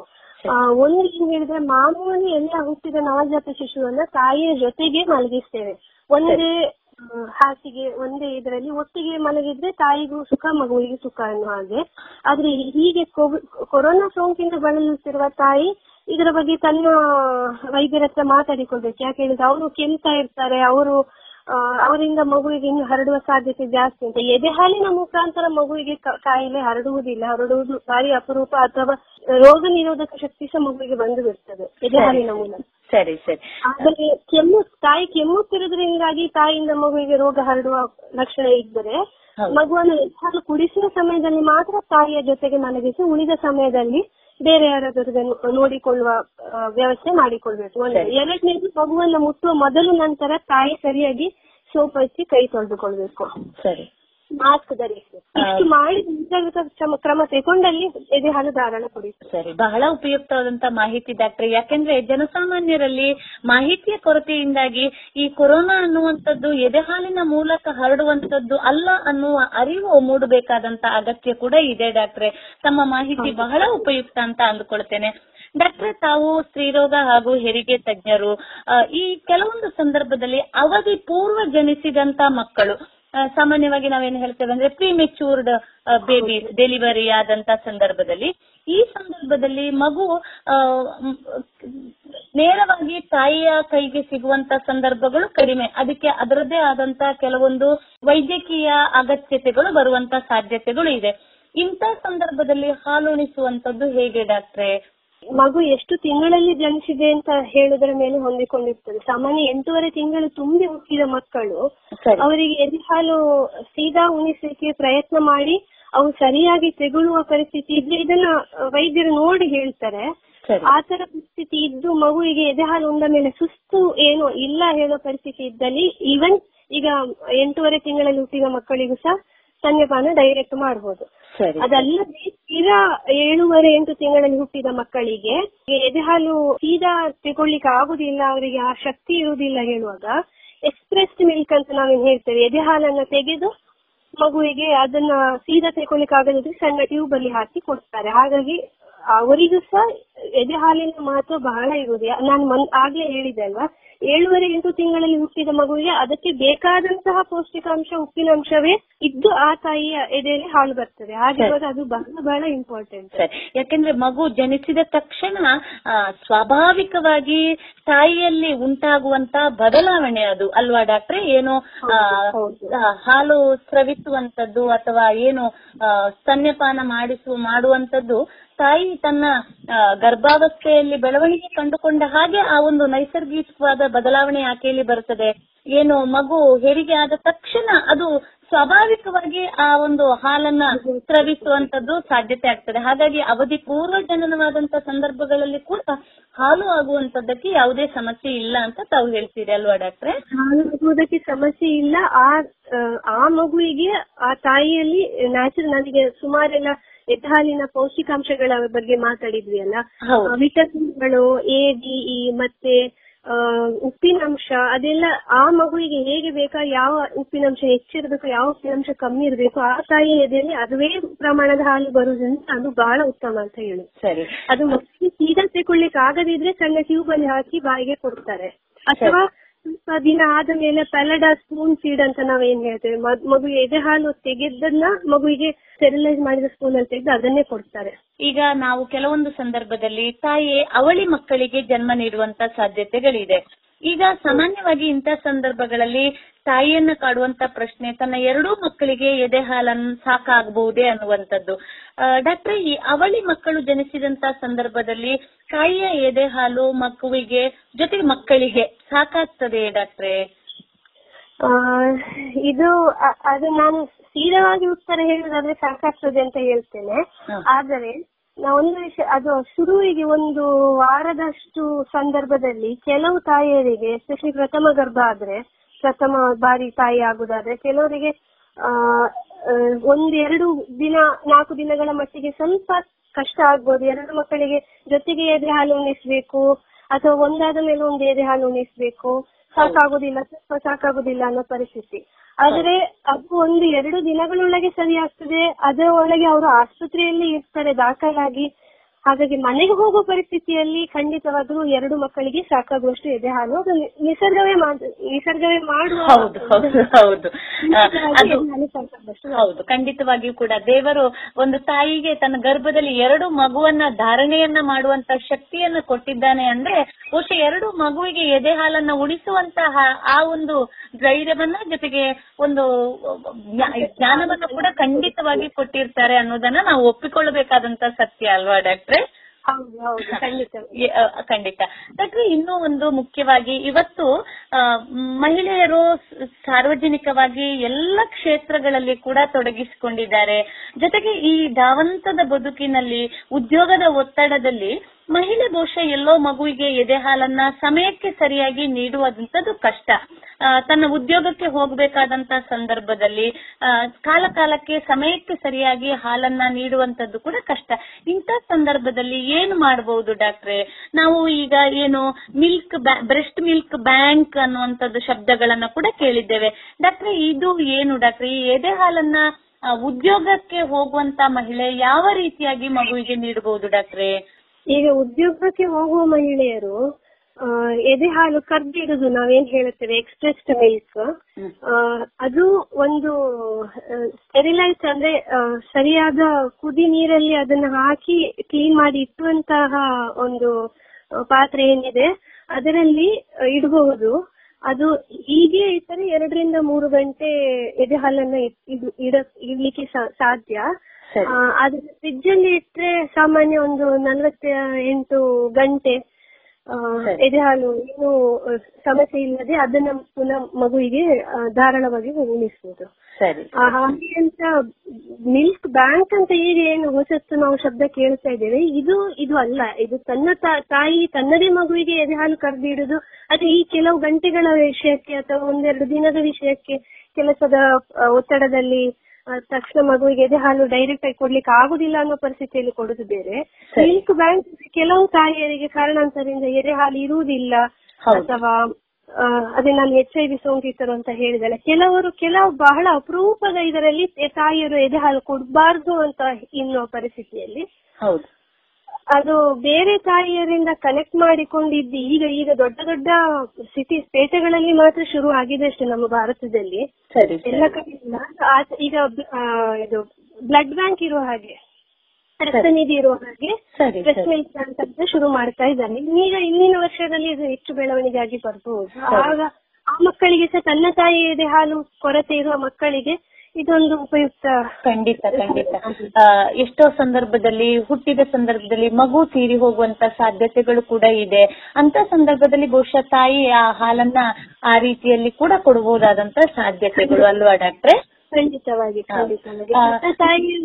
ಒಂದು ಏನ್ ಹೇಳಿದ್ರೆ ಮಾಮೂಲಿ ಎಲ್ಲ ಹುಟ್ಟಿದ ನವಜಾತ ಶಿಶುವನ್ನ ತಾಯಿಯ ಜೊತೆಗೆ ಮಲಗಿಸ್ತೇವೆ. ಒಂದೇ ಹಾಸಿಗೆ, ಒಂದೇ ಇದರಲ್ಲಿ ಒಟ್ಟಿಗೆ ಮಲಗಿದ್ರೆ ತಾಯಿಗೂ ಸುಖ, ಮಗುವಿಗೆ ಸುಖ ಅನ್ನೋ ಹಾಗೆ. ಆದ್ರೆ ಹೀಗೆ ಕೊರೋನಾ ಸೋಂಕಿಂದ ಬಳಲುತ್ತಿರುವ ತಾಯಿ ಇದರ ಬಗ್ಗೆ ತನ್ನ ವೈದ್ಯರ ಹತ್ರ ಮಾತಾಡಿಕೊಳ್ಬೇಕು. ಯಾಕೆ ಹೇಳಿದ್ರೆ, ಅವರು ಕೆಮ್ತಾ ಇರ್ತಾರೆ, ಅವರು ಅವರಿಂದ ಮಗುವಿಗೆ ಇನ್ನು ಹರಡುವ ಸಾಧ್ಯತೆ ಜಾಸ್ತಿ ಅಂತ ಎದೆಹಾಲಿನ ಮುಖಾಂತರ ಮಗುವಿಗೆ ಕಾಯಿಲೆ ಹರಡುವುದಿಲ್ಲ. ಹರಡುವುದು ಭಾರಿ ಅಪರೂಪ ಅಥವಾ ರೋಗ ನಿರೋಧಕ ಶಕ್ತಿ ಸಹ ಮಗುವಿಗೆ ಬಂದು ಬಿಡ್ತದೆ ಎದೆ ಹಾಲಿನ ಮೂಲಕ. ಸರಿ ಸರಿ. ಆದರೆ ಕೆಮ್ಮು ತಾಯಿ ಕೆಮ್ಮುತ್ತಿರುವುದರಿಂದಾಗಿ ತಾಯಿಯಿಂದ ಮಗುವಿಗೆ ರೋಗ ಹರಡುವ ಲಕ್ಷಣ ಇದ್ದರೆ ಮಗುವನ್ನು ಹಾಲು ಕುಡಿಸುವ ಸಮಯದಲ್ಲಿ ಮಾತ್ರ ತಾಯಿಯ ಜೊತೆಗೆ ಮಲಗಿಸಿ ಉಳಿದ ಸಮಯದಲ್ಲಿ ಬೇರೆ ಯಾರಾದರೂ ನೋಡಿಕೊಳ್ಳುವ ವ್ಯವಸ್ಥೆ ಮಾಡಿಕೊಳ್ಬೇಕು. ಒಂದು ಎರಡನೇದು ಮಗುವನ್ನ ಮುಟ್ಟುವ ಮೊದಲು ನಂತರ ತಾಯಿ ಸರಿಯಾಗಿ ಸೋಪ್ ಹಚ್ಚಿ ಕೈ ತೊಳೆದುಕೊಳ್ಬೇಕು. ಸರಿ. ಮಾಸ್ಕ್ ಧರಿಸಿ ಇಷ್ಟು ಮಾಡಿ ಮುಂಜಾಗ್ರತಾ ಕ್ರಮ- ತಗೊಂಡಲ್ಲಿ ಎದೆ ಹಾಲು ಧಾರಣ ಕೊಡಿ ಸರಿ ಬಹಳ ಉಪಯುಕ್ತವಾದಂತ ಮಾಹಿತಿ ಡಾಕ್ಟರ್. ಯಾಕೆಂದ್ರೆ ಜನಸಾಮಾನ್ಯರಲ್ಲಿ ಮಾಹಿತಿಯ ಕೊರತೆಯಿಂದಾಗಿ ಈ ಕೊರೋನಾ ಅನ್ನುವಂಥದ್ದು ಎದೆಹಾಲಿನ ಮೂಲಕ ಹರಡುವಂತದ್ದು ಅಲ್ಲ ಅನ್ನುವ ಅರಿವು ಮೂಡಬೇಕಾದಂತ ಅಗತ್ಯ ಕೂಡ ಇದೆ ಡಾಕ್ಟ್ರೆ. ತಮ್ಮ ಮಾಹಿತಿ ಬಹಳ ಉಪಯುಕ್ತ ಅಂತ ಅಂದ್ಕೊಳ್ತೇನೆ. ಡಾಕ್ಟ್ರೆ ತಾವು ಸ್ತ್ರೀರೋಗ ಹಾಗೂ ಹೆರಿಗೆ ತಜ್ಞರು ಈ ಕೆಲವೊಂದು ಸಂದರ್ಭದಲ್ಲಿ ಅವಧಿ ಪೂರ್ವ ಜನಿಸಿದಂತ ಮಕ್ಕಳು ಸಾಮಾನ್ಯವಾಗಿ ನಾವೇನು ಹೇಳ್ತೇವೆ ಅಂದ್ರೆ ಪ್ರಿಮೆಚೂರ್ಡ್ ಬೇಬಿ ಡೆಲಿವರಿ ಆದಂತ ಸಂದರ್ಭದಲ್ಲಿ. ಈ ಸಂದರ್ಭದಲ್ಲಿ ಮಗು ನೇರವಾಗಿ ತಾಯಿಯ ಕೈಗೆ ಸಿಗುವಂತ ಸಂದರ್ಭಗಳು ಕಡಿಮೆ. ಅದಕ್ಕೆ ಅದರದ್ದೇ ಆದಂತ ಕೆಲವೊಂದು ವೈದ್ಯಕೀಯ ಅಗತ್ಯತೆಗಳು ಬರುವಂತ ಸಾಧ್ಯತೆಗಳು ಇದೆ. ಇಂಥ ಸಂದರ್ಭದಲ್ಲಿ ಹಾಲುಣಿಸುವಂತದ್ದು ಹೇಗೆ ಡಾಕ್ಟ್ರೆ? ಮಗು ಎಷ್ಟು ತಿಂಗಳಲ್ಲಿ ಜನಿಸಿದೆ ಅಂತ ಹೇಳುದರ ಮೇಲೆ ಹೊಂದಿಕೊಂಡಿರ್ತದೆ. ಸಾಮಾನ್ಯ ಎಂಟೂವರೆ ತಿಂಗಳು ತುಂಬಿ ಹುಟ್ಟಿದ ಮಕ್ಕಳು ಅವರಿಗೆ ಎದೆ ಹಾಲು ಸೀದಾ ಉಣಿಸಲಿಕ್ಕೆ ಪ್ರಯತ್ನ ಮಾಡಿ ಅವು ಸರಿಯಾಗಿ ತೆಗೊಳ್ಳುವ ಪರಿಸ್ಥಿತಿ ಇದ್ರೆ ಇದನ್ನ ವೈದ್ಯರು ನೋಡಿ ಹೇಳ್ತಾರೆ. ಆ ತರ ಪರಿಸ್ಥಿತಿ ಇದ್ದು ಮಗುವಿಗೆ ಎದೆ ಹಾಲು ಉಂಡ ಮೇಲೆ ಸುಸ್ತು ಏನು ಇಲ್ಲ ಹೇಳೋ ಪರಿಸ್ಥಿತಿ ಇದ್ದಲ್ಲಿ ಈವನ್ ಈಗ ಎಂಟೂವರೆ ತಿಂಗಳಲ್ಲಿ ಹುಟ್ಟಿದ ಮಕ್ಕಳಿಗೂ ಸಹ ಸ್ತನ್ಯಪಾನ ಡೈರೆಕ್ಟ್ ಮಾಡಬಹುದು ಅದಲ್ಲದೆ ತೀರಾ ಏಳುವರೆ ಎಂಟು ತಿಂಗಳಲ್ಲಿ ಹುಟ್ಟಿದ ಮಕ್ಕಳಿಗೆ ಎದೆ ಹಾಲು ಸೀದಾ ತಗೊಳ್ಳಿಕ್ಕೆ ಆಗುದಿಲ್ಲ, ಅವರಿಗೆ ಆ ಶಕ್ತಿ ಇರುವುದಿಲ್ಲ ಹೇಳುವಾಗ ಎಕ್ಸ್ಪ್ರೆಸ್ ಮಿಲ್ಕ್ ಅಂತ ನಾವೇನ್ ಹೇಳ್ತೇವೆ ಎದೆ ಹಾಲನ್ನ ತೆಗೆದು ಮಗುವಿಗೆ ಅದನ್ನ ಸೀದಾ ತಗೊಳ್ಳಿಕ್ಕೆ ಆಗದಿದ್ರೆ ಸಣ್ಣ ಟ್ಯೂಬ್ ಅಲ್ಲಿ ಹಾಕಿ ಕೊಡ್ತಾರೆ. ಹಾಗಾಗಿ ಅವರಿಗೂ ಸಹ ಎದೆ ಹಾಲಿನ ಮಹತ್ವ ಬಹಳ ಇರುವುದು. ನಾನು ಆಗ್ಲೇ ಹೇಳಿದೆ ಅಲ್ವಾ? ಏಳುವರೆ ಎಂಟು ತಿಂಗಳಲ್ಲಿ ಹುಟ್ಟಿದ ಮಗುವಿಗೆ ಅದಕ್ಕೆ ಬೇಕಾದಂತಹ ಪೌಷ್ಟಿಕಾಂಶ ಉಪ್ಪಿನಾಂಶವೇ ಇದ್ದು ಆ ತಾಯಿಯ ಎದೆಯಲ್ಲಿ ಹಾಲು ಬರ್ತದೆ. ಹಾಗಿರುವಾಗ ಅದು ಬಹಳ ಬಹಳ ಇಂಪಾರ್ಟೆಂಟ್ ಯಾಕಂದ್ರೆ ಮಗು ಜನಿಸಿದ ತಕ್ಷಣ ಸ್ವಾಭಾವಿಕವಾಗಿ ತಾಯಿಯಲ್ಲಿ ಉಂಟಾಗುವಂತ ಬದಲಾವಣೆ ಅದು ಅಲ್ವಾ ಡಾಕ್ಟ್ರೆ? ಏನು ಹಾಲು ಸ್ರವಿಸುವಂತದ್ದು ಅಥವಾ ಏನು ಸ್ತನ್ಯಪಾನ ಮಾಡಿಸುವ ಮಾಡುವಂತದ್ದು ತಾಯಿ ತನ್ನ ಗರ್ಭಾವಸ್ಥೆಯಲ್ಲಿ ಬೆಳವಣಿಗೆ ಕಂಡುಕೊಂಡ ಹಾಗೆ ಆ ಒಂದು ನೈಸರ್ಗಿಕವಾದ ಬದಲಾವಣೆ ಆಕೆಯಲ್ಲಿ ಬರುತ್ತದೆ? ಏನು ಮಗು ಹೆರಿಗೆ ಆದ ತಕ್ಷಣ ಅದು ಸ್ವಾಭಾವಿಕವಾಗಿ ಆ ಒಂದು ಹಾಲನ್ನ ಸ್ರವಿಸುವಂತದ್ದು ಸಾಧ್ಯತೆ ಆಗ್ತದೆ. ಹಾಗಾಗಿ ಅವಧಿ ಪೂರ್ವ ಜನನವಾದಂತ ಸಂದರ್ಭಗಳಲ್ಲಿ ಕೂಡ ಹಾಲು ಆಗುವಂತದ್ದಕ್ಕೆ ಯಾವುದೇ ಸಮಸ್ಯೆ ಇಲ್ಲ ಅಂತ ತಾವು ಹೇಳ್ತೀರಿ ಅಲ್ವಾ ಡಾಕ್ಟ್ರೆ? ಹಾಲು ಆಗುವುದಕ್ಕೆ ಸಮಸ್ಯೆ ಇಲ್ಲ. ಆ ಆ, ಮಗುವಿಗೆ ಆ ತಾಯಿಯಲ್ಲಿ ನ್ಯಾಚುರಲ್ ನನಗೆ ಸುಮಾರೆಲ್ಲ ಎದ್ದಾಲಿನ ಪೌಷ್ಟಿಕಾಂಶಗಳ ಬಗ್ಗೆ ಮಾತಾಡಿದ್ವಿ ಅಲ್ಲ? ವಿಟಮಿನ್ಗಳು ಎ ಡಿ ಇ ಮತ್ತೆ ಉಪ್ಪಿನಂಶ ಅದೆಲ್ಲ ಆ ಮಗುವಿಗೆ ಹೇಗೆ ಬೇಕಾ ಯಾವ ಉಪ್ಪಿನಂಶ ಹೆಚ್ಚಿರಬೇಕು ಯಾವ ಉಪ್ಪಿನಂಶ ಕಮ್ಮಿ ಇರಬೇಕು ಆ ತಾಯಿ ಎದೆಯಲ್ಲಿ ಅದುವೇ ಪ್ರಮಾಣದ ಹಾಲು ಬರುವುದರಿಂದ ಅದು ಬಹಳ ಉತ್ತಮ ಅಂತ ಹೇಳಿ ಸರಿ. ಅದು ಮಕ್ಕಳಿಗೆ ಸೀದಾ ತಗೊಳ್ಳಿಕ್ಕೆ ಆಗದಿದ್ರೆ ಸಣ್ಣ ಟ್ಯೂಬ್ ಅಲ್ಲಿ ಹಾಕಿ ಬಾಯಿಗೆ ಕೊಡ್ತಾರೆ. ಅಥವಾ ದಿನ ಆದ ಮೇಲೆ ಪೆಲಡ ಸ್ಪೂನ್ ಫೀಡ್ ಅಂತ ನಾವ್ ಏನ್ ಹೇಳ್ತೇವೆ? ಮಗ್- ಎದೆ ಹಾಲು ತೆಗೆದನ್ನ ಮಗುವಿಗೆ ಸ್ಟೆರಿಲೈಸ್ ಮಾಡಿದ ಸ್ಪೂನ್ ಅಲ್ಲಿ ತೆಗೆದು ಅದನ್ನೇ ಕೊಡ್ತಾರೆ. ಈಗ ನಾವು ಕೆಲವೊಂದು ಸಂದರ್ಭದಲ್ಲಿ ತಾಯಿ, ಅವಳಿ ಮಕ್ಕಳಿಗೆ ಜನ್ಮ ನೀಡುವಂತ ಸಾಧ್ಯತೆಗಳಿದೆ. ಈಗ ಸಾಮಾನ್ಯವಾಗಿ ಇಂಥ ಸಂದರ್ಭಗಳಲ್ಲಿ ತಾಯಿಯನ್ನ ಕಾಡುವಂತ ಪ್ರಶ್ನೆ ತನ್ನ ಎರಡೂ ಮಕ್ಕಳಿಗೆ ಎದೆ ಹಾಲನ್ನು ಸಾಕಾಗಬಹುದೇ ಅನ್ನುವಂಥದ್ದು. ಡಾಕ್ಟ್ರೆ ಈ ಅವಳಿ ಮಕ್ಕಳು ಜನಿಸಿದಂತ ಸಂದರ್ಭದಲ್ಲಿ ತಾಯಿಯ ಎದೆ ಹಾಲು ಮಗುವಿಗೆ ಜೊತೆಗೆ ಮಕ್ಕಳಿಗೆ ಸಾಕಾಗ್ತದೆ ಡಾಕ್ಟ್ರೆ? ಇದು ಅದು ನಾನು ಸ್ಥಿರವಾಗಿ ಉತ್ತರ ಹೇಳುದಾದ್ರೆ ಸಾಕಾಗ್ತದೆ ಅಂತ ಹೇಳ್ತೇನೆ. ಆದರೆ ಒಂದು ವಿಷಯ ಅದು ಶುರುವಿಗೆ ಒಂದು ವಾರದಷ್ಟು ಸಂದರ್ಭದಲ್ಲಿ ಕೆಲವು ತಾಯಿಯರಿಗೆ ಎಸ್ಪೆಷಲಿ ಪ್ರಥಮ ಗರ್ಭ ಆದ್ರೆ, ಪ್ರಥಮ ಬಾರಿ ತಾಯಿ ಆಗುದಾದ್ರೆ ಕೆಲವರಿಗೆ, ಆ ಒಂದೆರಡು ದಿನ, ನಾಲ್ಕು ದಿನಗಳ ಮಟ್ಟಿಗೆ ಸ್ವಲ್ಪ ಕಷ್ಟ ಆಗ್ಬೋದು. ಎರಡು ಮಕ್ಕಳಿಗೆ ಜೊತೆಗೆ ಎದೆ ಹಾಲು ಉಣಿಸ್ಬೇಕು, ಅಥವಾ ಒಂದಾದ ಮೇಲೆ ಒಂದು ಎದೆ ಹಾಲು ಉಣಿಸ್ಬೇಕು. ಸಾಕಾಗುದಿಲ್ಲ, ಸ್ವಲ್ಪ ಸಾಕಾಗುದಿಲ್ಲ ಅನ್ನೋ ಪರಿಸ್ಥಿತಿ. ಆದ್ರೆ ಅದು ಒಂದು ಎರಡು ದಿನಗಳೊಳಗೆ ಸರಿ ಆಗ್ತದೆ ಅದರ ಒಳಗೆ ಅವರು ಆಸ್ಪತ್ರೆಯಲ್ಲಿ ಇರ್ತಾರೆ ದಾಖಲಾಗಿ. ಹಾಗಾಗಿ ಮನೆಗೆ ಹೋಗೋ ಪರಿಸ್ಥಿತಿಯಲ್ಲಿ ಖಂಡಿತವಾದ್ರೂ ಎರಡು ಮಕ್ಕಳಿಗೆ ಸಾಕಾಗುವಷ್ಟು ಎದೆ ಹಾಲು ಅದು ನಿಸರ್ಗವೇ ನಿಸರ್ಗವೇ ಮಾಡುವ ಹೌದು ಹೌದು ಹೌದು. ಖಂಡಿತವಾಗಿಯೂ ಕೂಡ ದೇವರು ಒಂದು ತಾಯಿಗೆ ತನ್ನ ಗರ್ಭದಲ್ಲಿ ಎರಡು ಮಗುವನ್ನ ಧಾರಣೆಯನ್ನ ಮಾಡುವಂತ ಶಕ್ತಿಯನ್ನ ಕೊಟ್ಟಿದ್ದಾನೆ ಅಂದ್ರೆ ಬಹುಶಃ ಎರಡು ಮಗುವಿಗೆ ಎದೆ ಹಾಲನ್ನ ಉಳಿಸುವಂತಹ ಆ ಒಂದು ಧೈರ್ಯವನ್ನ ಜೊತೆಗೆ ಒಂದು ಜ್ಞಾ- ಜ್ಞಾನವನ್ನ ಕೂಡ ಖಂಡಿತವಾಗಿ ಕೊಟ್ಟಿರ್ತಾರೆ ಅನ್ನೋದನ್ನ ನಾವು ಒಪ್ಪಿಕೊಳ್ಳಬೇಕಾದಂತ ಸತ್ಯ ಅಲ್ವಾ ಡಾಕ್ಟ್ರೆ? ಹೌದು ಹೌದು. ಖಂಡಿತ. ಖಂಡಿತ. ಡಾಕ್ಟ್ರೆ ಇನ್ನೂ ಒಂದು ಮುಖ್ಯವಾಗಿ ಇವತ್ತು ಮಹಿಳೆಯರು ಸಾರ್ವಜನಿಕವಾಗಿ ಎಲ್ಲ ಕ್ಷೇತ್ರಗಳಲ್ಲಿ ಕೂಡ ತೊಡಗಿಸಿಕೊಂಡಿದ್ದಾರೆ. ಜೊತೆಗೆ ಈ ಧಾವಂತದ ಬದುಕಿನಲ್ಲಿ ಉದ್ಯೋಗದ ಒತ್ತಡದಲ್ಲಿ ಮಹಿಳೆ ಬಹುಶಃ ಎಲ್ಲೋ ಮಗುವಿಗೆ ಎದೆ ಹಾಲನ್ನ ಸಮಯಕ್ಕೆ ಸರಿಯಾಗಿ ನೀಡುವಂತದ್ದು ಕಷ್ಟ. ತನ್ನ ಉದ್ಯೋಗಕ್ಕೆ ಹೋಗಬೇಕಾದಂತ ಸಂದರ್ಭದಲ್ಲಿ ಕಾಲ ಕಾಲಕ್ಕೆ ಸಮಯಕ್ಕೆ ಸರಿಯಾಗಿ ಹಾಲನ್ನ ನೀಡುವಂತದ್ದು ಕೂಡ ಕಷ್ಟ. ಇಂಥ ಸಂದರ್ಭದಲ್ಲಿ ಏನು ಮಾಡಬಹುದು ಡಾಕ್ಟ್ರೆ? ನಾವು ಈಗ ಏನು ಮಿಲ್ಕ್ ಬ್ರೆಸ್ಟ್ ಮಿಲ್ಕ್ ಬ್ಯಾಂಕ್ ಅನ್ನುವಂಥದ್ದು ಶಬ್ದಗಳನ್ನ ಕೂಡ ಕೇಳಿದ್ದೇವೆ. ಡಾಕ್ಟ್ರೆ, ಇದು ಏನು ಡಾಕ್ಟ್ರೆ? ಈ ಎದೆ ಹಾಲನ್ನ ಉದ್ಯೋಗಕ್ಕೆ ಹೋಗುವಂತ ಮಹಿಳೆ ಯಾವ ರೀತಿಯಾಗಿ ಮಗುವಿಗೆ ನೀಡಬಹುದು ಡಾಕ್ಟ್ರೆ? ಈಗ ಉದ್ಯೋಗಕ್ಕೆ ಹೋಗುವ ಮಹಿಳೆಯರು ಎದೆ ಹಾಲು ಕರ್ದಿಡುದು ನಾವೇನ್ ಹೇಳುತ್ತೇವೆ ಎಕ್ಸ್ಪ್ರೆಸ್ಡ್ ಮಿಲ್ಕ್ ಅದು ಒಂದು ಸ್ಟೆರಿಲೈಸ್ ಅಂದ್ರೆ ಸರಿಯಾದ ಕುದಿ ನೀರಲ್ಲಿ ಅದನ್ನ ಹಾಕಿ ಕ್ಲೀನ್ ಮಾಡಿ ಇಟ್ಟುವಂತಹ ಒಂದು ಪಾತ್ರೆ ಏನಿದೆ ಅದರಲ್ಲಿ ಇಡಬಹುದು. ಅದು ಹೀಗೆ ಇಟ್ಟರೆ ಎರಡರಿಂದ ಮೂರು ಗಂಟೆ ಎದೆ ಹಾಲನ್ನ ಇಡ್ಲಿಕ್ಕೆ ಸಾಧ್ಯ. ಫ್ರಿಜ್ ಫ್ರಿಡ್ಜ್ ಅಲ್ಲಿ ಇಟ್ರೆ ಸಾಮಾನ್ಯ ಒಂದು ನಲವತ್ತ ಎಂಟು ಗಂಟೆ ಆ, ಎದೆ ಹಾಲು ಏನು ಸಮಸ್ಯೆ ಇಲ್ಲದೆ ಅದನ್ನ ಪುನಃ ಮಗುವಿಗೆ ಧಾರಾಳವಾಗಿ ಉಣಿಸಬಹುದು ಹಾಗೆ ಅಂತ ಮಿಲ್ಕ್ ಬ್ಯಾಂಕ್ ಅಂತ ಈಗ ಏನು ಹೊಸತ್ತು ನಾವು ಶಬ್ದ ಕೇಳ್ತಾ ಇದ್ದೇವೆ ಇದು ಇದು ಅಲ್ಲ. ಇದು ತನ್ನ ತಾಯಿ ತನ್ನದೇ ಮಗುವಿಗೆ ಎದೆ ಹಾಲು ಕರೆದಿಡುದು ಅದು ಈ ಕೆಲವು ಗಂಟೆಗಳ ವಿಷಯಕ್ಕೆ ಅಥವಾ ಒಂದೆರಡು ದಿನದ ವಿಷಯಕ್ಕೆ ಕೆಲಸದ ಒತ್ತಡದಲ್ಲಿ ತಕ್ಷಣ ಮಗುವಿಗೆ ಎದೆ ಹಾಲು ಡೈರೆಕ್ಟ್ ಆಗಿ ಕೊಡ್ಲಿಕ್ಕೆ ಆಗುದಿಲ್ಲ ಅನ್ನೋ ಪರಿಸ್ಥಿತಿಯಲ್ಲಿ ಕೊಡುದು ಬೇರೆ ಮಿಲ್ಕ್ ಬ್ಯಾಂಕ್ ಕೆಲವು ತಾಯಿಯರಿಗೆ ಕಾರಣಾಂತರದಿಂದ ಎದೆ ಹಾಲು ಇರುವುದಿಲ್ಲ ಅಥವಾ ಅದೇ ನಾನು ಎಚ್ ಐ ವಿ ಸೋಂಕಿತರು ಅಂತ ಹೇಳಿದಲ್ಲ ಕೆಲವರು ಕೆಲವು ಬಹಳ ಅಪರೂಪದ ಇದರಲ್ಲಿ ತಾಯಿಯರು ಎದೆ ಹಾಲು ಕೊಡಬಾರ್ದು ಅಂತ ಇನ್ನೋ ಪರಿಸ್ಥಿತಿಯಲ್ಲಿ ಅದು ಬೇರೆ ತಾಯಿಯರಿಂದ ಕನೆಕ್ಟ್ ಮಾಡಿಕೊಂಡಿದ್ದು ಈಗ ಈಗ ದೊಡ್ಡ ದೊಡ್ಡ ಸಿಟಿ ಪೇಟೆಗಳಲ್ಲಿ ಮಾತ್ರ ಶುರು ಆಗಿದೆ ಅಷ್ಟೇ ನಮ್ಮ ಭಾರತದಲ್ಲಿ. ಎಲ್ಲ ಕಡೆ ಇಲ್ಲ. ಆ- ಈಗ ಆ, ಇದು ಬ್ಲಡ್ ಬ್ಯಾಂಕ್ ಇರುವ ಹಾಗೆ ರಕ್ತನಿಧಿ ಇರುವ ಹಾಗೆ ಸರಿ, ಅಂತ ಶುರು ಮಾಡ್ತಾ ಇದ್ದಾನೆ. ಈಗ ಇಂದಿನ ವರ್ಷದಲ್ಲಿ ಇದು ಹೆಚ್ಚು ಬೆಳವಣಿಗೆ ಆಗಿ ಬರಬಹುದು ಆಗ ಆ ಮಕ್ಕಳಿಗೆ ಸಹ ತನ್ನ ತಾಯಿಯದೇ ಎದೆ ಹಾಲು ಕೊರತೆ ಇರುವ ಮಕ್ಕಳಿಗೆ ಇದೊಂದು ಉಪಯುಕ್ತ. ಖಂಡಿತ ಖಂಡಿತ. ಎಷ್ಟೋ ಸಂದರ್ಭದಲ್ಲಿ, ಹುಟ್ಟಿದ ಸಂದರ್ಭದಲ್ಲಿ ಮಗು ತೀರಿ ಹೋಗುವಂತ ಸಾಧ್ಯತೆಗಳು ಕೂಡ ಇದೆ. ಅಂತ ಸಂದರ್ಭದಲ್ಲಿ ಬಹುಶಃ ತಾಯಿ ಆ ಹಾಲನ್ನ ಆ ರೀತಿಯಲ್ಲಿ ಕೂಡ ಕೊಡಬಹುದಾದಂತ ಸಾಧ್ಯತೆಗಳು. ಅಲ್ವಾ ಡಾಕ್ಟ್ರೆ? ಖಂಡಿತವಾಗಿ ತಾಯಿ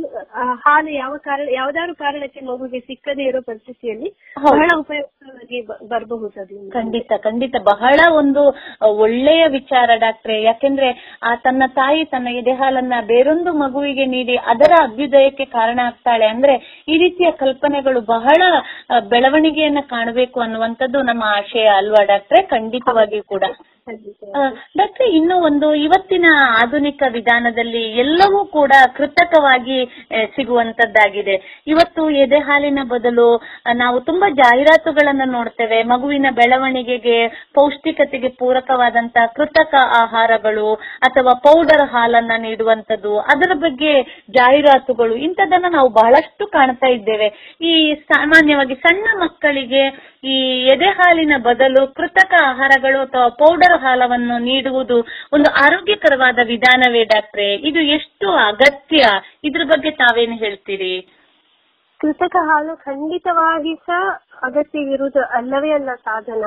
ಹಾಲು ಯಾವ ಕಾರಣ ಯಾವ್ದಾದ್ರು ಕಾರಣಕ್ಕೆ ಮಗುಗೆ ಸಿಕ್ಕದೇ ಇರೋ ಪರಿಸ್ಥಿತಿಯಲ್ಲಿ ಬಹಳ ಉಪಯುಕ್ತವಾಗಿ ಬರಬಹುದು ಖಂಡಿತ ಖಂಡಿತ. ಬಹಳ ಒಂದು ಒಳ್ಳೆಯ ವಿಚಾರ ಡಾಕ್ಟ್ರೆ. ಯಾಕೆಂದ್ರೆ ಆ ತನ್ನ ತಾಯಿ ತನ್ನ ಎದೆಹಾಲನ್ನ ಬೇರೊಂದು ಮಗುವಿಗೆ ನೀಡಿ ಅದರ ಅಭ್ಯುದಯಕ್ಕೆ ಕಾರಣ ಆಗ್ತಾಳೆ. ಅಂದ್ರೆ ಈ ರೀತಿಯ ಕಲ್ಪನೆಗಳು ಬಹಳ ಬೆಳವಣಿಗೆಯನ್ನ ಕಾಣಬೇಕು ಅನ್ನುವಂಥದ್ದು ನಮ್ಮ ಆಶಯ ಅಲ್ವಾ ಡಾಕ್ಟ್ರೆ? ಖಂಡಿತವಾಗಿಯೂ ಕೂಡ. ಡಾಕ್ಟ್ರೆ ಇನ್ನು ಒಂದು ಇವತ್ತಿನ ಆಧುನಿಕ ವಿಧಾನದಲ್ಲಿ ಎಲ್ಲವೂ ಕೂಡ ಕೃತಕವಾಗಿ ಸಿಗುವಂತದ್ದಾಗಿದೆ. ಇವತ್ತು ಎದೆ ಹಾಲಿನ ಬದಲು ನಾವು ತುಂಬಾ ಜಾಹೀರಾತುಗಳನ್ನು ನೋಡ್ತೇವೆ. ಮಗುವಿನ ಬೆಳವಣಿಗೆಗೆ ಪೌಷ್ಟಿಕತೆಗೆ ಪೂರಕವಾದಂತಹ ಕೃತಕ ಆಹಾರಗಳು ಅಥವಾ ಪೌಡರ್ ಹಾಲನ್ನ ನೀಡುವಂತದ್ದು ಅದರ ಬಗ್ಗೆ ಜಾಹೀರಾತುಗಳು ಇಂಥದನ್ನ ನಾವು ಬಹಳಷ್ಟು ಕಾಣ್ತಾ ಇದ್ದೇವೆ. ಈ ಸಾಮಾನ್ಯವಾಗಿ ಸಣ್ಣ ಮಕ್ಕಳಿಗೆ ಈ ಎದೆ ಹಾಲಿನ ಬದಲು ಕೃತಕ ಆಹಾರಗಳು ಅಥವಾ ಪೌಡರ್ ಹಾಲವನ್ನು ನೀಡುವುದು ಒಂದು ಆರೋಗ್ಯಕರವಾದ ವಿಧಾನವೇ ಡಾಕ್ಟ್ರೆ? ಇದು ಎಷ್ಟು ಅಗತ್ಯ? ಇದ್ರ ಬಗ್ಗೆ ತಾವೇನು ಹೇಳ್ತೀರಿ? ಕೃತಕ ಹಾಲು ಖಂಡಿತವಾಗಿ ಸಹ ಅಗತ್ಯವಿರುವುದು ಅಲ್ಲವೇ ಅಲ್ಲ ಸಾಧನ.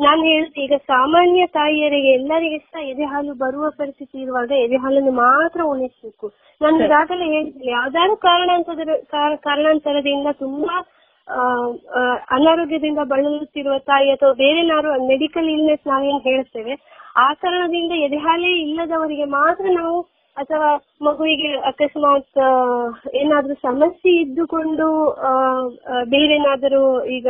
ನಾನು ಹೇಳ್ತೀನಿ ಈಗ ಸಾಮಾನ್ಯ ತಾಯಿಯರಿಗೆ ಎಲ್ಲರಿಗೆ ಸಹ ಎದೆ ಹಾಲು ಬರುವ ಪರಿಸ್ಥಿತಿ ಇರುವಾಗ ಎದೆ ಹಾಲನ್ನು ಮಾತ್ರ ಉಣಿಸಬೇಕು. ನಾನು ಈಗಾಗಲೇ ಹೇಳಿದ್ದೀನಿ ಯಾವ್ದಾದ್ರು ಕಾರಣಾಂತರ ಕಾರ- ಕಾರಣಾಂತರದಿಂದ ತುಂಬಾ ಅನಾರೋಗ್ಯದಿಂದ ಬಳಲುತ್ತಿರುವ ತಾಯಿ ಅಥವಾ ಬೇರೆ ನಾರು ಮೆಡಿಕಲ್ ಇಲ್ನೆಸ್ ನಾವೇನ್ ಹೇಳ್ತೇವೆ ಆ ಕಾರಣದಿಂದ ಎದೆಹಾಲೆ ಇಲ್ಲದವರಿಗೆ ಮಾತ್ರ ನಾವು ಅಥವಾ ಮಗುವಿಗೆ ಅಕಸ್ಮಾತ್ ಏನಾದ್ರೂ ಸಮಸ್ಯೆ ಇದ್ದುಕೊಂಡು ಬೇರೆ ಏನಾದರೂ ಬೇರೇನಾದರೂ ಈಗ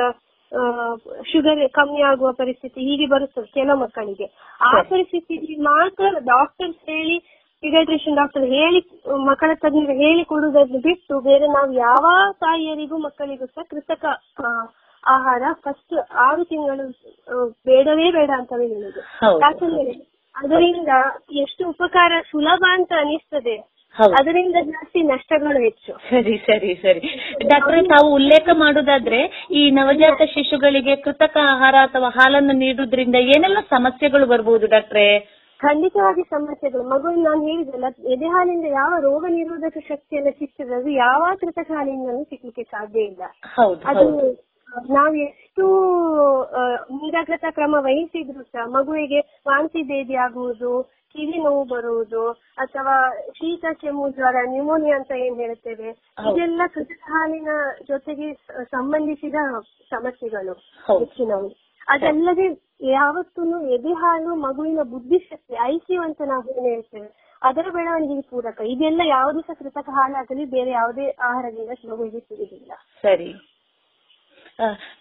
ಶುಗರ್ ಕಮ್ಮಿ ಆಗುವ ಪರಿಸ್ಥಿತಿ ಹೀಗೆ ಬರುತ್ತದೆ ಕೆಲವು ಮಕ್ಕಳಿಗೆ. ಆ ಪರಿಸ್ಥಿತಿಯಲ್ಲಿ ಮಾತ್ರ ಡಾಕ್ಟರ್ಸ್ ಹೇಳಿ ಪೀಡಿಯಾಟ್ರಿಷಿಯನ್ ಡಾಕ್ಟರ್ ಹೇಳಿ ಮಕ್ಕಳ ತಜ್ಞರು ಹೇಳಿ ಕೊಡುವುದನ್ನು ಬಿಟ್ಟು ಬೇರೆ ನಾವು ಯಾವ ತಾಯಿಯರಿಗೂ ಮಕ್ಕಳಿಗೂ ಸಹ ಕೃತಕ ಆಹಾರ ಫಸ್ಟ್ ಆರು ತಿಂಗಳು ಬೇಡವೇ ಬೇಡ ಅಂತಲೇ ಹೇಳುದು. ಯಾಕಂದ್ರೆ ಅದರಿಂದ ಎಷ್ಟು ಉಪಕಾರ ಸುಲಭ ಅಂತ ಅನಿಸ್ತದೆ. ಅದರಿಂದ ಜಾಸ್ತಿ ನಷ್ಟಗಳು ಹೆಚ್ಚು. ಸರಿ ಸರಿ ಸರಿ. ಡಾಕ್ಟರ್ ತಾವು ಉಲ್ಲೇಖ ಮಾಡುದಾದ್ರೆ ಈ ನವಜಾತ ಶಿಶುಗಳಿಗೆ ಕೃತಕ ಆಹಾರ ಅಥವಾ ಹಾಲನ್ನು ನೀಡುವುದರಿಂದ ಏನೆಲ್ಲ ಸಮಸ್ಯೆಗಳು ಬರಬಹುದು ಡಾಕ್ಟ್ರೆ? ಖಂಡಿತವಾಗಿ ಸಮಸ್ಯೆಗಳು. ಮಗುವಿನ ನಾನು ಹೇಳಿದಲ್ಲ ಎದೆ ಹಾಲಿಂದ ಯಾವ ರೋಗ ನಿರೋಧಕ ಶಕ್ತಿಯನ್ನು ಸಿಗ್ತದೆ ಅದು ಯಾವ ಕೃತಕ ಹಾಲಿಂದಲೂ ಸಿಗ್ಲಿಕ್ಕೆ ಸಾಧ್ಯ ಇಲ್ಲ. ಅದು ನಾವು ಎಷ್ಟು ಮುಂಜಾಗ್ರತಾ ಕ್ರಮ ವಹಿಸಿದ್ರು ಸಹ ಮಗುವಿಗೆ ವಾಂತಿ ಭೇದಿ ಆಗುವುದು ಕಿವಿ ನೋವು ಬರುವುದು ಅಥವಾ ಶೀತ ಕೆಮ್ಮು ಜ್ವರ ನ್ಯೂಮೋನಿಯಾ ಅಂತ ಏನ್ ಹೇಳ್ತೇವೆ ಇದೆಲ್ಲ ಕೃತಕ ಹಾಲಿನ ಜೊತೆಗೆ ಸಂಬಂಧಿಸಿದ ಸಮಸ್ಯೆಗಳು ಹೆಚ್ಚಿನವು. ಅದಲ್ಲದೆ ಯಾವತ್ತೂ ಎದೆ ಹಾಲು ಮಗುವಿನ ಬುದ್ಧಿಶಕ್ತಿ ಐಕ್ಯೂ ಅಂತ ನಾವು ಏನ್ ಹೇಳ್ತೇವೆ? ಅದರ ಬೆಳವಣಿಗೆಗೆ ಪೂರಕ. ಇದೆಲ್ಲ ಯಾವುದೇ ಸಹ ಕೃತಕ ಹಾಲಾಗಲಿ ಬೇರೆ ಯಾವುದೇ ಆಹಾರದಿಂದ ಮಗುವಿಗೆ ಸಿಗುದಿಲ್ಲ ಸರಿ.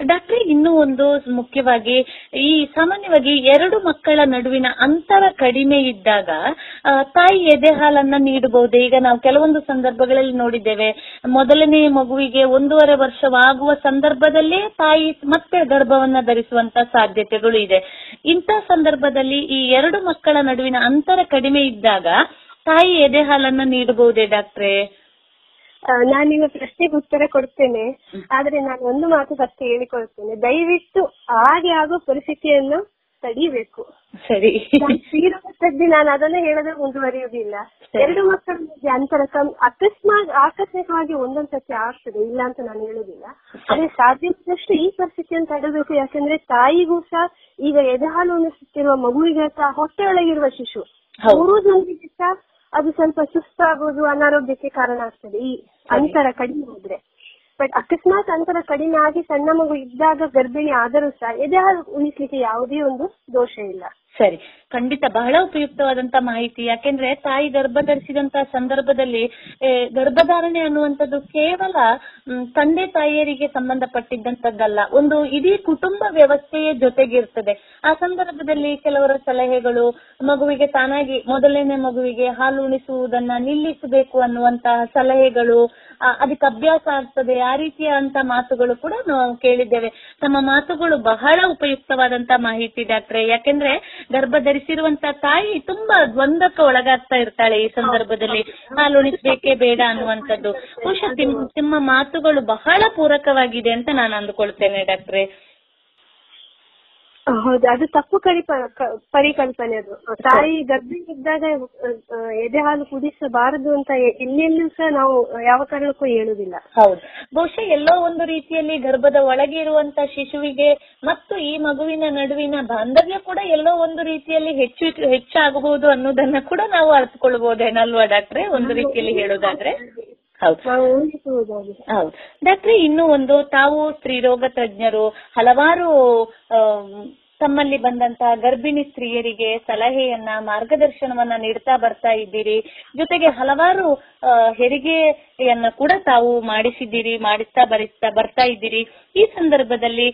ಡಾಕ್ಟ್ರೆ, ಇನ್ನೂ ಒಂದು ಮುಖ್ಯವಾಗಿ ಈ ಸಾಮಾನ್ಯವಾಗಿ ಎರಡು ಮಕ್ಕಳ ನಡುವಿನ ಅಂತರ ಕಡಿಮೆ ಇದ್ದಾಗ ತಾಯಿ ಎದೆ ಹಾಲನ್ನ ನೀಡಬಹುದೇ? ಈಗ ನಾವು ಕೆಲವೊಂದು ಸಂದರ್ಭಗಳಲ್ಲಿ ನೋಡಿದ್ದೇವೆ, ಮೊದಲನೇ ಮಗುವಿಗೆ ಒಂದೂವರೆ ವರ್ಷವಾಗುವ ಸಂದರ್ಭದಲ್ಲೇ ತಾಯಿ ಮತ್ತೆ ಗರ್ಭವನ್ನ ಧರಿಸುವಂತ ಸಾಧ್ಯತೆಗಳು ಇದೆ. ಇಂತಹ ಸಂದರ್ಭದಲ್ಲಿ ಈ ಎರಡು ಮಕ್ಕಳ ನಡುವಿನ ಅಂತರ ಕಡಿಮೆ ಇದ್ದಾಗ, ತಾಯಿ ಎದೆ ಹಾಲನ್ನ ನೀಡಬಹುದೇ ಡಾಕ್ಟ್ರೆ? ನಾನು ನಿಮ್ಮ ಪ್ರಶ್ನೆಗೆ ಉತ್ತರ ಕೊಡ್ತೇನೆ. ಆದ್ರೆ ನಾನು ಒಂದು ಮಾತು ಫಸ್ಟ್ ಹೇಳಿಕೊಳ್ತೇನೆ. ದಯವಿಟ್ಟು ಹಾಗೆ ಆಗೋ ಪರಿಸ್ಥಿತಿಯನ್ನು ತಡಿಬೇಕು. ಸರಿ. ಶ್ರೀರಂಗದಲ್ಲಿ ನಾನು ಅದನ್ನೇ ಹೇಳದೆ ಮುಂದುವರಿಯುವುದಿಲ್ಲ. ಎರಡು ಮಕ್ಕಳ ಮಧ್ಯೆ ಅಂತರ ಅಕಸ್ಮಾತ್ ಆಕಸ್ಮಿಕವಾಗಿ ಒಂದೊಂದ್ ಸತಿ ಆಗ್ತದೆ ಇಲ್ಲ ಅಂತ ನಾನು ಹೇಳುದಿಲ್ಲ ಆದ್ರೆ ಸಾಧ್ಯವಾದಷ್ಟು ಈ ಪರಿಸ್ಥಿತಿಯನ್ನು ತಡಬೇಕು. ಯಾಕಂದ್ರೆ ತಾಯಿಗೂ ಸಹ ಈಗ ಎದೆಹಾಲು ಅನಿಸುತ್ತಿರುವ ಮಗುವಿಗೆ ಸಹ ಹೊಟ್ಟೆಯೊಳಗಿರುವ ಶಿಶು. ಮೂರು ಜನರಿಗೆ ಸಹ ಅದು ಸ್ವಲ್ಪ ಸುಸ್ತಾಗೋದು ಅನಾರೋಗ್ಯಕ್ಕೆ ಕಾರಣ ಆಗ್ತದೆ. ಈ ಅಂತರ ಕಡಿಮೆ ಆದ್ರೆ. ಬಟ್ ಅಕಸ್ಮಾತ್ ಅಂತರ ಕಡಿಮೆ ಆಗಿ ಸಣ್ಣ ಮಗು ಇದ್ದಾಗ ಗರ್ಭಿಣಿ ಆದರೂ ಸಹ ಎದೆಹಾಲು ಉಣಿಸ್ಲಿಕ್ಕೆ ಯಾವುದೇ ಒಂದು ದೋಷ ಇಲ್ಲ. ಸರಿ. ಖಂಡಿತ ಬಹಳ ಉಪಯುಕ್ತವಾದಂತ ಮಾಹಿತಿ. ಯಾಕೆಂದ್ರೆ ತಾಯಿ ಗರ್ಭ ಧರಿಸಿದಂತ ಸಂದರ್ಭದಲ್ಲಿ ಗರ್ಭಧಾರಣೆ ಅನ್ನುವಂಥದ್ದು ಕೇವಲ ತಂದೆ ತಾಯಿಯರಿಗೆ ಸಂಬಂಧಪಟ್ಟಿದ್ದಂತದ್ದಲ್ಲ ಒಂದು ಇಡೀ ಕುಟುಂಬ ವ್ಯವಸ್ಥೆಯ ಜೊತೆಗಿರ್ತದೆ. ಆ ಸಂದರ್ಭದಲ್ಲಿ ಕೆಲವರ ಸಲಹೆಗಳು, ಮಗುವಿಗೆ ತಾನಾಗಿ, ಮೊದಲನೇ ಮಗುವಿಗೆ ಹಾಲು ಉಣಿಸುವುದನ್ನ ನಿಲ್ಲಿಸಬೇಕು ಅನ್ನುವಂತಹ ಸಲಹೆಗಳು ಅದಕ್ಕೆ ಅಭ್ಯಾಸ ಆಗ್ತದೆ. ಆ ರೀತಿಯ ಅಂತ ಮಾತುಗಳು ಕೂಡ ನಾವು ಕೇಳಿದ್ದೇವೆ. ತಮ್ಮ ಮಾತುಗಳು ಬಹಳ ಉಪಯುಕ್ತವಾದಂತ ಮಾಹಿತಿ ಡಾಕ್ಟ್ರೆ. ಯಾಕೆಂದ್ರೆ ಗರ್ಭ ಧರಿಸಿರುವಂತ ತಾಯಿ ತುಂಬಾ ದ್ವಂದ್ವಕ್ಕೆ ಒಳಗಾಗ್ತಾ ಇರ್ತಾಳೆ ಈ ಸಂದರ್ಭದಲ್ಲಿ. ಹಾಲು ಉಣಿಸ್ಬೇಕೇ ಬೇಡ ಅನ್ನುವಂಥದ್ದು. ಬಹುಶಃ ನಿಮ್ಮ ಮಾತುಗಳು ಬಹಳ ಪೂರಕವಾಗಿದೆ ಅಂತ ನಾನು ಅಂದುಕೊಳ್ತೇನೆ ಡಾಕ್ಟ್ರೆ. ಹೌದು ಅದು ತಪ್ಪು ಕರಿಪ ಪರಿಕಲ್ಪನೆ ಅದು. ತಾಯಿ ಗರ್ಭಿಣಿ ಇದ್ದಾಗ ಆ, ಎದೆ ಹಾಲು ಕುದಿಸಬಾರದು ಅಂತ ಎಲ್ಲೆಲ್ಲೂ ಸಹ ನಾವು ಯಾವ ಕಾರಣಕ್ಕೂ ಹೇಳುದಿಲ್ಲ ಹೌದು. ಬಹುಶಃ ಎಲ್ಲೋ ಒಂದು ರೀತಿಯಲ್ಲಿ ಗರ್ಭದ ಒಳಗೆ ಇರುವಂತ ಶಿಶುವಿಗೆ ಮತ್ತು ಈ ಮಗುವಿನ ನಡುವಿನ ಬಾಂಧವ್ಯ ಕೂಡ ಎಲ್ಲೋ ಒಂದು ರೀತಿಯಲ್ಲಿ ಹೆಚ್ಚು ಹೆಚ್ಚಾಗಬಹುದು ಅನ್ನೋದನ್ನ ಕೂಡ ನಾವು ಅರ್ಥಕೊಳ್ಬಹುದೇನಲ್ವಾ ಡಾಕ್ಟ್ರೆ? ಒಂದು ರೀತಿಯಲ್ಲಿ ಹೇಳೋದಾದ್ರೆ? ಹೌದು. ಡಾಕ್ಟ್ರೆ ಇನ್ನೂ ಒಂದು ತಾವು ಸ್ತ್ರೀರೋಗ ತಜ್ಞರು ಹಲವಾರು ತಮ್ಮಲ್ಲಿ ಬಂದಂತಹ ಗರ್ಭಿಣಿ ಸ್ತ್ರೀಯರಿಗೆ ಸಲಹೆಯನ್ನ ಮಾರ್ಗದರ್ಶನವನ್ನ ನೀಡ್ತಾ ಬರ್ತಾ ಇದ್ದೀರಿ. ಜೊತೆಗೆ ಹಲವಾರು ಹೆರಿಗೆಯನ್ನ ಕೂಡ ತಾವು ಮಾಡಿಸಿದ್ದೀರಿ ಮಾಡಿಸ್ತಾ ಬರಿಸ್ತಾ ಬರ್ತಾ ಇದ್ದೀರಿ. ಈ ಸಂದರ್ಭದಲ್ಲಿ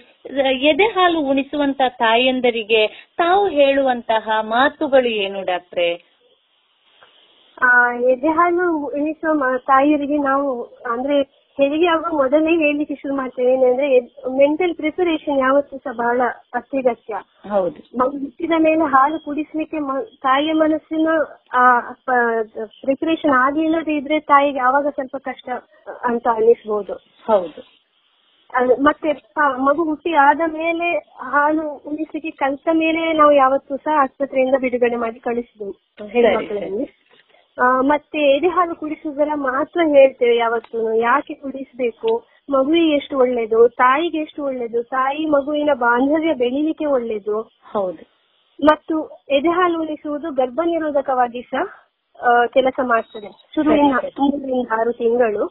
ಎದೆ ಹಾಲು ಉಣಿಸುವಂತ ತಾಯಂದರಿಗೆ ತಾವು ಹೇಳುವಂತಹ ಮಾತುಗಳು ಏನು ಡಾಕ್ಟ್ರೆ? ಆ ಎದೆ ಹಾಲು ಉಣಿಸುವ ತಾಯಿಯರಿಗೆ ನಾವು ಅಂದ್ರೆ ಹೆರಿಗೆ ಆಗುವ ಮೊದಲೇ ಹೇಳಲಿಕ್ಕೆ ಶುರು ಮಾಡ್ತೇವೆ. ಏನಂದ್ರೆ ಮೆಂಟಲ್ ಪ್ರಿಪರೇಷನ್ ಯಾವತ್ತೂ ಸಹ ಬಹಳ ಅತ್ಯಗತ್ಯ. ಹೌದು. ಮಗು ಹುಟ್ಟಿದ ಮೇಲೆ ಹಾಲು ಕುಡಿಸ್ಲಿಕ್ಕೆ ತಾಯಿಯ ಮನಸ್ಸಿನ ಪ್ರಿಪರೇಷನ್ ಆಗಿಲ್ಲದೆ ಇದ್ರೆ ತಾಯಿಗೆ ಆವಾಗ ಸ್ವಲ್ಪ ಕಷ್ಟ ಅಂತ ಅನ್ನಿಸ್ಬೋದು. ಹೌದು. ಮತ್ತೆ ಮಗು ಹುಟ್ಟಿ ಆದ ಮೇಲೆ ಹಾಲು ಉಣಿಸ್ಲಿಕ್ಕೆ ಕಲಿತ ಮೇಲೆ ನಾವು ಯಾವತ್ತೂ ಸಹ ಆಸ್ಪತ್ರೆಯಿಂದ ಬಿಡುಗಡೆ ಮಾಡಿ ಕಳಿಸಿದೆವು. ಹೆಣ್ಮಕ್ಳಲ್ಲಿ. ಮತ್ತೆ ಎದೆ ಹಾಲು ಕುಡಿಸುವುದರ ಮಾತ್ರ ಹೇಳ್ತೇವೆ ಯಾವತ್ತೂ ಯಾಕೆ ಕುಡಿಸ್ಬೇಕು? ಮಗುವಿಗೆ ಎಷ್ಟು ಒಳ್ಳೇದು? ತಾಯಿಗೆ ಎಷ್ಟು ಒಳ್ಳೇದು? ತಾಯಿ ಮಗುವಿನ ಬಾಂಧವ್ಯ ಬೆಳಿಲಿಕ್ಕೆ ಒಳ್ಳೇದು? ಹೌದು. ಮತ್ತು ಎದೆ ಹಾಲು ಉಣಿಸುವುದು ಗರ್ಭ ನಿರೋಧಕವಾಗಿ ಸಹ ಕೆಲಸ ಮಾಡ್ತದೆ. ಶುರುವಿನ ಮೂರರಿಂದ ಆರು ತಿಂಗಳು.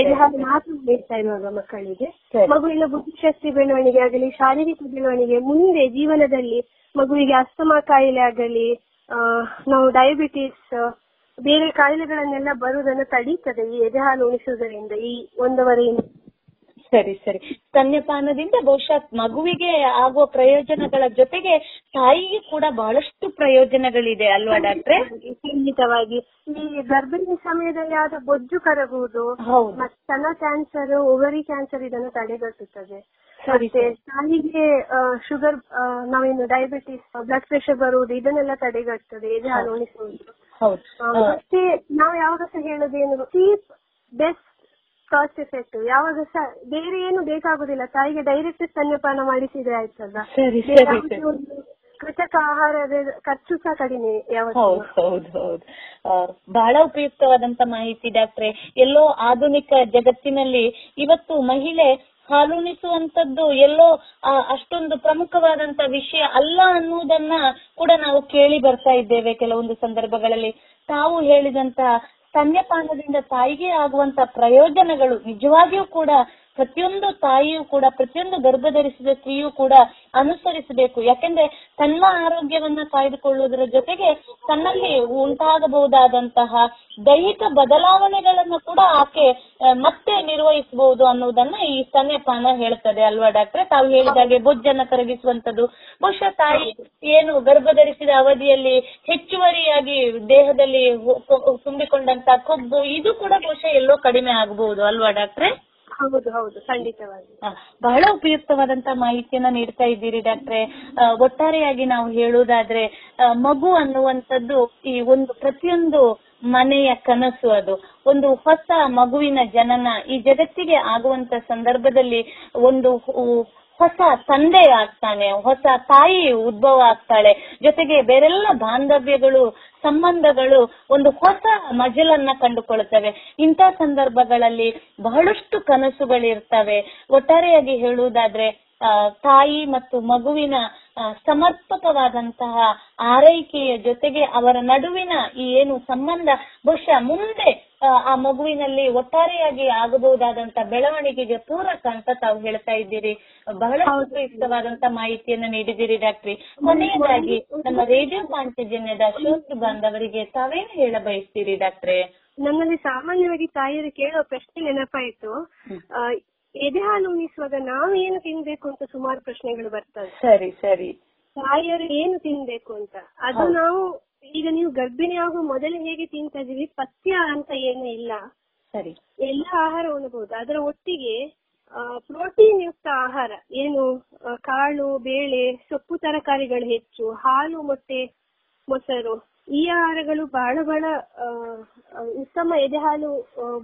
ಎದೆ ಹಾಲು ಮಾತ್ರ ಬೇಡ್ತಾ ಇರುವಾಗ ಮಕ್ಕಳಿಗೆ. ಮಗುವಿನ ಬುದ್ಧಿಶಕ್ತಿ ಬೆಳವಣಿಗೆ ಆಗಲಿ ಶಾರೀರಿಕ ಬೆಳವಣಿಗೆ ಮುಂದೆ ಜೀವನದಲ್ಲಿ ಮಗುವಿಗೆ ಅಸ್ತಮಾ ಕಾಯಿಲೆ ಆಗಲಿ ನಾವು ಡಯಾಬಿಟಿಸ್ ಬೇರೆ ಕಾಯಿಲೆಗಳನ್ನೆಲ್ಲ ಬರುವುದನ್ನು ತಡೀತದೆ. ಈ ಎದೆ ಹಾಲು ಉಣಿಸುವುದರಿಂದ ಈ ಒಂದೂವರೆ ಸರಿ ಸರಿ. ಸ್ತನ್ಯಪಾನದಿಂದ ಬಹುಶಃ ಮಗುವಿಗೆ ಆಗುವ ಪ್ರಯೋಜನಗಳ ಜೊತೆಗೆ ತಾಯಿಗೆ ಕೂಡ ಬಹಳಷ್ಟು ಪ್ರಯೋಜನಗಳಿದೆ ಅಲ್ವಾ ಡಾಕ್ಟ್ರೆ? ಖಂಡಿತವಾಗಿ ಈ ಗರ್ಭಿಣಿ ಸಮಯದಲ್ಲಿ ಆದ ಬೊಜ್ಜು ಕರಗುವುದು. ಸ್ತನ ಕ್ಯಾನ್ಸರ್ ಓವರಿ ಕ್ಯಾನ್ಸರ್ ಇದನ್ನು ತಡೆಗಟ್ಟುತ್ತದೆ. ಮತ್ತೆ ತಾಯಿಗೆ ಶುಗರ್ ನಾವೇನು ಡಯಾಬಿಟಿಸ್ ಬ್ಲಡ್ ಪ್ರೆಷರ್ ಬರುವುದು ಇದನ್ನೆಲ್ಲ ತಡೆಗಟ್ಟುತ್ತದೆ ಎದೆ ಹಾಲು ಉಣಿಸುವುದು ಮತ್ತೆ ನಾವು ಯಾವಾಗ ಹೇಳುದೇನು ಹೇಳೋದೇನು ಚೀಪ್ ಬೆಸ್ಟ್ ಕಾಸ್ಟ್ ಎಫೆಕ್ಟಿವ್ ಯಾವಾಗ ಬೇರೆ ಏನು ಬೇಕಾಗುದಿಲ್ಲ. ತಾಯಿಗೆ ಡೈರೆಕ್ಟ್ ಸ್ತನ್ಯಪಾನ ಮಾಡಿಸಿದ್ರೆ ಆಯ್ತಲ್ಲ ಸರಿ, ಸರಿ, ಕೃತಕ ಆಹಾರದ ಖರ್ಚು ಸಹ ಕಡಿಮೆ ಹೌದು ಹೌದು ಬಹಳ ಉಪಯುಕ್ತವಾದಂತ ಮಾಹಿತಿ ಡಾಕ್ಟ್ರೆ. ಎಲ್ಲೋ ಆಧುನಿಕ ಜಗತ್ತಿನಲ್ಲಿ ಇವತ್ತು ಮಹಿಳೆ ಹಾಲುಣಿಸುವಂತದ್ದು ಎಲ್ಲೋ ಅಷ್ಟೊಂದು ಪ್ರಮುಖವಾದಂತ ವಿಷಯ ಅಲ್ಲ ಅನ್ನುವುದನ್ನ ಕೂಡ ನಾವು ಕೇಳಿ ಬರ್ತಾ ಇದ್ದೇವೆ ಕೆಲವೊಂದು ಸಂದರ್ಭಗಳಲ್ಲಿ. ತಾವು ಹೇಳಿದಂತ ಸ್ತನ್ಯಪಾನದಿಂದ ತಾಯಿಗೆ ಆಗುವಂತ ಪ್ರಯೋಜನಗಳು ನಿಜವಾಗಿಯೂ ಕೂಡ ಪ್ರತಿಯೊಂದು ತಾಯಿಯೂ ಕೂಡ, ಪ್ರತಿಯೊಂದು ಗರ್ಭಧರಿಸಿದ ಸ್ತ್ರೀಯೂ ಕೂಡ ಅನುಸರಿಸಬೇಕು. ಯಾಕೆಂದ್ರೆ ತನ್ನ ಆರೋಗ್ಯವನ್ನ ಕಾಯ್ದುಕೊಳ್ಳುವುದರ ಜೊತೆಗೆ ತನ್ನಲ್ಲಿ ಉಂಟಾಗಬಹುದಾದಂತಹ ದೈಹಿಕ ಬದಲಾವಣೆಗಳನ್ನು ಕೂಡ ಆಕೆ ಮತ್ತೆ ನಿರ್ವಹಿಸಬಹುದು ಅನ್ನೋದನ್ನ ಈ ಸ್ತನ್ಯಪಾನ ಹೇಳ್ತದೆ ಅಲ್ವಾ ಡಾಕ್ಟ್ರೆ? ತಾವು ಹೇಳಿದಾಗೆ ಬೊಜ್ಜನ್ನ ಕರಗಿಸುವಂತದ್ದು ಬಹುಶಃ ತಾಯಿ ಏನು ಗರ್ಭಧರಿಸಿದ ಅವಧಿಯಲ್ಲಿ ಹೆಚ್ಚುವರಿಯಾಗಿ ದೇಹದಲ್ಲಿ ತುಂಬಿಕೊಂಡಂತ ಕೊಬ್ಬು, ಇದು ಕೂಡ ಬಹುಶಃ ಎಲ್ಲೋ ಕಡಿಮೆ ಆಗಬಹುದು ಅಲ್ವಾ ಡಾಕ್ಟ್ರೆ? ಹೌದು ಹೌದು, ಖಂಡಿತವಾಗಿ. ಬಹಳ ಉಪಯುಕ್ತವಾದಂತ ಮಾಹಿತಿಯನ್ನ ನೀಡ್ತಾ ಇದ್ದೀರಿ ಡಾಕ್ಟ್ರೆ. ಒಟ್ಟಾರೆಯಾಗಿ ನಾವು ಹೇಳುವುದಾದ್ರೆ ಮಗು ಅನ್ನುವಂಥದ್ದು ಈ ಒಂದು ಪ್ರತಿಯೊಂದು ಮನೆಯ ಕನಸು ಅದು. ಒಂದು ಹೊಸ ಮಗುವಿನ ಜನನ ಈ ಜಗತ್ತಿಗೆ ಆಗುವಂತ ಸಂದರ್ಭದಲ್ಲಿ ಒಂದು ಹೊಸ ತಂದೆ ಆಗ್ತಾನೆ, ಹೊಸ ತಾಯಿ ಉದ್ಭವ ಆಗ್ತಾಳೆ. ಜೊತೆಗೆ ಬೇರೆಲ್ಲ ಬಾಂಧವ್ಯಗಳು, ಸಂಬಂಧಗಳು ಒಂದು ಹೊಸ ಮಜಲನ್ನ ಕಂಡುಕೊಳ್ಳುತ್ತವೆ. ಇಂಥ ಸಂದರ್ಭಗಳಲ್ಲಿ ಬಹಳಷ್ಟು ಕನಸುಗಳಿರ್ತವೆ. ಒಟ್ಟಾರೆಯಾಗಿ ಹೇಳುವುದಾದ್ರೆ ತಾಯಿ ಮತ್ತು ಮಗುವಿನ ಸಮರ್ಪಕವಾದಂತಹ ಆರೈಕೆಯ ಜೊತೆಗೆ ಅವರ ನಡುವಿನ ಈ ಏನು ಸಂಬಂಧ ಬಹುಶಃ ಮುಂದೆ ಆ, ಮಗುವಿನಲ್ಲಿ ಒಟ್ಟಾರೆಯಾಗಿ ಆಗಬಹುದಾದಂತ ಬೆಳವಣಿಗೆಗೆ ಪೂರಕ ಅಂತ ತಾವು ಹೇಳ್ತಾ ಇದ್ದೀರಿ. ಬಹಳ ಉಪಯುಕ್ತವಾದಂತ ಮಾಹಿತಿಯನ್ನ ನೀಡಿದ್ದೀರಿ ಡಾಕ್ಟ್ರಿ. ಕೊನೆಯದಾಗಿ ನಮ್ಮ ರೇಡಿಯೋ ಪಾಂಚಜನ್ಯದ ಶೋತೃ ಬಾಂಧವರಿಗೆ ತಾವೇನು ಹೇಳ ಬಯಸ್ತೀರಿ ಡಾಕ್ಟ್ರೆ? ನಮ್ಮಲ್ಲಿ ಸಾಮಾನ್ಯವಾಗಿ ತಾಯಿಯರು ಕೇಳೋ ಪ್ರಶ್ನೆ ನೆನಪಾಯಿತು. ಎದೆ ಹಾಲು ಉಣಿಸುವಾಗ ನಾವು ಏನು ತಿನ್ಬೇಕು ಅಂತ ಸುಮಾರು ಪ್ರಶ್ನೆಗಳು ಬರ್ತವೆ. ಸರಿ ಸರಿ. ತಾಯಿಯರು ಏನು ತಿನ್ಬೇಕು ಅಂತ? ಅದು ನಾವು ಈಗ ನೀವು ಗರ್ಭಿಣಿ ಆಗುವ ಮೊದಲು ಹೇಗೆ ತಿಂತಾ ಇದೀವಿ? ಪಥ್ಯ ಅಂತ ಏನು ಇಲ್ಲ. ಸರಿ. ಎಲ್ಲ ಆಹಾರ ಉಣಬಹುದು ಅದರ ಒಟ್ಟಿಗೆ ಪ್ರೋಟೀನ್ ಯುಕ್ತ ಆಹಾರ ಏನು ಕಾಳು ಬೇಳೆ ಸೊಪ್ಪು ತರಕಾರಿಗಳು ಹೆಚ್ಚು ಹಾಲು ಮೊಟ್ಟೆ ಮೊಸರು ಈ ಆಹಾರಗಳು ಬಹಳ ಬಹಳ ಉತ್ತಮ ಎದೆ ಹಾಲು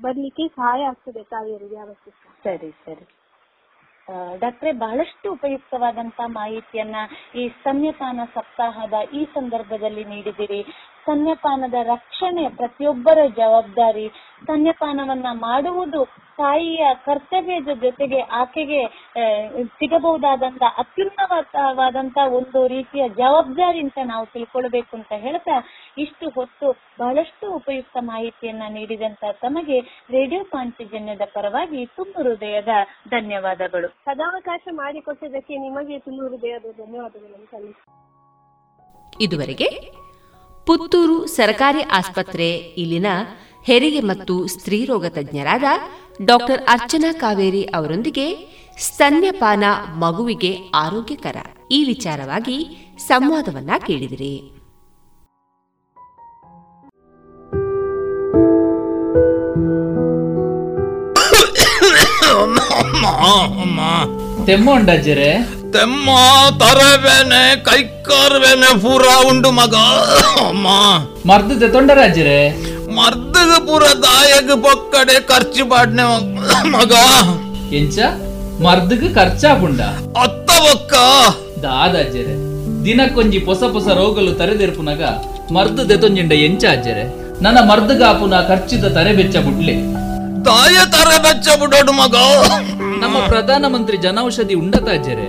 ಬರ್ಲಿಕ್ಕೆ ಸಹಾಯ ಆಗ್ತದೆ ತಾಯಿಯರಿಗೆ ಅವಶ್ಯ ಸರಿ ಸರಿ. ಡಾಕ್ಟ್ರೆ, ಬಹಳಷ್ಟು ಉಪಯುಕ್ತವಾದಂತ ಮಾಹಿತಿಯನ್ನ ಈ ಸ್ತನ್ಯಪಾನ ಸಪ್ತಾಹದ ಈ ಸಂದರ್ಭದಲ್ಲಿ ನೀಡಿದಿರಿ ಸ್ತನ್ಯಪಾನದ ರಕ್ಷಣೆ ಪ್ರತಿಯೊಬ್ಬರ ಜವಾಬ್ದಾರಿ. ಸ್ತನ್ಯಪಾನವನ್ನ ಮಾಡುವುದು ತಾಯಿಯ ಕರ್ತವ್ಯದ ಜೊತೆಗೆ ಆಕೆಗೆ ಸಿಗಬಹುದಾದಂತ ಅತ್ಯುನ್ನತವಾದಂತ ಒಂದು ರೀತಿಯ ಜವಾಬ್ದಾರಿ ಅಂತ ನಾವು ತಿಳ್ಕೊಳ್ಬೇಕು ಅಂತ ಹೇಳ್ತಾ ಇಷ್ಟು ಹೊತ್ತು ಬಹಳಷ್ಟು ಉಪಯುಕ್ತ ಮಾಹಿತಿಯನ್ನ ನೀಡಿದಂತ ತಮಗೆ ರೇಡಿಯೋ ಪಾಂಚಜನ್ಯದ ಪರವಾಗಿ ತುಂಬ ಹೃದಯದ ಧನ್ಯವಾದಗಳು. ಸದಾವಕಾಶ ಮಾಡಿಕೊಟ್ಟಿದ್ದಕ್ಕೆ ನಿಮಗೆ ತುಂಬ ಹೃದಯದ ಧನ್ಯವಾದಗಳು ಇದುವರೆಗೆ ಪುತ್ತೂರು ಸರ್ಕಾರಿ ಆಸ್ಪತ್ರೆ ಇಲ್ಲಿನ ಹೆರಿಗೆ ಮತ್ತು ಸ್ತ್ರೀರೋಗ ತಜ್ಞರಾದ ಡಾಕ್ಟರ್ ಅರ್ಚನಾ ಕಾವೇರಿ ಅವರೊಂದಿಗೆ ಸ್ತನ್ಯಪಾನ ಮಗುವಿಗೆ ಆರೋಗ್ಯಕರ ಈ ವಿಚಾರವಾಗಿ ಸಂವಾದವನ್ನ ಕೇಳಿದಿರಿ. ತೆಮ್ಮ ಉಂಡಜ್ಜರೆ ತೆಮ್ಮ ತರವೇನೆ ಕೈಕಾರ್ಬೇನೆ ಪೂರ ಉಂಡು ಮಗ. ಅಮ್ಮ. ಮರ್ದದೆ ತೊಂಡರಾಜ್ಜರೆ ಮರ್ದಗ ಪೂರ ದಾಯಗ ಪೊಕ್ಕಡೆ ಖರ್ಚು ಪಾಡ್ನೆ ಮಗ. ಎಂಚ? ಮರ್ದಗ್ ಖರ್ಚಾಪುಂಡ ಅತ್ತ ಬೊಕ್ಕ. ದಾದಾಜ್ಜರೆ ದಿನಕ್ಕೊಂಜಿ ಪೊಸ ಪೊಸ ರೋಗಲು ತರೆದೆರ್ಪುನಗ ಮರ್ದು ದೆತೊಂಜಿಂಡ ಎಂಚ ಅಜ್ಜರೆ ನನ್ನ ಮರ್ದಗಾಪುನ ಖರ್ಚಿದ ತರೆ ಬೆಚ್ಚ ಬುಡ್ಲೆ ತಾಯ ತರೆ ಬೆಚ್ಚ ಬುಡೋಡು ಮಗ. ನಮ್ಮ ಪ್ರಧಾನ ಮಂತ್ರಿ ಜನೌಷಧಿ ಉಂಡತ ಅಜ್ಜರೆ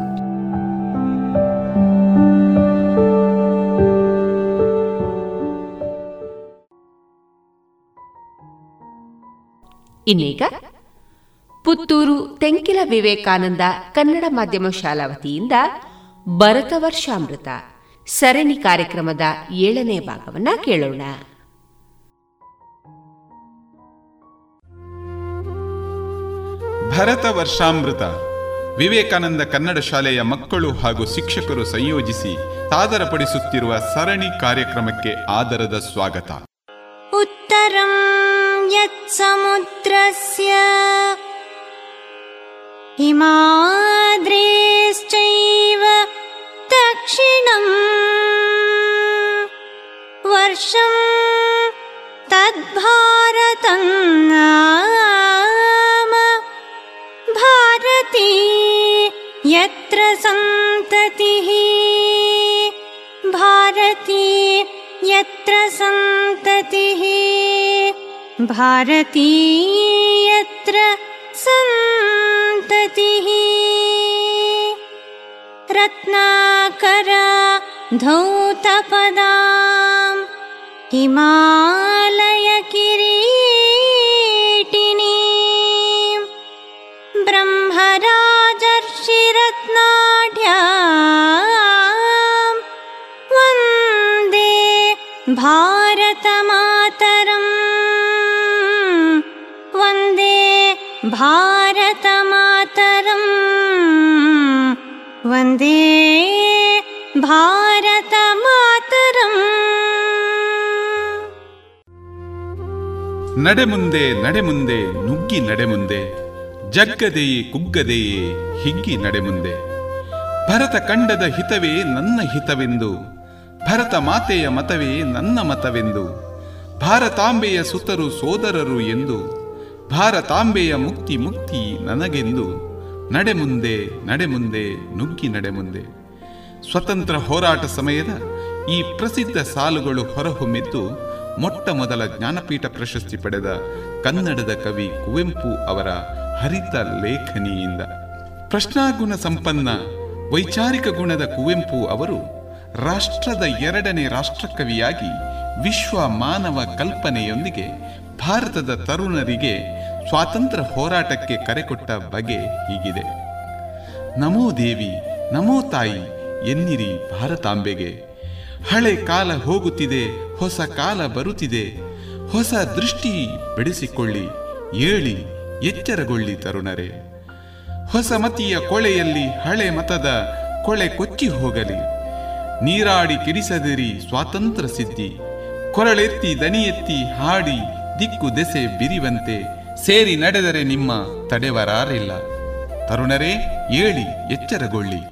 ಇನ್ನೀಗ ಪುತ್ತೂರು ತೆಂಕಿಲ ವಿವೇಕಾನಂದ ಕನ್ನಡ ಮಾಧ್ಯಮ ಶಾಲಾ ವತಿಯಿಂದ ಭರತ ವರ್ಷಾಮೃತ ಸರಣಿ ಕಾರ್ಯಕ್ರಮದ ಏಳನೇ ಭಾಗವನ್ನ ಕೇಳೋಣ. ಭರತ ವರ್ಷಾಮೃತ ವಿವೇಕಾನಂದ ಕನ್ನಡ ಶಾಲೆಯ ಮಕ್ಕಳು ಹಾಗೂ ಶಿಕ್ಷಕರು ಸಂಯೋಜಿಸಿ ಸಾದರಪಡಿಸುತ್ತಿರುವ ಸರಣಿ ಕಾರ್ಯಕ್ರಮಕ್ಕೆ ಆದರದ ಸ್ವಾಗತ. ಉತ್ತರಂ यत्समुद्रस्य हिमाद्रेश्चैव दक्षिणम् वर्षं तद्भारतं भारती यत्र सन्ततिः भारती यत्र सन्ततिः भारती यत्र सन्ततिः। रत्नाकरा धौतपदां हिमालयकिरीटिनी ब्रह्मराजर्षिरत्नाढ्या वन्दे भारतमा भारतमातरम् वन्दे भारतमातरम् ನಡೆ ಮುಂದೆ ನಡೆ ಮುಂದೆ ನುಗ್ಗಿ ನಡೆ ಮುಂದೆ ಜಗ್ಗದೆಯೇ ಕುಗ್ಗದೆಯೇ ಹಿಗ್ಗಿ ನಡೆ ಮುಂದೆ ಭರತ ಕಂಡದ ಹಿತವೇ ನನ್ನ ಹಿತವೆಂದು ಭರತ ಮಾತೆಯ ಮತವೇ ನನ್ನ ಮತವೆಂದು ಭಾರತಾಂಬೆಯ ಸುತರು ಸೋದರರು ಎಂದು ಭಾರತಾಂಬೆಯ ಮುಕ್ತಿ ಮುಕ್ತಿ ನನಗೆಂದು. ನಡೆ ಮುಂದೆ ನಡೆ ಮುಂದೆ ನುಗ್ಗಿ ನಡೆ ಮುಂದೆ ಸ್ವತಂತ್ರ ಹೋರಾಟ ಸಮಯದ ಈ ಪ್ರಸಿದ್ಧ ಸಾಲುಗಳು ಹೊರಹೊಮ್ಮಿದ್ದು ಮೊಟ್ಟ ಮೊದಲ ಜ್ಞಾನಪೀಠ ಪ್ರಶಸ್ತಿ ಪಡೆದ ಕನ್ನಡದ ಕವಿ ಕುವೆಂಪು ಅವರ ಹರಿತ ಲೇಖನಿಯಿಂದ. ಪ್ರಶ್ನಾಗುಣ ಸಂಪನ್ನ ವೈಚಾರಿಕ ಗುಣದ ಕುವೆಂಪು ಅವರು ರಾಷ್ಟ್ರದ ಎರಡನೇ ರಾಷ್ಟ್ರಕವಿಯಾಗಿ ವಿಶ್ವ ಮಾನವ ಕಲ್ಪನೆಯೊಂದಿಗೆ ಭಾರತದ ತರುಣರಿಗೆ ಸ್ವಾತಂತ್ರ್ಯ ಹೋರಾಟಕ್ಕೆ ಕರೆಕೊಟ್ಟ ಬಗೆ ಹೀಗಿದೆ. ನಮೋ ದೇವಿ, ನಮೋ ತಾಯಿ, ಎನ್ನಿರಿ ಭಾರತಾಂಬೆಗೆ. ಹಳೆ ಕಾಲ ಹೋಗುತ್ತಿದೆ, ಹೊಸ ಕಾಲ ಬರುತ್ತಿದೆ. ಹೊಸ ದೃಷ್ಟಿ ಬೆಳೆಸಿಕೊಳ್ಳಿ, ಏಳಿ ಎಚ್ಚರಗೊಳ್ಳಿ ತರುಣರೇ. ಹೊಸ ಮತಿಯ ಕೊಳೆಯಲ್ಲಿ ಹಳೆ ಮತದ ಕೊಳೆ ಕೊಚ್ಚಿ ಹೋಗಲಿ. ನೀರಾಡಿ ಕಿಡಿಸದಿರಿ ಸ್ವಾತಂತ್ರ್ಯ ಸಿದ್ಧಿ. ಕೊರಳೆತ್ತಿ ದನಿ ಎತ್ತಿ ಹಾಡಿ ದಿಕ್ಕು ದೆಸೆ ಬಿರಿವಂತೆ ಸೇರಿ ನಡೆದರೆ ನಿಮ್ಮ ತಡೆವರಾರಿಲ್ಲ. ತರುಣರೇ ಏಳಿ ಎಚ್ಚರಗೊಳ್ಳಿ.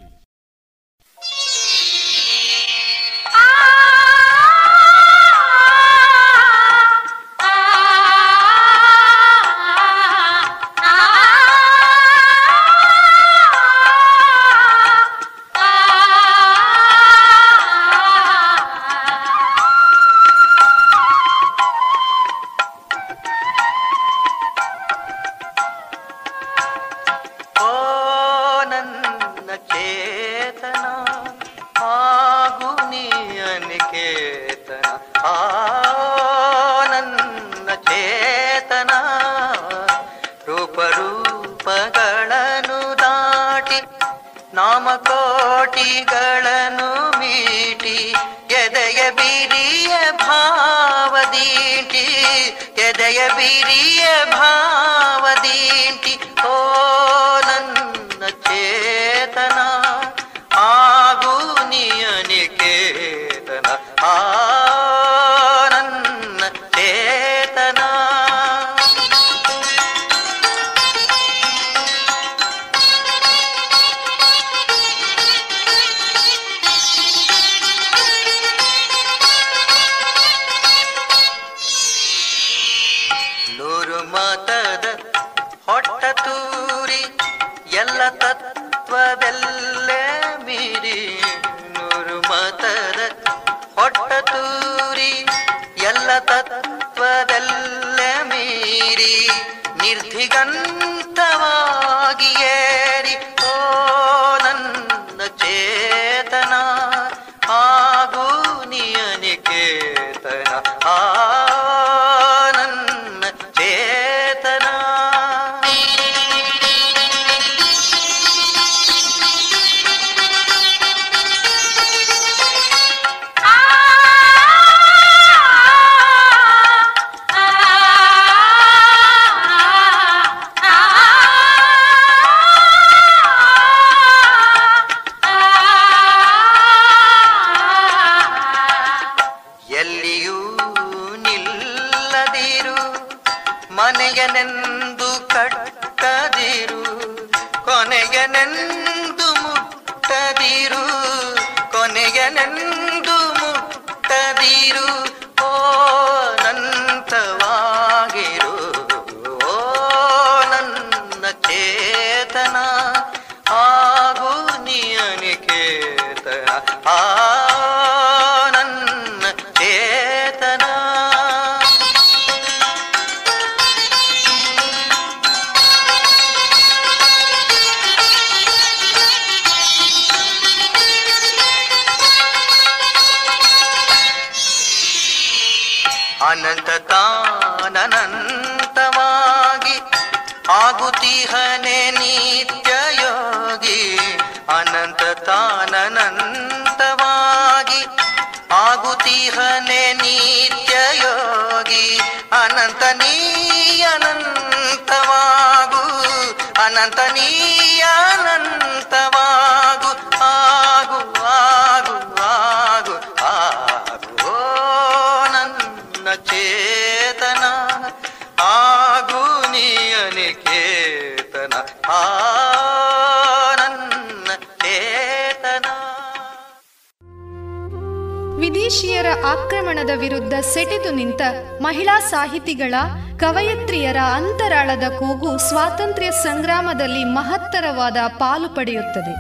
ವಿದೇಶಿಯರ ಆಕ್ರಮಣದ ವಿರುದ್ಧ ಸೆಟೆದು ನಿಂತ ಮಹಿಳಾ ಸಾಹಿತಿಗಳ ಕವಯತ್ರಿಯರ ಅಂತರಾಳದ ಕೂಗು ಸ್ವಾತಂತ್ರ್ಯ ಸಂಗ್ರಾಮದಲ್ಲಿ ಮಹತ್ತರವಾದ ಪಾಲು ಪಡೆಯುತ್ತದೆ.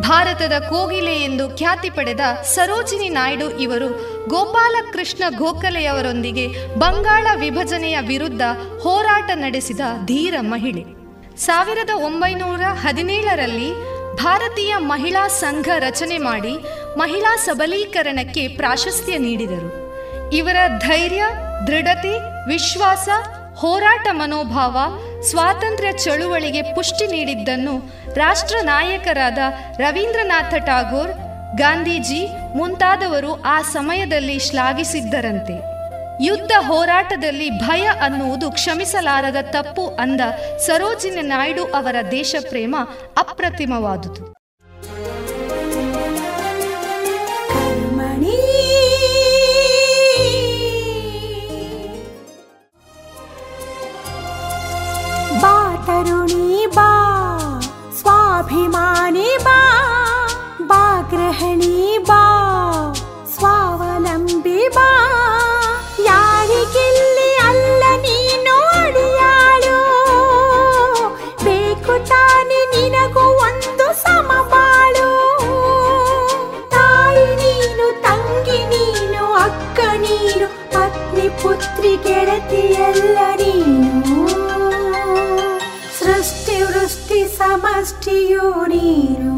ಭಾರತದ ಕೋಗಿಲೆ ಎಂದು ಖ್ಯಾತಿ ಪಡೆದ ಸರೋಜಿನಿ ನಾಯ್ಡು ಇವರು ಗೋಪಾಲಕೃಷ್ಣ ಗೋಖಲೆಯವರೊಂದಿಗೆ ಬಂಗಾಳ ವಿಭಜನೆಯ ವಿರುದ್ಧ ಹೋರಾಟ ನಡೆಸಿದ ಧೀರ ಮಹಿಳೆ. ಸಾವಿರದ ಒಂಬೈನೂರ ಹದಿನೇಳರಲ್ಲಿ ಭಾರತೀಯ ಮಹಿಳಾ ಸಂಘ ರಚನೆ ಮಾಡಿ ಮಹಿಳಾ ಸಬಲೀಕರಣಕ್ಕೆ ಪ್ರಾಶಸ್ತ್ಯ ನೀಡಿದರು. ಇವರ ಧೈರ್ಯ, ದೃಢತೆ, ವಿಶ್ವಾಸ, ಹೋರಾಟ ಮನೋಭಾವ, ಸ್ವಾತಂತ್ರ್ಯ ಚಳುವಳಿಗೆ ಪುಷ್ಟಿ ನೀಡಿದ್ದನ್ನು ರಾಷ್ಟ್ರ ನಾಯಕರಾದ ರವೀಂದ್ರನಾಥ ಟಾಗೋರ್ ಗಾಂಧೀಜಿ ಮುಂತಾದವರು ಆ ಸಮಯದಲ್ಲಿ ಶ್ಲಾಘಿಸಿದ್ದರಂತೆ. ಯುದ್ಧ ಹೋರಾಟದಲ್ಲಿ ಭಯ ಅನ್ನುವುದು ಕ್ಷಮಿಸಲಾರದ ತಪ್ಪು ಅಂದ ಸರೋಜಿನಿ ನಾಯ್ಡು ಅವರ ದೇಶಪ್ರೇಮ ಅಪ್ರತಿಮವಾದುದು. ಬಾ ಸ್ವಾಭಿಮಾನಿ, ಬಾ. ಬಾ ಬಾ. ಸ್ವಾವಲಂಬಿ, ಬಾ. ಪುತ್ರಿ ಗೆಳತಿಯಲ್ಲ ನೀನು. ಸೃಷ್ಟಿ ವೃಷ್ಟಿ ಸಮಷ್ಟಿಯು ನೀನು.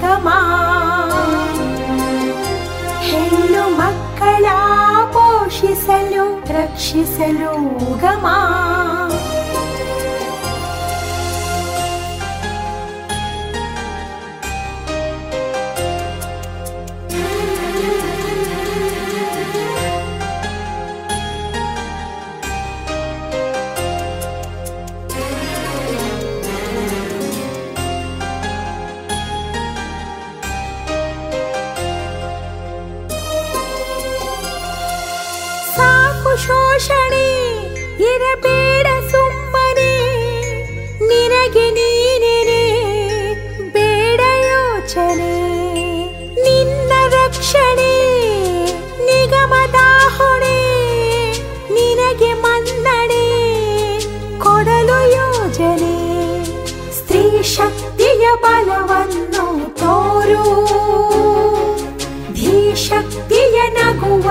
ನಿಗಮ ಹೆಣ್ಣು ಮಕ್ಕಳ ಪೋಷಿಸಲು ರಕ್ಷಿಸಲು ಉಗಮ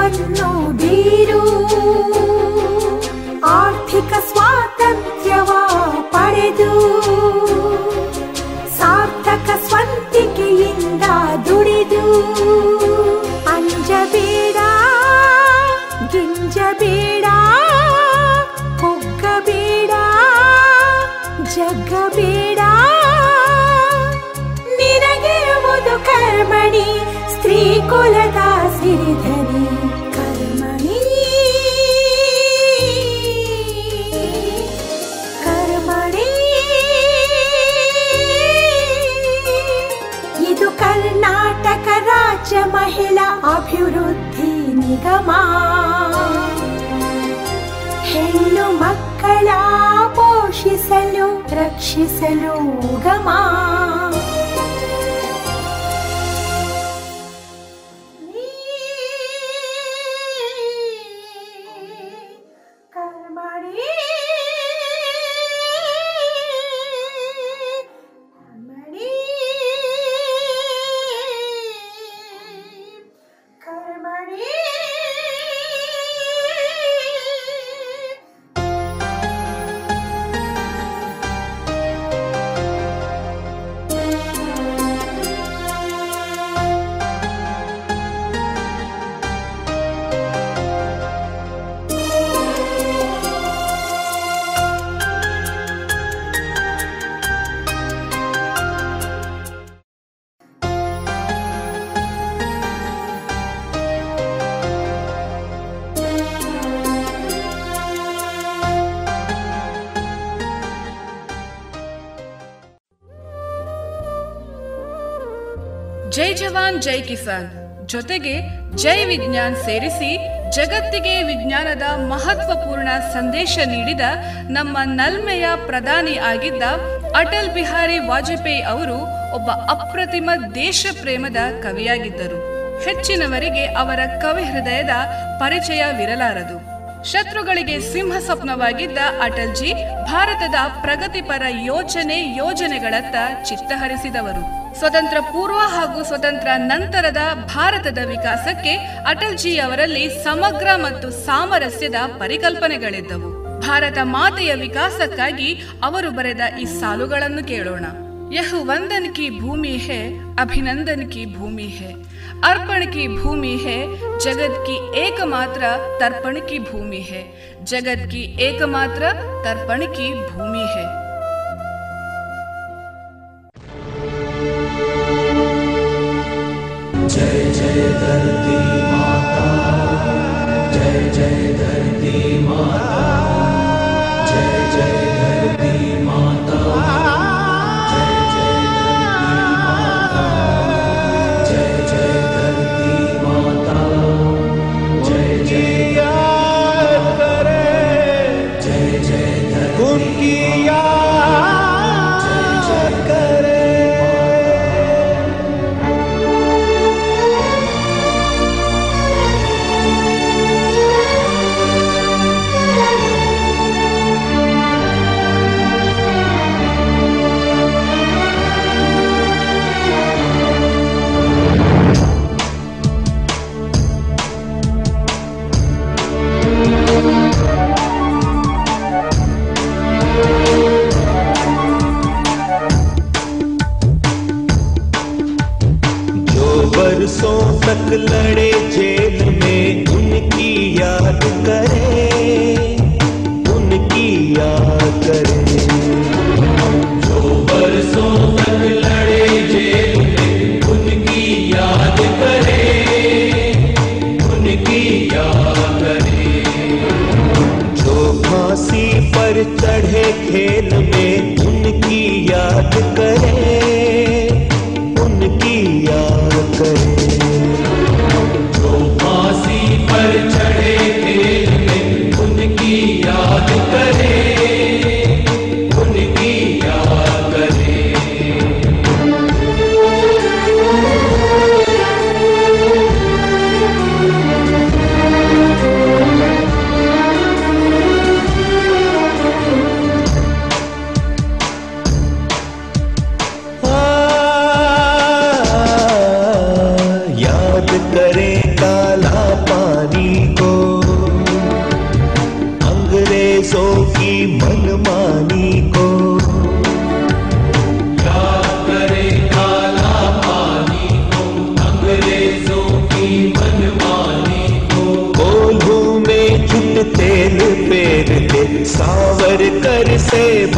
ीरु आर्थ ರಾಜ್ಯ ಮಹಿಳಾ ಅಭಿವೃದ್ಧಿ ನಿಗಮ ಹೆಣ್ಣು ಮಕ್ಕಳ ಪೋಷಿಸಲು ರಕ್ಷಿಸಲು ಉಗಮ ಜೈ ಜವಾನ್, ಜೈ ಕಿಸಾನ್. ಜೊತೆಗೆ ಜೈ ವಿಜ್ಞಾನ್ ಸೇರಿಸಿ ಜಗತ್ತಿಗೆ ವಿಜ್ಞಾನದ ಮಹತ್ವಪೂರ್ಣ ಸಂದೇಶ ನೀಡಿದ ನಮ್ಮ ನಲ್ಮೆಯ ಪ್ರಧಾನಿ ಆಗಿದ್ದ ಅಟಲ್ ಬಿಹಾರಿ ವಾಜಪೇಯಿ ಅವರು ಒಬ್ಬ ಅಪ್ರತಿಮ ದೇಶ ಪ್ರೇಮದ ಕವಿಯಾಗಿದ್ದರು. ಹೆಚ್ಚಿನವರಿಗೆ ಅವರ ಕವಿ ಹೃದಯದ ಪರಿಚಯವಿರಲಾರದು. ಶತ್ರುಗಳಿಗೆ ಸಿಂಹ ಸ್ವಪ್ನವಾಗಿದ್ದ ಅಟಲ್ಜಿ ಭಾರತದ ಪ್ರಗತಿಪರ ಯೋಚನೆ ಯೋಜನೆಗಳತ್ತ ಚಿತ್ತಹರಿಸಿದವರು. ಸ್ವತಂತ್ರ ಪೂರ್ವ ಹಾಗೂ ಸ್ವತಂತ್ರ ನಂತರದ ಭಾರತದ ವಿಕಾಸಕ್ಕೆ ಅಟಲ್ಜಿ ಅವರಲ್ಲಿ ಸಮಗ್ರ ಮತ್ತು ಸಾಮರಸ್ಯದ ಪರಿಕಲ್ಪನೆಗಳಿದ್ದವು ಭಾರತ ಮಾತೆಯ ವಿಕಾಸಕ್ಕಾಗಿ ಅವರು ಬರೆದ ಈ ಸಾಲುಗಳನ್ನು ಕೇಳೋಣ ಯಹ ವಂದನ್ ಕಿ ಭೂಮಿ ಹೇ ಅಭಿನಂದನ್ ಕಿ ಭೂಮಿ ಹೇ अर्पण की भूमि है जगत की एकमात्र तर्पण की भूमि है जगत की एकमात्र तर्पण की भूमि है लड़े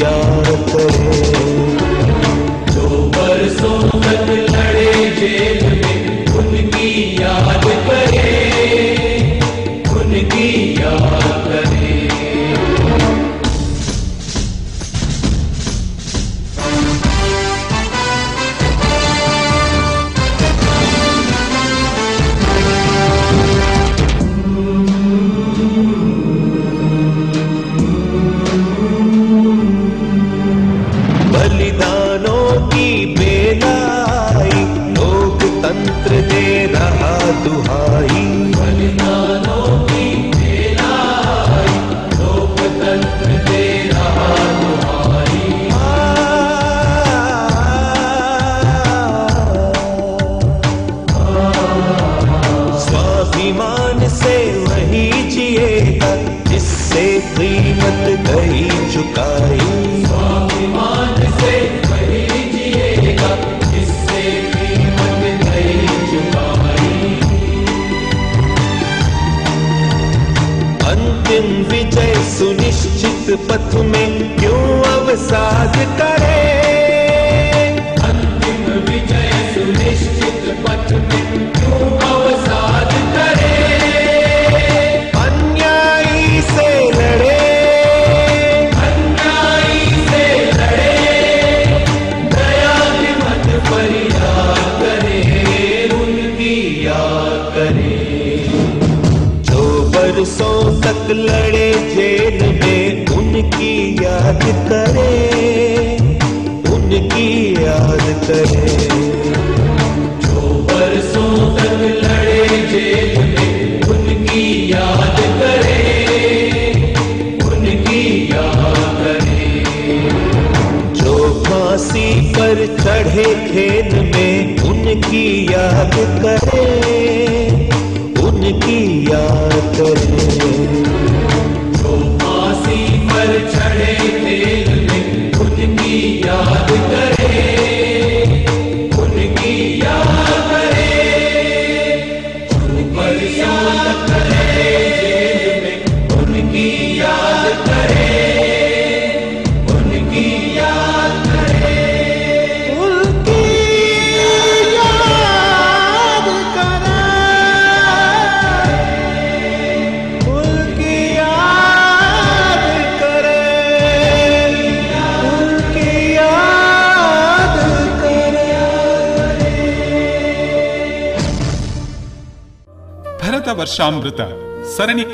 यार करे। जो बरसों तक लड़े जेल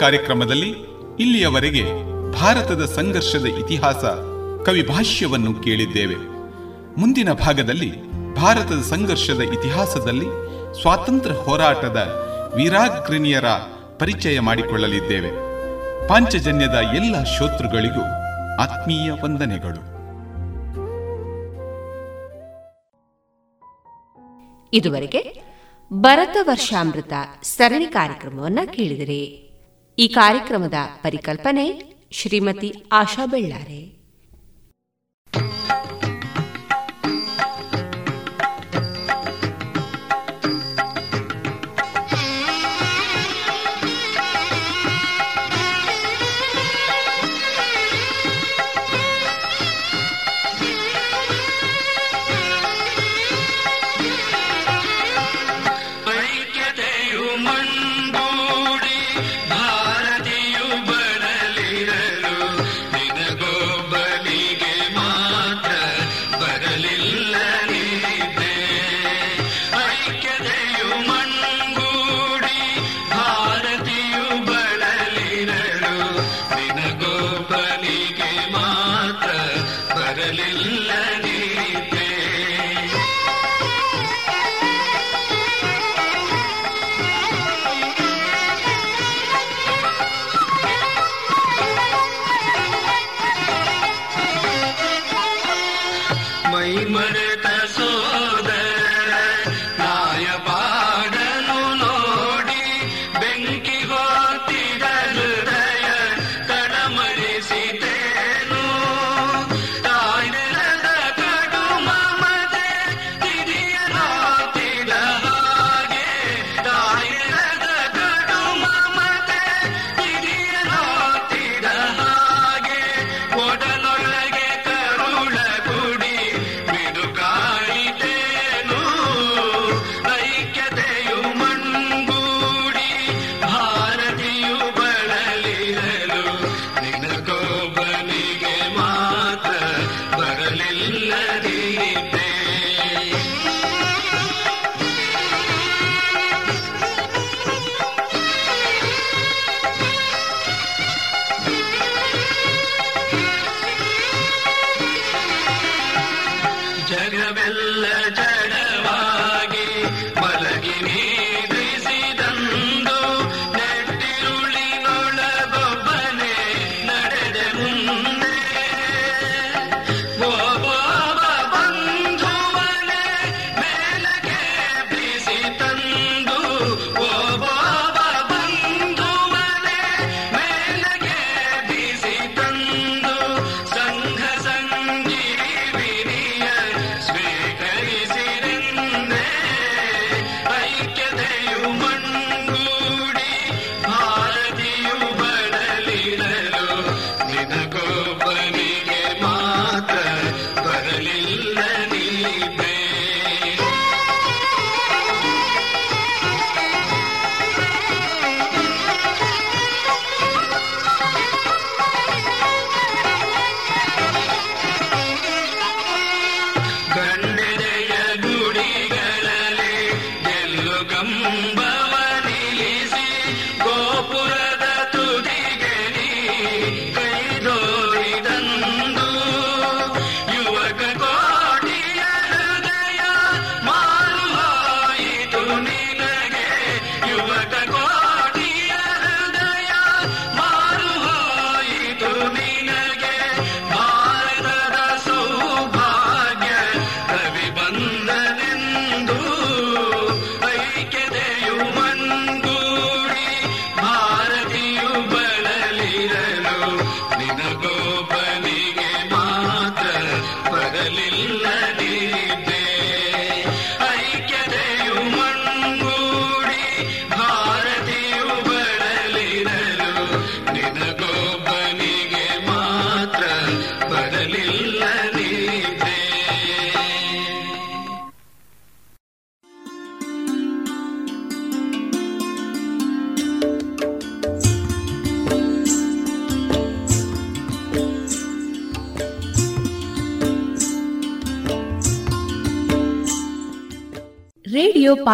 ಕಾರ್ಯಕ್ರಮದಲ್ಲಿ ಇಲ್ಲಿಯವರೆಗೆ ಭಾರತದ ಸಂಘರ್ಷದ ಇತಿಹಾಸ ಕವಿಭಾಷ್ಯವನ್ನು ಕೇಳಿದ್ದೇವೆ. ಮುಂದಿನ ಭಾಗದಲ್ಲಿ ಭಾರತದ ಸಂಘರ್ಷದ ಇತಿಹಾಸದಲ್ಲಿ ಸ್ವಾತಂತ್ರ್ಯ ಹೋರಾಟದ ವೀರಾಗ್ರಣಿಯರ ಪರಿಚಯ ಮಾಡಿಕೊಳ್ಳಲಿದ್ದೇವೆ. ಪಾಂಚಜನ್ಯದ ಎಲ್ಲ ಶೋತೃಗಳಿಗೂ ಆತ್ಮೀಯ ವಂದನೆಗಳು. ಇದುವರೆಗೆ ಭರತ ವರ್ಷಾಮೃತ ಸರಣಿ ಕಾರ್ಯಕ್ರಮವನ್ನು ಕೇಳಿದರೆ. ಈ ಕಾರ್ಯಕ್ರಮದ ಪರಿಕಲ್ಪನೆ ಶ್ರೀಮತಿ ಆಶಾ ಬೆಳ್ಳಾರೆ.